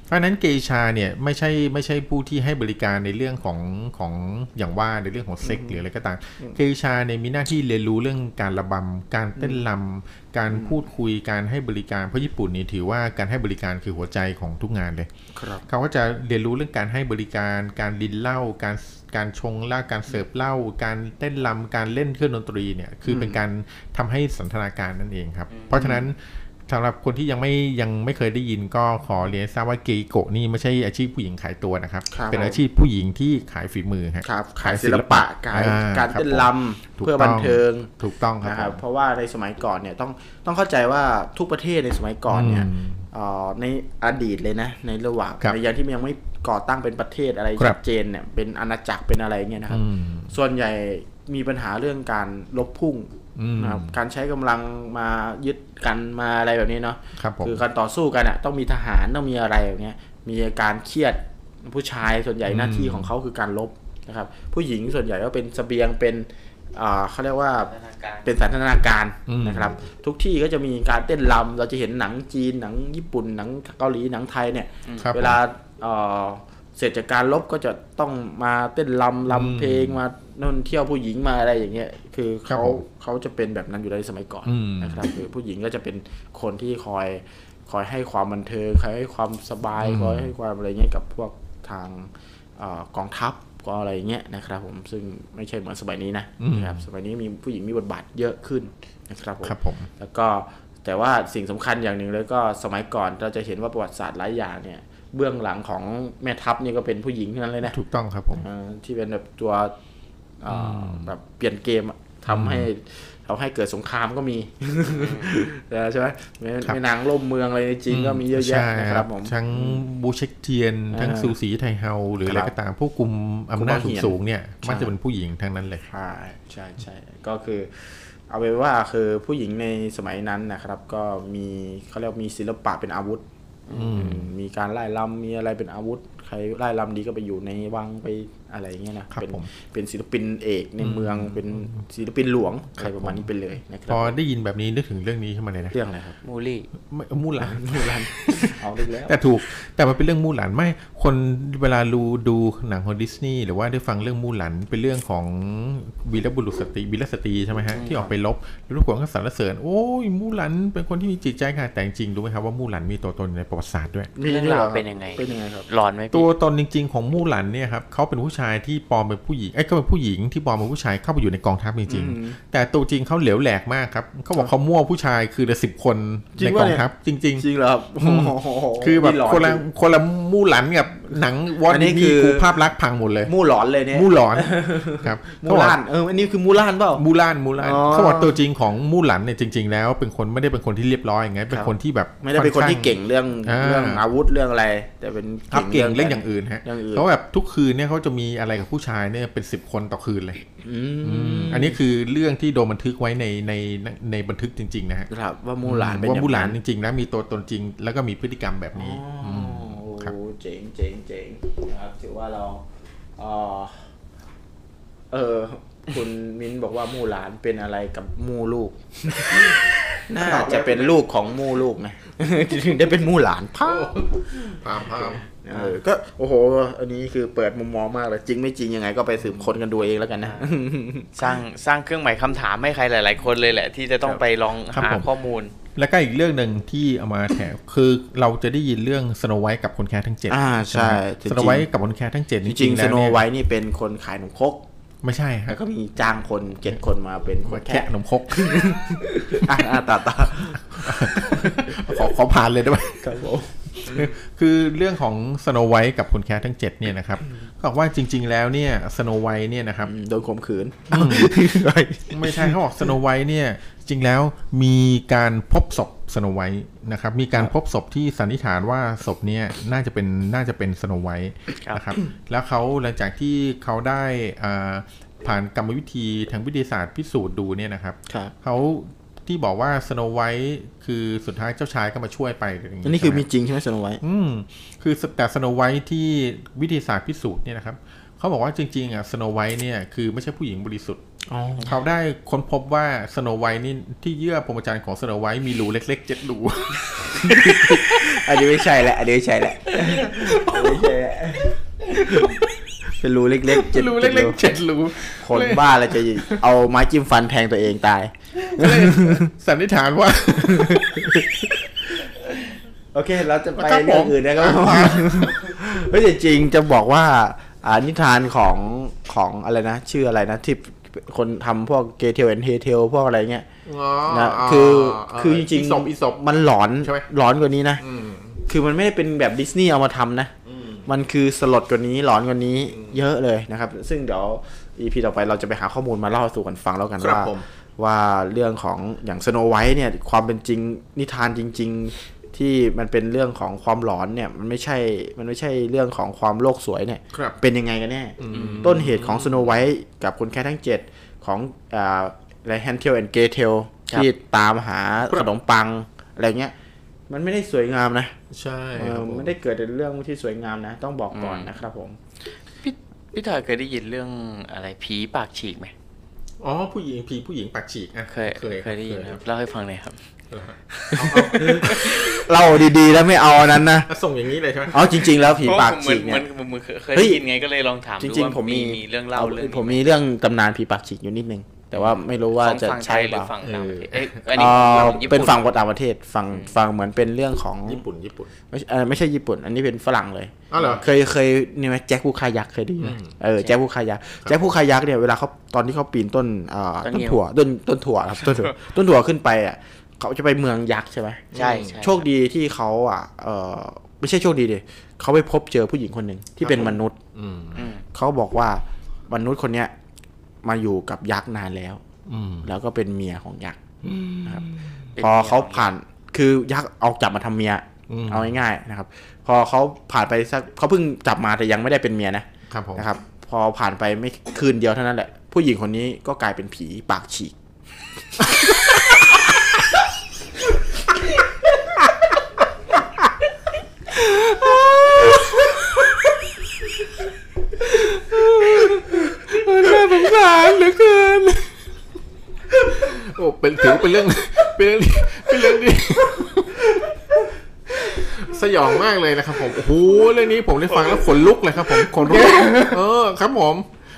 เพราะฉะนั้นเกย์ชาเนี่ยไม่ใช่ไม่ใช่ผู้ที่ให้บริการในเรื่องของของอย่างว่าในเรื่องของเซ็กหรืออะไรก็ตามเกย์ชาเนี่ยมีหน้าที่เรียนรู้เรื่องการระบำการเต้นรำการพูดคุยการให้บริการเพราะญี่ปุ่นนี่ถือว่าการให้บริการคือหัวใจของทุกงานเลยครับเขาก็จะเรียนรู้เรื่องการให้บริการ การดินเหล้าการ การชงเหล้าการเสิร์ฟเหล้าการเต้นรำการเล่นเครื่องดนตรีเนี่ยคือเป็นการทำให้สันทนาการนั่นเองครับ เพราะฉะนั้น สำหรับคนที่ยังไม่ยังไม่เคยได้ยินก็ขอเรียนให้ทราบว่าเกย์โกะนี่ไม่ใช่อาชีพผู้หญิงขายตัวนะครับครับเป็นอาชีพผู้หญิงที่ขายฝีมือฮะครับ ขายศิลปะการอ่การเต้นรถูำกเพื่อต้บัอนงเทิงถูกต้องครับนะครับผมเพราะว่าในสมัยก่อนเนี่ยต้องต้องเข้าใจว่าทุกประเทศในสมัยก่อนเนี่ยอืมเอ่อในอดีตเลยนะ ในระหว่างครับในยังที่มันยังไม่ก่อตั้งเป็นประเทศอะไรครัชับดเจนเนี่ยเป็นอาณาจักรเป็นอะไรเงี้ยนะครับอืมส่วนใหญ่มีปัญหาเรื่องการลบพุ่งอืม นะครับการใช้กำลังมายึดกันมาอะไรแบบนี้เนาะครับผมคือการต่อสู้กันอะต้องมีทหารต้องมีอะไรแบบเนี้ยมีการเครียดผู้ชายส่วนใหญ่หน้าที่ของเขาคือการลบนะครับ ผู้หญิงส่วนใหญ่ก็เป็นเสบียงเป็นอ่าเขาเรียกว่าเป็นสันทนาการอืมนะครับ ทุกที่ก็จะมีการเต้นรำเราจะเห็นหนังจีนหนังญี่ปุ่นหนังเกาหลีหนังไทยเนี่ยครับเวลา เอ่อเสร็จจากการลบก็จะต้องมาเต้นรำรำเพลงมาโน่นเที่ยวผู้หญิงมาอะไรอย่างเงี้ย คือครับเขาผมเขาจะเป็นแบบนั้นอยู่ในสมัยก่อนอืมนะครับ คือผู้หญิงก็จะเป็นคนที่คอยคอยให้ความบันเทิงคอยให้ความสบายคอยให้ความอะไรเงี้ยกับพวกทางเอ่อกองทัพก็อะไรเงี้ยนะครับผมซึ่งไม่ใช่เหมือนสมัยนี้นะอืมนะครับสมัยนี้มีผู้หญิงมีบทบาทเยอะขึ้นนะครับผมครับผมแล้วก็แต่ว่าสิ่งสำคัญอย่างหนึ่งเลยก็สมัยก่อนเราจะเห็นว่าประวัติศาสตร์หลายอย่างเนี่ย เบื้องหลังของแม่ทัพนี่ก็เป็นผู้หญิงทั้งนั้นเลยนะถูกต้องครับผมอ่าที่เป็นแบบตัวอ่าแบบเปลี่ยนเกมอะทำให้ทำให้เกิดสงครามก็มีใช่ไหมแม่ครับแม่นางล่มเมืองอะไรในจีนก็มีเยอะแยะใช่นะครับผมทั้งบูเช็กเทียน ทั้งอ่าซูสีไทเฮาหรืออะไรครับก็ตามผู้กลุ่มอำนาจผู้กองเหียนสูงๆเนี่ยใช่มักจะเป็นผู้หญิงทั้งนั้นเลยใช่ใช่ใช่ก็คือเอาเป็นว่าคือผู้หญิงในสมัยนั้นนะครับ ก็มีเขาเรียกว่ามีศิลปะเป็นอาวุธ มีการร่ายรำมีอะไรเป็นอาวุธ ใครร่ายรำดีก็ไปอยู่ในวังไป อะไรอย่างเงี้ยนะครับเป็นผมเป็นศิลปินเอกในเมืองเป็นศิลปินหลวงอะไรประมาณนี้ไปเลยนะครับพอได้ยินแบบนี้นึกถึงเรื่องนี้ขึ้นมาเลยนะเรื่องอะไรครับมูลี่ไม่มู่หลานมูลันเอาได้แล้วแต่ถูกแต่มันเป็นเรื่องมู่หลานไม่คนเวลาดูดูหนังของดิสนีย์หรือว่าได้ฟังเรื่องมู่หลานเป็นเรื่องของวีรบุรุษสตรีวีรสตรีใช่ไหมฮะที่ออกไปรบแล้วทุกคนก็สรรเสริญโอ้ยมู่หลานเป็นคนที่มีจิตใจค่ะแต่จริงๆรู้ไหมครับว่ามู่หลานมีตัวตนในประวัติศาสตร์ด้วยมีเรื่องด้วยหราวเป็นยังไงเป็นยังไงครับหลอนไหมพี่ตัวตนจริง ๆ ของมู่หลันเนี่ยครับเขาเป็นผู้ชายที่ปลอมเป็นผู้หญิงไอ้ยเขาเป็นผู้หญิงที่ปลอมเป็นผู้ชายเข้าไปอยู่ในกองทัพจริงอืมๆแต่ตัวจริงเขาเหลวแหลกมากครับเขาบอกเขามั่วผู้ชายคือละสิบคนจริในงกปะองเนี่ยทัพจริงจริงเหรอครับโอ้โหๆคือแบบหลคนละจริงคนละมู่หลันกับ หนังวออันนนี้นี้คือคือภาพลักษณ์พังหมดเลย มู่หลอนเลยเนี่ยมู่หลอนครับมูลานเอออันนี้คือมูลานเปล่ามูลานมูลานอ๋อเขาบอกตัวจริงของมู่หลันเนี่ยจริง ๆ แล้วเป็นคนไม่ได้เป็นคนที่เรียบร้อยอย่างไงเป็นคนที่แบบไม่ได้เป็นคนที่เก่งเรื่องอ่าเรื่องอาวุธเรื่องอะไร แต่เป็นครับเก่งเรื่องอย่างอื่นฮะอย่างอื่นเขาแบบทุกคืนเนี่ยเขาจะมีอะไรกับผู้ชายเนี่ยเป็นสิบคนต่อคืนเลยอืมอันนี้คือเรื่องที่โดนบันทึกไว้ในในในบันทึกจริง ๆ นะฮะครับว่ามูหลานเป็นว่าอย่งมูหลานจริงๆนะมีตัวตนจริง แล้วก็มีพฤติกรรมแบบนี้อ๋อมโอ้ ครับเจ๋งเจ๋งเจ๋งนะครับถือว่าเราเออเออคุณมิ้นบอกว่ามู่หลานเป็นอะไรกับมู่ลูก น่าจะเป็นลูกของมู่ลูกนะถึงได้เป็นมู่หลานพ่อพามพาม เออก็โอ้โห อันนี้คือเปิดมุมมองมากเลยจริงไม่จริงยังไงก็ไปสืบค้นกันดูเองแล้วกันนะสร้างสร้างเครื่องหมายคำถามให้ใครหลาย ๆ คนเลยแหละ ที่จะต้องไปลองหาข้อมูล แล้วก็อีกเรื่องหนึ่งที่เอามาแถมคือเราจะได้ยินเรื่องสโนไวท์กับคนแคระทั้งเจ็ดอ่าใช่จริงๆสโนไวท์กับคนแคระทั้งเจ็ดจริงๆแล้วสโนไวท์เนี่ยเป็นคนขายขนมครกไม่ใช่คแล้วก็มีจ้างคนเจ็ดคนมาเป็นคนแคะแคะขนมครกอะอะต่อต่อขอขอผ่านเลยได้ไหมครับผม คือเรื่องของสโนไวท์กับคนแคระทั้งเจ็ดเนี่ยนะครับเขาบอกว่าจริง ๆ แล้วเนี่ยสโนไวท์เนี่ยนะครับโดนข่มขืน ไม่ใช่เขาบอกสโนไวท์เนี่ย จริงแล้วมีการพบศพสโนไวท์นะครับ มีการพบศพที่สันนิษฐานว่าศพเนี่ยน่าจะเป็นน่าจะเป็นสโนไวท์ครับนะครับ แล้วเขาหลังจากที่เขาได้อ่าผ่านกรรมวิธีทางวิทยาศาสตร์พิสูจน์ดูเนี่ยนะครับครับเขา ที่บอกว่าสโนไวท์คือสุดท้ายเจ้าชายก็มาช่วยไปอะไรอย่างอันนี้คือมีใช่ไหจริงใช่ไหมสโนไวท์อืมคือแต่สโนไวท์ที่วิทยาศาสตร์พิสูจน์เนี่ยนะครับเขาบอกว่าจริงๆอะสโนไวท์เนี่ยคือไม่ใช่ผู้หญิงบริสุทธิ์อ๋อเขาได้ค้นพบว่าสโนไวท์นี่ที่เยื่อพรหมจรรย์ของสโนไวท์มีรูเล็กๆเจ็ดรูออันนี้ไม่ใช่แหละอันนี้ไม่ใช่แหละอันนี้ไม่ใช่แหละ เป็นรูเล็กๆเจ็ดรูเล็กๆเจ็ดรูคนบ้าแล้วจะเอาไม้จิ้มฟันแทงตัวเองตายก็เลยสันนิษฐานว่า โอเค เราจะไปครับเรื่องผมอื่นนะครับเฮ้ยแต่จริงจะบอกว่า อ่านิทานของของอะไรนะ ชื่ออะไรนะที่คนทำพวก Gretel and Hansel พวกอะไรเงี้ยอ๋อนะคือคือจริงอีศพอีศพมันหลอนใช่ไหมหลอนกว่านี้นะอืมคือมันไม่ได้เป็นแบบดิสนีย์เอามาทำนะ มันคือสลดกว่านี้หลอนกว่านี้เยอะเลยนะครับ ซึ่งเดี๋ยว EP ต่อไปเราจะไปหาข้อมูลมาเล่าสู่กันฟังแล้วกันครับว่าผมว่าเรื่องของอย่างสโนไวท์เนี่ยความเป็นจริงนิทานจริง ๆ ที่มันเป็นเรื่องของความหลอนเนี่ยมันไม่ใช่มันไม่ใช่เรื่องของความโลกสวยเนี่ยครับเป็นยังไงกันแน่ต้นเหตุของสโนไวท์กับคนแคระทั้งเจ็ดของอ่าอะไร Hansel and Gretel ที่ตามหาครัขบนมปังอะไรเงี้ย มันไม่ได้สวยงามนะ ใช่เออครับผมไม่ได้เกิดในเรื่องที่สวยงามนะ ต้องบอกก่อนนะครับผม พี่พี่ถอยเคยได้ยินเรื่องอะไรผีปากฉีกไหมอ๋อผู้หญิงผีผู้หญิงปากฉีกอะเคยเคยเคยได้ยินคครัรับบเล่าให้ฟังหน่อยครับเล่าดีๆแล้วไม่เอาอันนั้นนะอะส่งอย่างนี้เลยใช่ไหมอ๋อจริง ๆ แล้วผีปากฉีกเหเนี่มือยนเหมือนเคยเฮ้ได้ยยินไงก็เลยลองถามจดูริงว่าๆผมมีมีเรื่องเล่าเรื่องนี้ผมมีเรื่องตำนานผีปากฉีกอยู่นิดนึง แต่ว่าไม่รู้ว่าของจะฝั่งไทใช่ยหเปรือล่าฝั่งต่างประเทศเอ้ยเออันนี้อญี่ปุ่เป็นฝั่งต่างประเทศฝั่งฝั่งเหมือนเป็นเรื่องของญี่ปุ่นญี่ปุ่นไม่ใช่เออไม่ใช่ญี่ปุ่น อันนี้เป็นฝรั่งเลยอ๋อเหรอเคยเคยนี่ไหมแจ็คผู้คายักเคยได้ยินไหมอืมเออแจ็คผู้คายักแจ็คผู้คายักเนี่ยเวลาเขาตอนที่เขาปีนต้นเอ่อต้นต้นเงี้ยวถั่วต้นต้นถั่วครับต้นถั่วต้นถั่วขึ้นไปอะเขาจะไปเมืองยักษ์ใช่ไหมใช่ใช่โชคดีที่เขาอะเออไม่ใช่โชคดีดิเขาไปพบเจอผู้หญิงคนหนึ่งที่เป็นมนุษย์อืมอืมเขาบอกว่ามนุษย์คนเนี้ย มาอยู่กับยักษ์นานแล้วอืมแล้วก็เป็นเมียของยักษ์นะครับเป็นพอเขามียของผ่านคือยักษ์เอาจับมาทำเมียอืมเอาง่ายๆนะครับ พอเขาผ่านไปสักเขาเพิ่งจับมาแต่ยังไม่ได้เป็นเมียนะครับผมนะครับ พอผ่านไปไม่คืนเดียวเท่านั้นแหละ ผู้หญิงคนนี้ก็กลายเป็นผีปากฉีกน่า สงสารเหลือเกินโอ้เป็นถือว่าเป็นเรื่องเป็นเรื่องที่เป็นเรื่องที่สยองมากเลยนะครับผมโอ้โหเรื่องนี้ผมได้ฟังแล้วขนลุกเลยครับ ผมขนลุกเออครับผม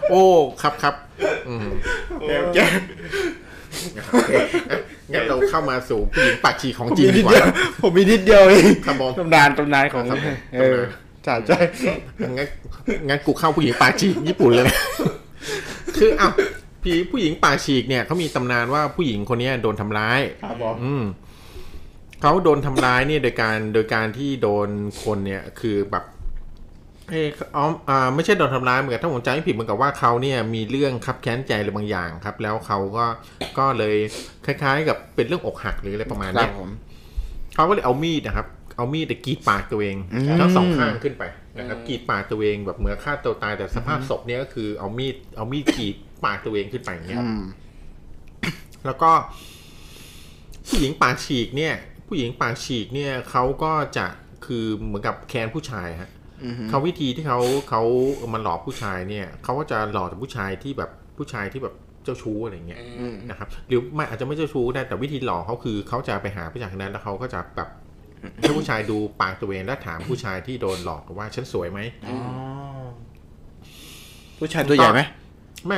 โอ้ครับครับอืมงั้นเราเข้ามาสู่ผู้หญิงปากฉีกของจริงดีกว่าผมมีนิดเดียวเองครับผมตำนานตำนานของครับผมเออใช่ใช่งั้นงั้นกูเข้าผู้หญิงปากฉีกญี่ปุ่นเลยนะ คืออ้าวผีผู้หญิงปากฉีกเนี่ยเขามีตำนานว่าผู้หญิงคนเนี้ยโดนทำร้าย ครับผมอืมเขาโดนทำร้ายเนี่ยโดยการโดยการที่โดนคนเนี่ยคือแบบเอออ๋ออ่าไม่ใช่โดนทำร้ายเหมือนกับถ้าผมจำไม่ผิดเหมือนกับว่าเขาเนี่ยมีเรื่องคับแค้นใจอะไรบางอย่างครับ แล้วเขาก็ก็เลยคล้าย ๆ กับเป็นเรื่องอกหักหรืออะไรประมาณครัเนี้บยผม เขาก็เลยเอามีดนะครับ เอามีดแต่กรีดปากตัวเองอืม ทั้งสองข้างขึ้นไป นะครับกรีดปากตัวเองแบบเหมือนฆ่าตัวตายแต่สภาพศพเนี่ยก็คือเอามีดเอามีดกรีดปากตัวเองขึ้นไปอย่างเงี้ยอืมแล้วก็ ผู้หญิงปากฉีกเนี่ย ผู้หญิงปากฉีกเนี่ยเขาก็จะคือเหมือนกับแคนผู้ชายฮะอืมเขาวิธีที่เขาเขามาหลอกผู้ชายเนี่ยเขาก็จะหลอกแต่ผู้ชายที่แบบผู้ชายที่แบบเจ้าชู้อะไรเงี้ยอืมนะครับ หรือไม่อาจจะไม่เจ้าชู้ได้แต่วิธีหลอกเขาคือเขาจะไปหาผู้ชายคนนั้นแล้วเขาก็จะแบบ ให้ผู้ชายดูปากตัวเองแล้วถามผู้ชายที่โดนหลอกว่าฉันสวยไหมอ๋อผู้ชายตัวใหญ่ไหมแม่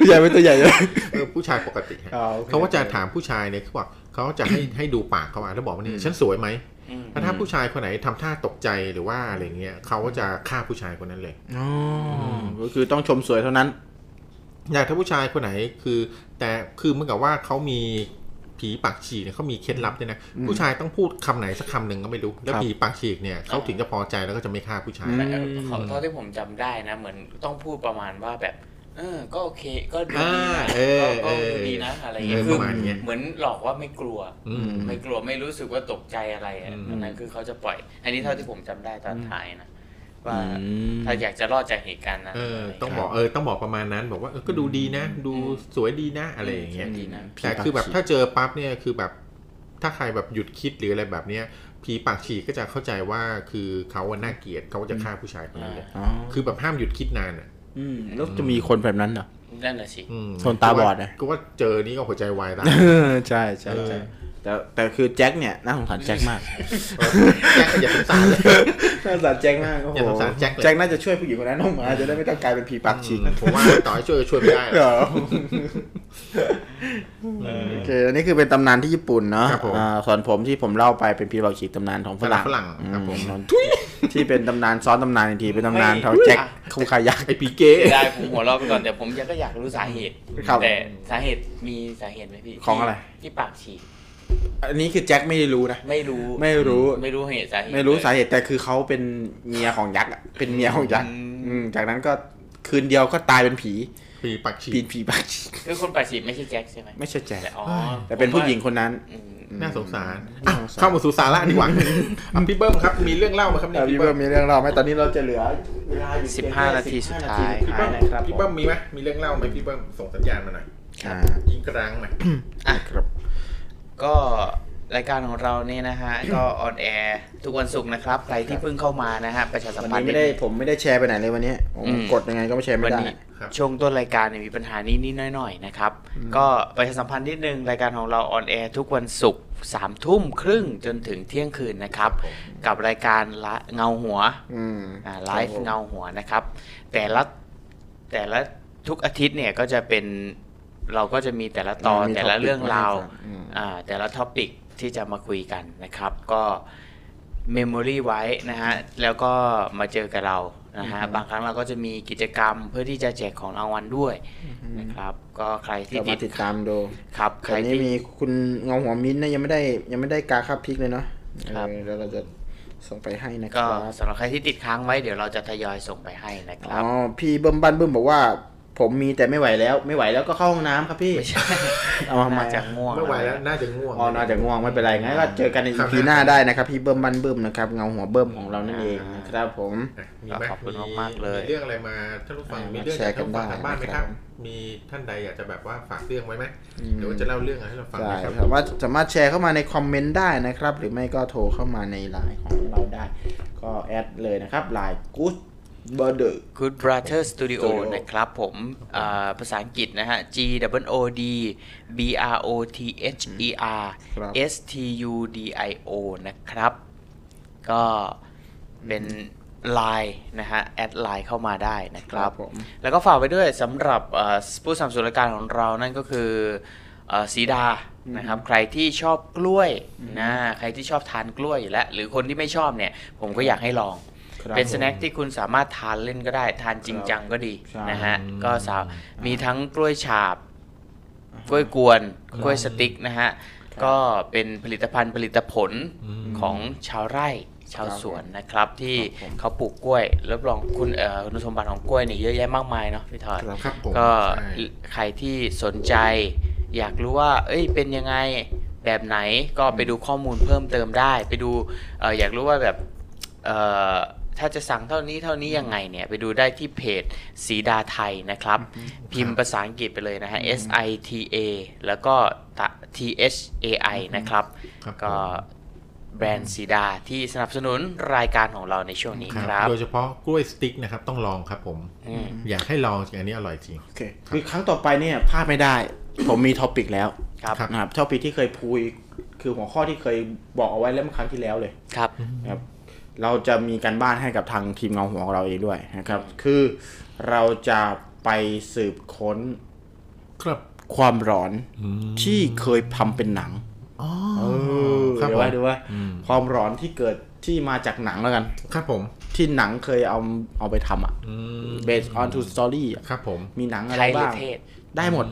ผู้ชายเป็นตัวใหญ่เลยเออผู้ชายปกติฮะอ๋อโอเคเขาก็จะถามผู้ชายเนี่ยเขาบอกเขาจะให้ให้ดูปากเขาอะแล้วบอกว่านี่ฉันสวยไหมอืมแล้วถ้าผู้ชายคนไหนทำท่าตกใจหรือว่าอะไรเงี้ยเขาก็จะฆ่าผู้ชายคนนั้นเลยอ๋อก็คือต้องชมสวยเท่านั้น อย่างถ้าผู้ชายคนไหนคือ แต่คือเหมื่อนกับว่าเขามี ผีปากฉีกเนี่ยเขามีเคล็ดลับด้วยนะผู้ชายต้องพูดคำไหนสักคำหนึ่งก็ไม่รู้ แล้วครับผีปากฉีกเนี่ยเขาถึงจะพอใจแล้วก็จะไม่ฆ่าผู้ชายอืมแต่เขาเท่าที่ผมจำได้นะ เหมือนต้องพูดประมาณว่าแบบเออก็โอเคก็ดูอ่าดีนะเออก็เออดูดีนะอะไรเอเงี้อยคืประมาณเนี้ยเหมือนหลอกว่าไม่กลัวอืมไม่กลัวไม่รู้สึกว่าตกใจอะไรอะอืมอันนั้นคือเขาจะปล่อย อันนี้เท่าที่ผมจำได้ตอนท้ายนะ ว่าอืมถ้าอยากจะรอดจากเหตุการณ์นั้นเออะไรต้องบอกเออต้องบอกประมาณนั้น บอกว่าเออก็ดูดีนะ ดูสวยดีนะอะไรอย่างเงี้ยดีนะแต่คือแบบถ้าเจอปั๊บเนี่ยคือแบบถ้าใครแบบหยุดคิดหรืออะไรแบบเนี้ยผีปากฉีกก็จะเข้าใจว่าคือเขาอะน่าเกลียดเขาจะฆ่าผู้ชายคนนั้นเลยอ๋อคือแบบห้ามหยุดคิดนานอะอืมแล้วจะมีคนแบบนั้นเหรอนั่นน่ะสิอืมคนตาบอดนะก็ว่าเจอนี่ก็หัวใจวายตายใช่ใช่ใช่ แต่แต่คือแจ็คเนี่ยน่าสงสารแจ็คมากแจ็คก็อย่าสงสารเลยน่าสงสารแจ็คมากโอ้โหอย่าสงสารแจ็คเลยแจ็คน่าจะช่วยผู้หญิงคนนั้นออกมาจะได้ไม่ต้องกลายเป็นผีปากฉีกผมว่าต่อให้ช่วยก็ช่วยไม่ได้หรอกเหรอโอเคอันนี้คือเป็นตำนานที่ญี่ปุ่นเนาะครับผมอ่าส่วนผมที่ผมเล่าไปเป็นผีปากฉีกตำนานของฝรั่งฝรั่งครับผมอืที่เป็นตำนานซ้อนตำนานอีกทีเป็นตำนานของแจ็คคุคายักไอปีเก้ได้ผมหัวเราะไปก่อนแต่ผมยังก็อยากรู้สาเหตุครับแต่สาเหตุมีสาเหตุไหมพี่ของอะไรที่ปากฉีก อันนี้คือแจ็คไม่ได้รู้นะ ไม่รู้ไม่รู้ ไม่รู้เหตุสาเหตุไม่รู้เลยสาเหตุแต่คือเขาเป็นเมียของยักษ์อะเป็นเมียของยักษ์อืมอืมจากนั้นก็คืนเดียวก็ตายเป็นผีปีปักฉีผีกผีปากฉีกคือคนปากฉีกไม่ใช่แจ็คใช่ไหมไม่ใช่แจ็คแต่อ๋อแต่เป็นผู้หญิงคนนั้นอืมน่าสงสารน่าอะสงสารเข้ามาสู่สาระดีกว่าอะพี่เบิ้มครับมีเรื่องเล่าไหมครับเนี่ยพี่พี่เบิ้เบิ้มมมีเรื่องเราไหมตอนนี้เราจะเหลือเวลาอยู่สิบห้านาทีสุดท้าย15พี่นาทีเบิ้มนะครับพี่เบิ้มมีไหมมีเรื่องเล่าไหมพี่เบิ้มส่งสัญญาณมาหน่อยอ่ายิงกลางหน่อยอะครับ ก็รายการของเราเนี่ยนะฮะ ก็ on air ทุกวันศุกร์นะครับ ใครที่เพิ่งเข้ามานะฮะประชาสัมพันธ์วันนี้ไม่ได้ผมไม่ได้แชร์ไปไหนเลยวันนี้ผมอืมกดยังไงก็ไม่แชร์ไม่ได้ วันนี้ช่วงต้นรายการเนี่ยมีปัญหานี้นิดๆหน่อยๆนะครับ ก็ประชาสัมพันธ์นิดนึงรายการของเรา on air ทุกวันศุกร์สามทุ่มครึ่งจนถึงเที่ยงคืนนะครับ กับรายการละเงาหัว อืม ไลฟ์เงาหัวนะครับ แต่ละแต่ละทุกอาทิตย์เนี่ยก็จะเป็น เราก็จะมีแต่ละตอนมีแต่ละ topic เรื่องราวมาให้ฟังอืมอ่าแต่ละ topic ที่จะมาคุยกันนะครับ ก็ memory ไว้นะฮะ แล้วก็มาเจอกับเรานะฮะ บางครั้งเราก็จะมีกิจกรรมเพื่อที่จะแจกของรางวัลด้วยนะครับ ก็ใครที่ก็ติมาดติดตามดูครับ ใครตอนนี้ที่มีคุณเงาหัวมิ้นท์นะยังไม่ได้ยังไม่ได้กาค่าพริกเลยเนาะครับเออแล้วเราจะส่งไปให้นะคก็รับสำหรับใครที่ติดค้างไว้เดี๋ยวเราจะทยอยส่งไปให้นะคอ๋รับอพี่เบิ้มบ้านเบิ้มบอกว่า ผมมีแต่ไม่ไหวแล้ว ไม่ไหวแล้วก็เข้าห้องน้ำครับพี่ไม่ใช่เอามาน่าจะง่วงไม่ไหวแล้วน่าจะง่วงอ๋อน่าจะง่วงไม่เป็นไรงั้นก็เจอกันในครัอีบพีหน้าได้นะครับ พี่เบิ้มบ้านเบิ้มนะครับ เงาหัวเบิ้มของเรานั่นเองนะครับผมอะมีไหมขอบคุณมากๆเลยมีเรื่องอะไรมาท่านผู้ฟังอ่ามีมีเรื่องแชร์กันได้อยากให้ฟังทางบ้านไหมนะคครัรับบมีท่านใดอยากจะแบบว่าฝากเรื่องไว้ไหมหรือว่าจะเล่าเรื่องอะไรให้เราฟังใช่ไหมครับสามารถสามารถแชร์เข้ามาในคอมเมนต์ได้นะครับ หรือไม่ก็โทรเข้ามาในไลน์ของเราได้ ก็แอดเลยนะครับไลน์ good brother Good Brother Studio Studio นะครับผมอ่าภาษาอังกฤษนะฮะ G W O D B R O T H E R ครับ S T U D I O นะครับ ก็เป็นไลน์นะฮะ แอดไลน์เข้ามาได้นะครับครับผมแล้วก็ฝากไปด้วยสำหรับอ่าผู้สนับสนุนรายการของเรานั่นก็คืออ่าสีดานะครับใครที่ชอบกล้วยนะใครที่ชอบทานกล้วยอยู่แล้วหรือคนที่ไม่ชอบเนี่ย ผมก็อยากให้ลองครับ เป็นผมสแน็คที่คุณสามารถทานเล่นก็ได้ ทานจริงจังก็ดีใช่นะฮะก็สาวมีทั้งกล้วยฉาบ กล้วยกวนกล้วยสติ๊กนะฮะก็เป็นผลิตภัณฑ์ผลิตผลของชาวไร่ชาวสวนนะครับที่ครับผมเขาปลูกกล้วยรับรองคุณเอ่อคุณสมบัติของกล้วยนี่เยอะแยะมากมายเนาะพี่ทอยครับครับผมก็ใช่ใครที่สนใจ อยากรู้ว่า เอ้ยเป็นยังไงแบบไหนก็ไปดูข้อมูลเพิ่มเติมได้ ไปดูเอ่ออยากรู้ว่าแบบเอ่อ ถ้าจะสั่งเท่านี้เท่านี้ยังไงเนี่ยไปดูได้ที่เพจสีดาไทยนะครับ พิมพ์ภาษาอังกฤษไปเลยนะฮะ S I T A แล้วก็ T H A I นะครับครับก็แบรนด์สีดาที่สนับสนุนรายการของเราในช่วงนี้คครัรับบโดยเฉพาะกล้วยสติ๊กนะครับ ต้องลองครับผมอืมอยากให้ลองจริงอันนี้อร่อยจริง โอเคคือครั้งต่อไปเนี่ยพลาดไม่ได้ ผมมี topic แล้วครับครับนะครับ topic ที่เคยพูดคือหัวข้อที่เคยบอกเอาไว้แล้วเมื่อครั้งที่แล้วเลยครับนะครับ เราจะมีการบ้านให้กับทางทีมเงาหัวของเราเองด้วยนะครับ คือเราจะไปสืบค้นครับความหลอนที่เคยทำเป็นหนังอ๋อเออครับดูผมว่าดูว่าความหลอนที่เกิดที่มาจากหนังแล้วกัน ครับผม ที่หนังเคยเอาเอาไปทำอะอืม based on true story อะครับผม มีหนังอะไทไรยหรือบ้างเทศได้หมด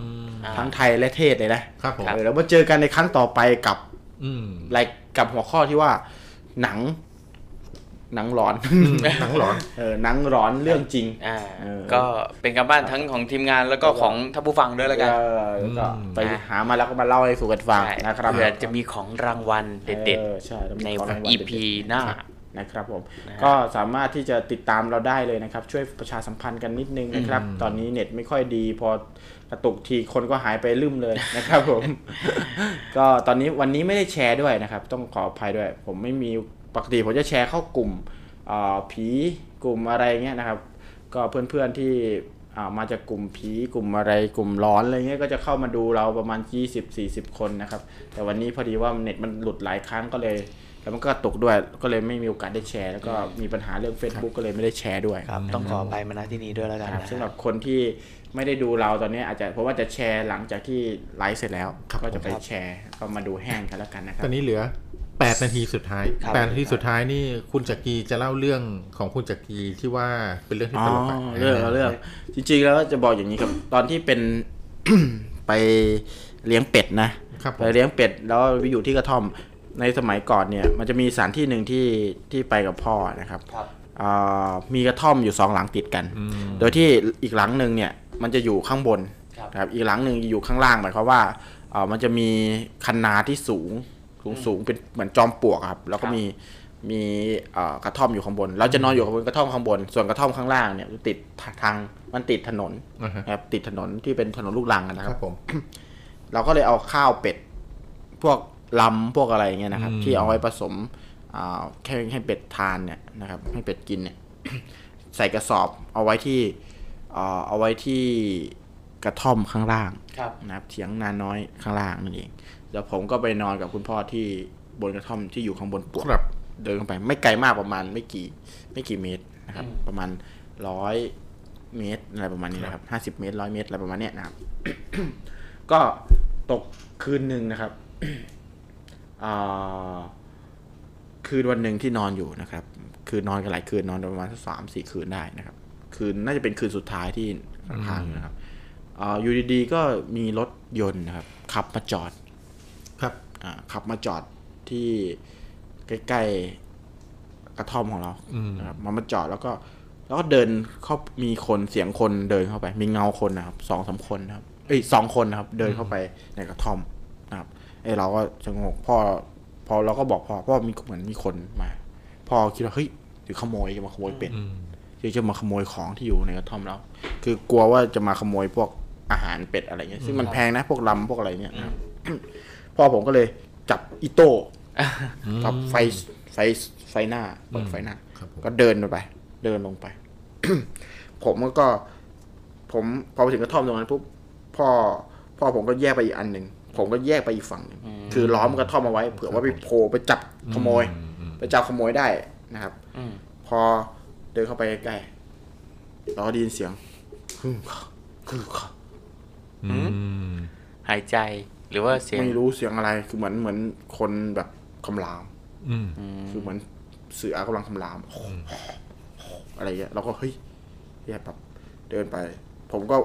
อ่าทั้งไทยและเทศเลยนะครับผมเออแล้วมาเจอกันในครั้งต่อไปกับอืมรายกับหัวข้อที่ว่าหนัง หนังร้อนหนังหลอนเออหนังร้อนเรื่องจริงอ่าเออก็เป็นการบ้านทั้งของทีมงานแล้วก็ของท่านผู้ฟังด้วยแล้วกันเออแล้วก็อืมไปหามาแล้วก็มาเล่าให้สู่กันฟังใช่นะครับเผื่อจะมีของรางวัลเด็ดออใช่แล้วมีๆในของรางวัล EP หน้านะครับผมนะฮะก็สามารถที่จะติดตามเราได้เลยนะครับ ช่วยประชาสัมพันธ์กันนิดนึงนะครับ ตอนนี้เน็ตไม่ค่อยดี พอกระตุกทีคนก็หายไปลืมเลยนะครับผม ก็ตอนนี้วันนี้ไม่ได้แชร์ด้วยนะครับ ต้องขออภัยด้วย ผมไม่มี ปกติผมจะแชร์เข้ากลุ่มเอ่อผีกลุ่มอะไรเงี้ยนะครับ ก็เพื่อนๆที่อ่ามาจากกลุ่มผีกลุ่มอะไรกลุ่มร้อนอะไรเงี้ยก็จะเข้ามาดูเราประมาณ 20-40 คนนะครับ แต่วันนี้พอดีว่าเน็ตมันหลุดหลายครั้งก็เลยแล้วมันก็กระตกด้วยก็เลยไม่มีโอกาสได้แชร์ แล้วก็มีปัญหาเรื่อง Facebook ก็เลยไม่ได้แชร์ด้วยครับต้องขอไปมาณที่นี้ด้วยแล้วกันครับนะสำหรับคนที่ไม่ได้ดูเราตอนนี้อาจจะเพราะว่าจะแชร์หลังจากที่ไลฟ์เสร็จแล้ว ก็จะไปแชร์ก็มาดูแห้งกันแล้วกันนะครัตบอนนี้เหลือ 8นาทีสุดท้ายครับ8นาทีสุดท้ายนี่คุณจักรีจะเล่าเรื่องของคุณจักรีที่ว่าเป็นเรื่องที่อ๋อตลกอะเรื่องเรื่องจริงๆแล้วจะบอกอย่างนี้ครับ ตอนที่เป็น ไปเลี้ยงเป็ดนะครับผไปมเลี้ยงเป็ดแล้วไปอยู่ที่กระท่อมในสมัยก่อนเนี่ย มันจะมีสถานที่หนึ่งที่ที่ไปกับพ่อนะครับครับ อ่ามีกระท่อมอยู่สองหลังติดกันโดยที่อีกหลังหนึ่งเนี่ยมันจะอยู่ข้างบนครับ นะครับอีกหลังหนึ่งอยู่ข้างล่างหมายความว่าเอ่อมันจะมีคันนาที่สูง สูงสูงเป็นเหมือนจอมปลวกอะครับ แล้วก็มีมีเอ่อกระท่อมอยู่ข้างบน เราจะนอนอยู่บนกระท่อมข้างบน ส่วนกระท่อมข้างล่างเนี่ยติดทางมันติดถนนอ่าฮะนะครับติดถนนที่เป็นถนนลูกรังอะนะคครัรับบผม เราก็เลยเอาข้าวเป็ด พวกลำพวกอะไรอย่างเงี้ยนะครับอืมที่เอาไว้ผสมอ่าแค่ให้เป็ดทานเนี่ยนะครับ ให้เป็ดกินเนี่ย ใส่กระสอบเอาไว้ที่เอ่อเอาไว้ที่กระท่อมข้างล่างครับนะครับเถียงนาน้อยข้างล่างนั่นเอง แล้วผมก็ไปนอนกับคุณพ่อที่บนกระท่อมที่อยู่ข้างบนปลวกครับ เดินลงไป ไม่ไกลมากประมาณไม่กี่ ไม่กี่เมตรนะครับ ประมาณร้อยเมตรอะไรประมาณนี้นะครับห้าสิบเมตรร้อยเมตรอะไรประมาณเนี้ยนะครับ ก็ตกคืนหนึ่งนะครับอ่าคืนวันหนึ่งที่นอนอยู่นะครับ คืนนอนกันหลายคืนนอนประมาณสักสามสี่คืนได้นะครับ คืนน่าจะเป็นคืนสุดท้ายที่ค้างๆอยู่นะครับอ่าอยู่ดีๆก็มีรถยนต์นะครับขับมาจอดครับอ่า ขับมาจอดที่ใกล้ๆกระท่อมของเราอืมนะครับมามาจอดแล้วก็ แล้วก็เดินเข้ามีคนเสียงคนเดินเข้าไป มีเงาคนนะครับสองสามคนนะครับเอ้ยสองคนนะครับ เดินเข้าไปในกระท่อมนะครับไอ้เราก็จะงงพ่อพอเราก็บอกพ่อพ่อมีเหมือนมีคนมาพ่อคิดว่าเฮ้ยหรือขโมยจะมาขโมยเป็ดอืมที่จะมาขโมยของที่อยู่ในกระท่อมเราคือกลัวว่าจะมาขโมยพวกอาหารเป็ดอะไรเงี้ยซึ่งมันแพงนะพวกลำพวกอะไรเงี้ยนะครับ พ่อผมก็เลยจับอิโต้กับไฟไฟไฟหน้าเปิดไฟหน้าครับผมก็เดินลงไป เดินลงไป ผมก็ ผมพอไปถึงกระท่อมตรงนั้นปุ๊บพ่อพ่อผมก็แยกไปอีกอันหนึ่งผมก็แยกไปอีกฝั่งหนึ่งคือล้อมกระท่อมเอาไว้เผื่อว่าไปโผล่ไปจับขโมย ไปจับขโมยได้นะครับอืมพอเดินเข้าไปใกล้ๆเราก็ได้ยินเสียงฮึ่มค่ะฮึ่มค่ะอืมหายใจ หรือว่าเสียง ไม่รู้เสียงอะไรคือเหมือนเหมือนคนแบบคำราม อืม คือเหมือนเสือกำลังคำราม อะไรเงี้ยเราก็เฮ้ยแย่แบบเดินไป ผมก็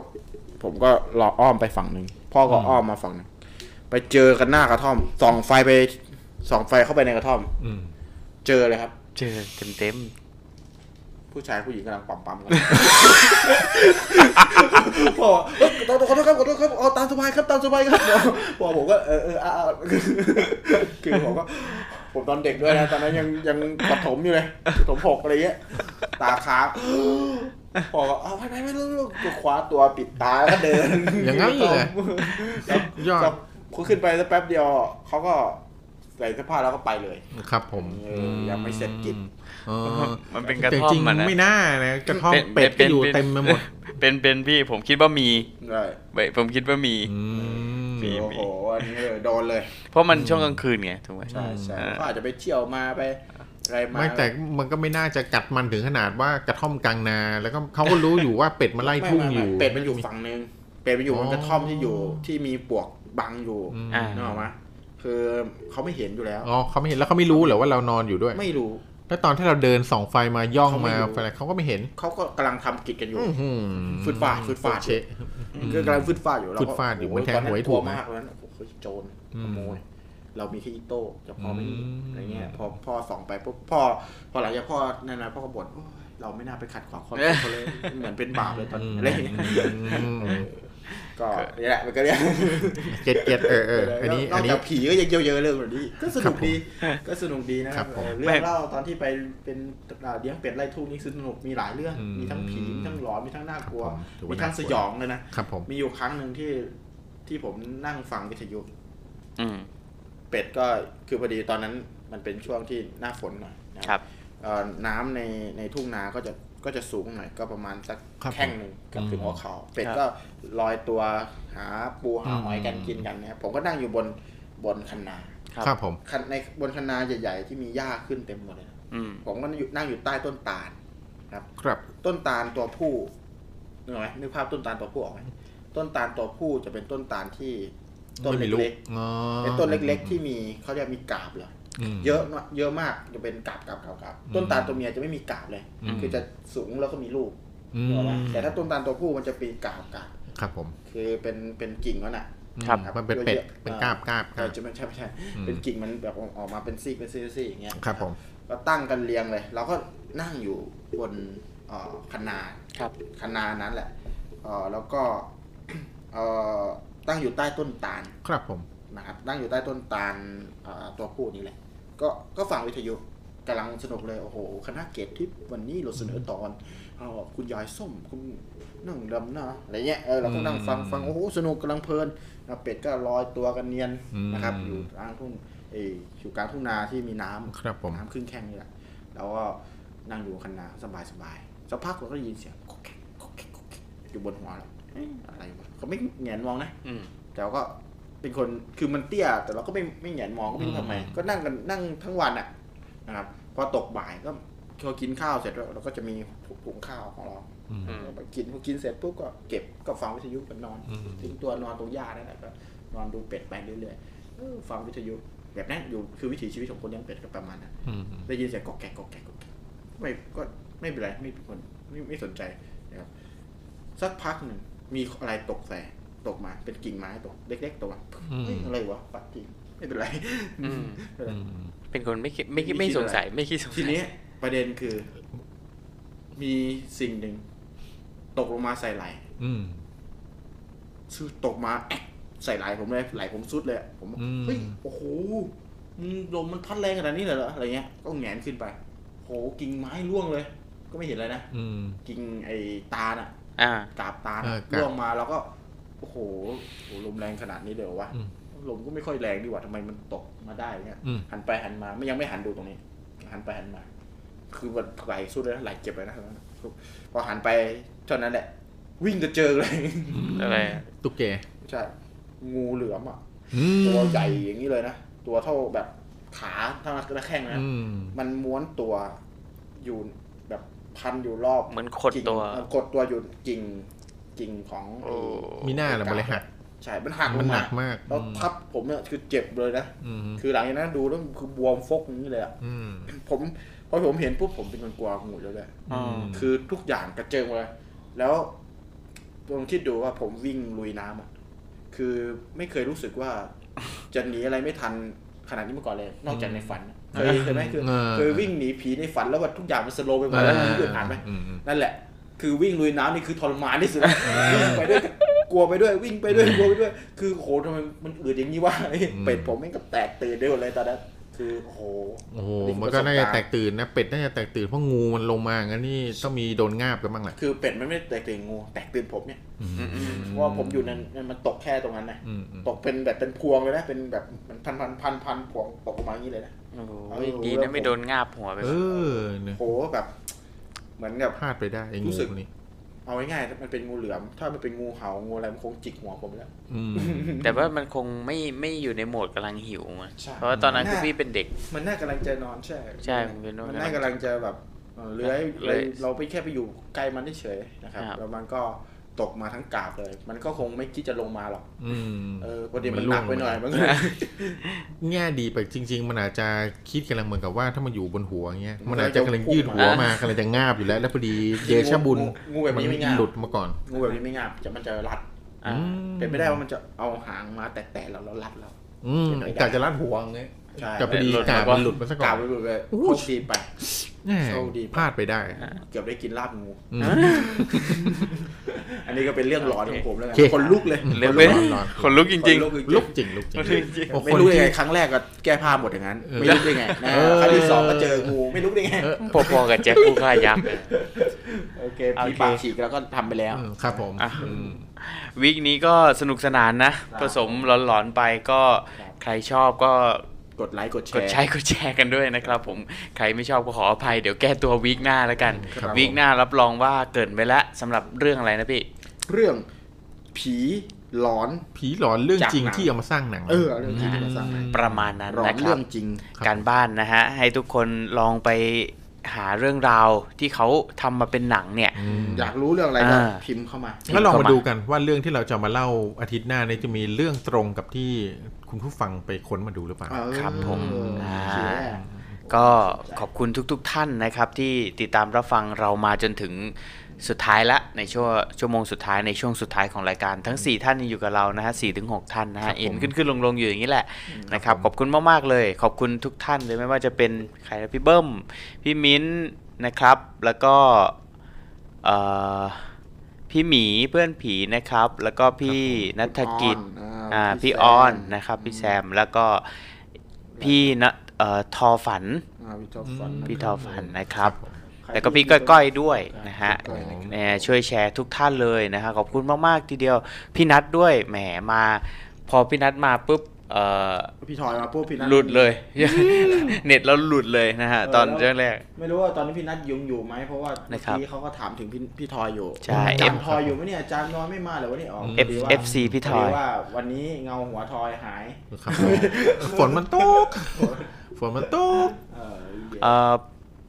ผมก็รออ้อมไปฝั่งหนึ่งพ่อก็อ้อมมาฝั่งหนึ่งไปเจอกันหน้ากระท่อมส่องไฟไปส่องไฟเข้าไปในกระท่อม อืม เจอเลยครับ เจอเต็มเต็ม ผู้ชายผู้หญิงกำลังปั๊มปั๊มๆกันพ่อเอ้ยขอโทษขอโทษครับขอโทษครับเอาตามสบายครับตามสบายครับพ่อผมก็เออเออาคือผมก็ผมตอนเด็กด้วยนะตอนนั้นยังยังปฐมอยู่เลยปฐมหกอะไรเงี้ยตาค้างพ่อก็เอาไปไปไปลูกๆก็คว้าตัวปิดตาแล้วก็เดิน อย่างนั้นเลยแล้วยอดก็ขึ้นไปสักแป๊บเดียวเขาก็ใส่เสื้อผ้าแล้วก็ไปเลย ครับ ผมยังไม่เสร็จกิจ มันเป็นกระแต่ท่อจริมงมันนะไม่น่านะกระท่อมเป็นเป็ดเป็ก็นอยู่เป็นเต็มไปหมด เป็นเป็นพี่ผมคิดว่ามีได้เว้ยผมคิดว่ามีอืมมีโอ้โหอันนี้เออโดนเลย เพราะมันช่วงกลางคืนไงถูกไหมใช่ใช่อ่าเขาอาจจะไปเที่ยวมาไปอะไรมาไม่แต่มันก็ไม่น่าจะกัดมันถึงขนาดว่ากระท่อมกลางนา แล้วก็เขาก็รู้อยู่ว่าเป็ดมาไล่ทุ่งอยู่ไม่ไม่ไม่เป็ดมันอยู่ฝั่งนึงเป็ดมันอยู่บอ๋นอกระท่อมที่อยู่ที่มีปลวกบังอยู่อืมอ่านึกออกไหมคือเขาไม่เห็นอยู่แล้ว อ๋อเขาไม่เห็นแล้วเขาไม่รู้เหรอว่าเรานอนอยู่ด้วย ไม่รู้ แล้วตอนที่เราเดินส่องไฟมาย่องเขาไม่มารู้ไฟอะไรเขาก็ไม่เห็น เขาก็กำลังทำกิจกันอยู่อื้อหือฟึดฟาดฟึดฟาดเชะคือกำลังฟึดฟาดอยู่ฟึดฟาดอยู่โโเหมือนแทงตนหวยนั้นถูกลักวไหมมากเลยนะโอ้โหโจรอืมขโมยเรามีแค่อีโต้จะพอไม่มีอืมอะไรเงี้ยพอพ่อส่องไปปุ๊บพ่อพอหลังจากพ่อนั่นนะพ่อก็บ่นโอ๊ยเราไม่น่าไปขัดขวางข้อเขาเลยเหมือนเป็นบาปเลยตอนนี้อะไรอย่างเงี้ยอืม ก็นี่แหละมันก็เรียกเก็ตเก็ตเออเอออันนี้นอัอนกนี้จากผีก็ยังเยอะๆเรื่องแบบนี้ ก็สนุกดีก็สนุกดีนะคครัรับบผมเออเรื่องเล่าตอนที่ไปเป็นอ่าเลี้ยงเป็ดไล่ทุ่งนี่สนุกมีหลายเรื่องอืมมีทั้งผีมีทั้งหลอนมีทั้งน่ากลัวครับผมถือว่ามีทั้งน่ากลัวสยองเลยนะครับผมมีอยู่ครั้งหนึ่งที่ที่ผมนั่งฟังวิทยุอืมเป็ดก็คือพอดีตอนนั้นมันเป็นช่วงที่หน้าฝนหน่อยนะครับเอ่อน้ำในในทุ่งนาก็จะ ก็จะสูงหน่อยก็ประมาณสักครับแข้งหนึ่งกับอืมถึงหัวเขาเป็ดครับก็ลอยตัวหาปูหาหอยกันอืมกินกันเนี่ยผมก็นั่งอยู่บนบนคันนาครับผมคันในบนคันนาใหญ่ๆที่มีหญ้าขึ้นเต็มหมดเลยนะอืมผมก็อยู่นั่งอยู่ใต้ต้นตาลครับต้นตาลตัวผู้นึกออกไหมนึกภาพต้นตาลตัวผู้ออกไหมต้นตาลตัวผู้จะเป็นต้นตาลที่ต้นไม่มีลูเล็กกอ๋อๆเป็นต้นเล็ก ๆ ที่มีเขาเรียกมีกาบเหรอม เยอะมากเยอะมากจะเป็นกาบกาบกาบกาบต้นตาลตัวเมียจะไม่มีกาบเลยอืมคือจะสูงแล้วก็มีลูกอืนึกออกไหมมแต่ถ้าต้นตาลตัวผู้มันจะเป็นกาบกาบครับผม คือเป็นเป็นกิ่งมันอะครับอืมมันเป็นเป็ดเยอะๆเป็นกราบกราบกแต่ราบจะไม่ใช่ไม่ใช่อืมเป็นกิ่งมันแบบออกมาเป็นซี่เป็นซี่ซี่อย่างเงี้ยครับผมก็ตั้งกันเรียงเลยเราก็นั่งอยู่บนเอ่อคันนาครับคันนานั้นแหละเอ่อแล้วก็เอ่อตั้งอยู่ใต้ต้นตาล ครับผม นะครับตั้งอยู่ใต้ต้นตาลเอ่อตัวผู้นี่แหละ ก็ก็ฟังวิทยุกำลังสนุกเลย โอ้โห คณะเกตทิพย์วันนี้เราเสนอตอนเอ่อคุณยายส้มคุณนั่งดำนะอะไรเงี้ยเออเราก็นั่งฟังอืมฟังโอ้โหสนุกกำลังเพลินนะเป็ดก็ลอยตัวกันเนียนอืมนะครับ อยู่กลางทุ่งเอยอยู่กลางทุ่งนาที่มีน้ำครับผมน้ำครึ่งแข้งนี่แหละแล้วก็นั่งอยู่คันนาสบายสบายสักพักเราก็ได้ยินเสียงก๊อกแก๊กก๊อกแก๊กก๊อกแก๊กอยู่บนหัวเราเอ๊ะอะไรวะเขาไม่แงนมองนะอืมแต่ว่าก็ เป็นคนคือมันเตี้ย แต่เราก็ไม่ไม่แหงนมองก็ไม่รู้ทำไมอืมก็นั่งกันนั่งทั้งวันอะนะครับพอตกบ่ายก็พอกินข้าวเสร็จแล้วเราก็จะมีถุงข้าวของเราอืมอืมเราไปกินพอกินเสร็จปุ๊บก็เก็บก็ฟังวิทยุกันนอนอืมทิ้งตัวนอนตรงหญ้านั่นแหละก็นอนดูเป็ดไปเรื่อยๆเออฟังวิทยุแบบนั้นอยู่คือวิถีชีวิตของคนเลี้ยงเป็ดก็ประมาณนั้นอืมได้ยินเสียงกอกแกกกอกแกกกอกแกกไม่ก็ไม่เป็นไรไม่เป็นคนไม่ไม่สนใจนะครับสักพักหนึ่งมีอะไรตกใส่ ตกมาเป็นกิ่งไม้ตกเล็กๆตกมาอืมเฮ้ยอะไรวะปัดกิ่งไม่เป็นไรอืมไม่เป็นไรอืมเป็นคนไม่คิดไม่คิดไม่ไม่คิดสงสัยอะไรไม่คิดสงสัยทีนี้ประเด็นคือ มีสิ่งหนึ่งตกลงมาใส่ไหลอืมชื่อตกมาแอะใส่ไหลผมเลยไหลผมสุดเลยอะผมอืมเฮ้ยโอ้โหอืมลมมันพัดแรงขนาดนี้เลยเหรออะไรเงี้ยก็แหงนขึ้นไปโหกิ่งไม้ร่วงเลย ก็ไม่เห็นอะไรนะอืมกิ่งไอ้ตาลอะอ่ากาบตาลเอออะกาบร่วงมาแล้วก็ โอ้โหโหลมแรงขนาดนี้เดี๋ยววะอืมลมก็ไม่ค่อยแรงดีกว่าทำไมมันตกมาได้เงี้ยอืมหันไปหันมาไม่ยังไม่หันดูตรงนี้ หันไปหันมา คือมันไหลสุดเลยนะไหลเก็บเลยนะพอหันไปเท่านั้นแหละ วิ่งจะเจอเลยอะไรอะตุ๊กแกใช่งูเหลือมอะอืมตัวใหญ่อย่างนี้เลยนะตัวเท่าแบบขาเท่านักแข้งนะอืมมันม้วนตัวอยู่แบบพันอยู่รอบเหมือนขดกิ่งตัวเออกดตัวอยู่กิ่ง กิ่งของไอ้โอ้มีหน้าเหรอมันเลยหัก ใช่มันหักมันลงหนักมาก แล้วทับผมเนี่ยคือเจ็บเลยนะอืมคือหลังจากนั้นดูแล้วคือบวมฟกอย่างนี้เลยอะอืมผมพอผมเห็นปุ๊บผมเป็นคนกลัวงูแล้วเลยอืมคือทุกอย่างกระเจิงเลยแล้วลองคิดดูว่าผมวิ่งลุยน้ำอะคือไม่เคยรู้สึกว่าจะหนีอะไรไม่ทันขนาดนี้มาก่อนเลย นอกจากในฝันเคยเคยไหมคือเออเคยวิ่งหนีผีในฝันแล้วว่าทุกอย่างมันสโลว์ไปหมดแล้วมันเกิดผ่านไหมอืมอืมนั่นแหละ คือวิ่งลุยน้ำนี่คือทรมานที่สุดวิ่งไปด้วยกลัวไปด้วยวิ่งไปด้วยกลัวไปด้วย คือโหทำไมมันอืดอย่างนี้วะเป็ดผมแม่งก็แตกตื่นได้หมดเลยตอนนั้นคือโอ้โหโอ้โหอัมันคืก็อน่าปจะระสบแตการกณ์ตื่นนะเป็ดน่าจะแตกตื่นเพราะงูมันลงมางั้นนี่ต้องมีโดนงาบกันบ้างแหละคือเป็ดมันไม่ได้แตกตื่นงูแตกตื่นผมเนี่ยอืมอืมเพราะว่าผมอยู่ในนั้นมันตกแค่ตรงนั้นนะอืมอืมตกเป็นแบบเป็นพวงเลยนะเป็นแบบมันพันพันพันพันพวงตกออกมาอย่างนี้เลยนะโอ้โหเออดีนะไม่โดนงาบหัวไปเออเนี่ยโหแบบ เหมือนกับพลาดไปได้ไอ้รู้งูสึกพวกนี้เอาง่ายๆมันเป็นงูเหลือม ถ้ามันเป็นงูเห่างูอะไรมันคงจิกหัวผมแล้วอืมแต่ว่ามันคงไม่ไม่อยู่ในโหมดกำลังหิวมั้งใช่เพราะว่าตอนนั้นคือน่าพี่เป็นเด็ก มันน่ากำลังจะนอนใช่ใช่มันเป็นมันน่ากำลังจะแบบเอ่อเลื้อยเลื้อยเราไปแค่ไปอยู่ใกล้มันเฉยๆนะครับครับแล้วมันก็ ตกมาทั้งกาบเลย มันก็คงไม่คิดจะลงมาหรอกอืมเออพอดีมันหนักไปหน่อยมันก็เลยแง่ดีไปจริง ๆ มันอาจจะคิดกำลังเหมือนกับว่าถ้ามันอยู่บนหัวเงี้ยมัมันนอาจจะกำลังยืดหัวอ่ามมากำลังจะงาบอยู่แล้ว แล้วพอดีเดชะบุญงูแบบนี้ไม่งาบหลุดมาก่อนงูแบบนี้ไม่งามจะมันจะรัดอ่าเป็นไม่ได้ว่ามันจะเอาหางมาแตะๆเราแล้วรัดเราอืมกะจะรัดหัวเงี้ย ใช่แต่พอดีหลุดกาบมาก่อนมันหลุดมาซะก่กาอบนไปหมดเลยโชคดีไปแหม่โชคดีพลาดไปได้ เกือบได้กินลาบงูอืมอันนี้ก็เป็นเรื่องหลอนของผมแล้วกันโอเคคนลุกเลยเรื่องเป็นร้อนคนลุกจริงคนลุกๆลุกจริงลุกจริงลุกจริงโอ้ไม่คนรู้ได้ที่ไงครั้งแรกก็แก้ผ้าหมดอย่างนั้นเออไม่รู้ได้ไงนะเออครั้งที่สองก็เจองูไม่รู้ได้ไงๆพอๆกับแจ็คผู้ฆ่ายักษ์เลยโอเคโอเคผีปากฉีกแล้วก็ทำไปแล้วอืมครับผมอะอืมวีคนี้ก็สนุกสนานนะครับผสมหลอนๆไปก็ครับใครชอบก็ กดไลค์กดแชกดร์ใช้กดแชร์กันด้วยนะครับ ผมใครไม่ชอบก็ขออภัยเดี๋ยวแก้ตัววีคหน้าแล้วกันครับวีคหน้ารับรองว่าเกินไปแล้วสำหรับเรื่องอะไรนะพี่ เรื่องผีหลอนผีหลอนเรื่องจริงจากหนังที่เอามาสร้างหนังเออเรื่องที่ที่มาสร้างหนังประมาณนั้นหลอนนะคเรื่รัอบงจริงการบ้านนะฮะให้ทุกคนลองไป หาเรื่องราวที่เขาทำมาเป็นหนังเนี่ย อยากรู้เรื่องอะไรก็อ่าพิมพ์เข้ามาแล้วลองเข้ามามาดูกันว่าเรื่องที่เราจะมาเล่าอาทิตย์หน้านี้จะมีเรื่องตรงกับที่คุณผู้ฟังไปค้นมาดูหรือเปล่าเออครับผมเอออ่าโอเคก็ขอบคุณทุกๆทท่านนะครับ ที่ติดตามรับฟังเรามาจนถึง สุดท้ายละในช่วงชั่วโมงสุดท้ายในช่วงสุดท้ายของรายการทั้ง 4 ท่านยังอยู่กับเรานะฮะสี่ถึงหกท่านนะฮะเอ็นขึ้นขึ้นลงลงอยู่อย่างนี้แหละนะครับขอบคุณมากๆเลย ขอบคุณทุกท่านเลยไม่ว่าจะเป็นใครนะพี่เบิ้มพี่มิ้นท์นะครับ แล้วก็เอ่อพี่หมีเพื่อนผีนะครับ แล้วก็พี่นัฐกิจอ่าพี่ออนนะครับ พี่แซมแล้วก็พี่นะเอ่อทอฝันอ่าพี่ทอฝันพี่ทอฝันนะครับ แล้วก็พี่ก้อยๆด้วยนะฮะก้อยๆนะครับแหมช่วยแชร์ทุกท่านเลยนะฮะขอบคุณมากๆทีเดียวพี่นัทด้วยแหมมา พอพี่นัทมาปุ๊บเอ่อพี่ทอยมาปุ๊บพี่นัทหลุดเลย เน็ตเราหลุดเลยนะฮะเออตอนแล้วแรกไม่รู้ว่าตอนนี้พี่นัทยุงอยู่ไหมเพราะว่าเมื่อนะครับกี้เขาก็ถามถึงพี่พี่ทอยอยู่ใช่จำทอยอยู่ไหมเนี่ยจำนอนไม่มาเหรอวะเนี่ยอ๋อ F พอดีว่า FC พี่ทอยพดีว่าวันนี้เงาหัวทอยหายครับผมฝนมันตกฝนมันตกเออๆเอ่อ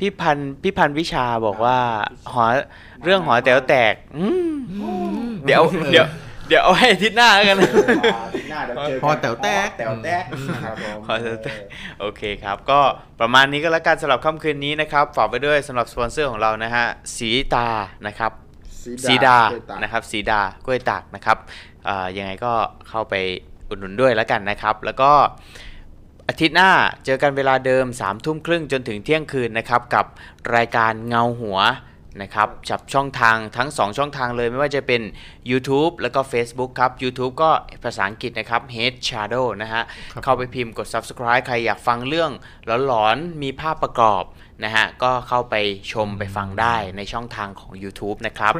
พี่พันธุ์พี่พันธุ์วิชาบอกว่า หอเรื่องหอแต๋วแตกอืมเดี๋ยวเดี๋ยวเดี๋ยวเอาให้อาทิตย์หน้าแล้วกันหน้าเดี๋ยวเจอกันพอแต๋วแตกแต๋วแตกครับผมพอแต๋วแตกโอเคครับ ก็ประมาณนี้ก็แล้วกันสำหรับค่ำคืนนี้นะครับ ฝากไปด้วยสำหรับสปอนเซอร์ของเรานะฮะ สีตานะครับ สีดาเกยตนะครับ สีดากล้วยตากนะครับเอ่อยังไงก็เข้าไปอุดหนุนด้วยแล้วกันนะครับ แล้วก็ อาทิตย์หน้าเจอกันเวลาเดิม3ามทุ่มครึ่งจนถึงเที่ยงคืนนะครับกับรายการเงาหัวนะครับจับช่องทางทั้ง 2 ช่องทางเลยไม่ว่าจะเป็น YouTube แล้วก็ Facebook ครับ YouTube ก็ภาษาอังกฤษนะครับ Head Shadow นะฮะครับเข้าไปพิมพ์กด Subscribe ใครอยากฟังเรื่องหลอนๆ มีภาพประกอบนะฮะ ก็เข้าไปชมไปฟังได้ในช่องทางของ YouTube นะครับ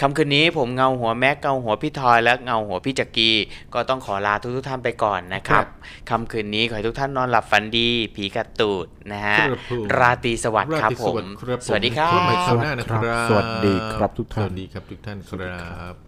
ครับค่ำคืนนี้ผมเงาหัวแม็กเงาหัวพี่ทอยและเงาหัวพี่จักรีก็ต้องขอลาทุกทุกๆท่านไปก่อนนะครับค่ำคืนนี้ขอให้ทุกท่านนอนหลับฝันดี ผีกัดตูดนะฮะครับผมราตรีสวัสดิ์ครับาตผมครับผม สวัสดีครัพบกันใหม่บคราวหน้านะครับ สวัสดีครับทุกท่านสวัสดีครับทุกท่านครับ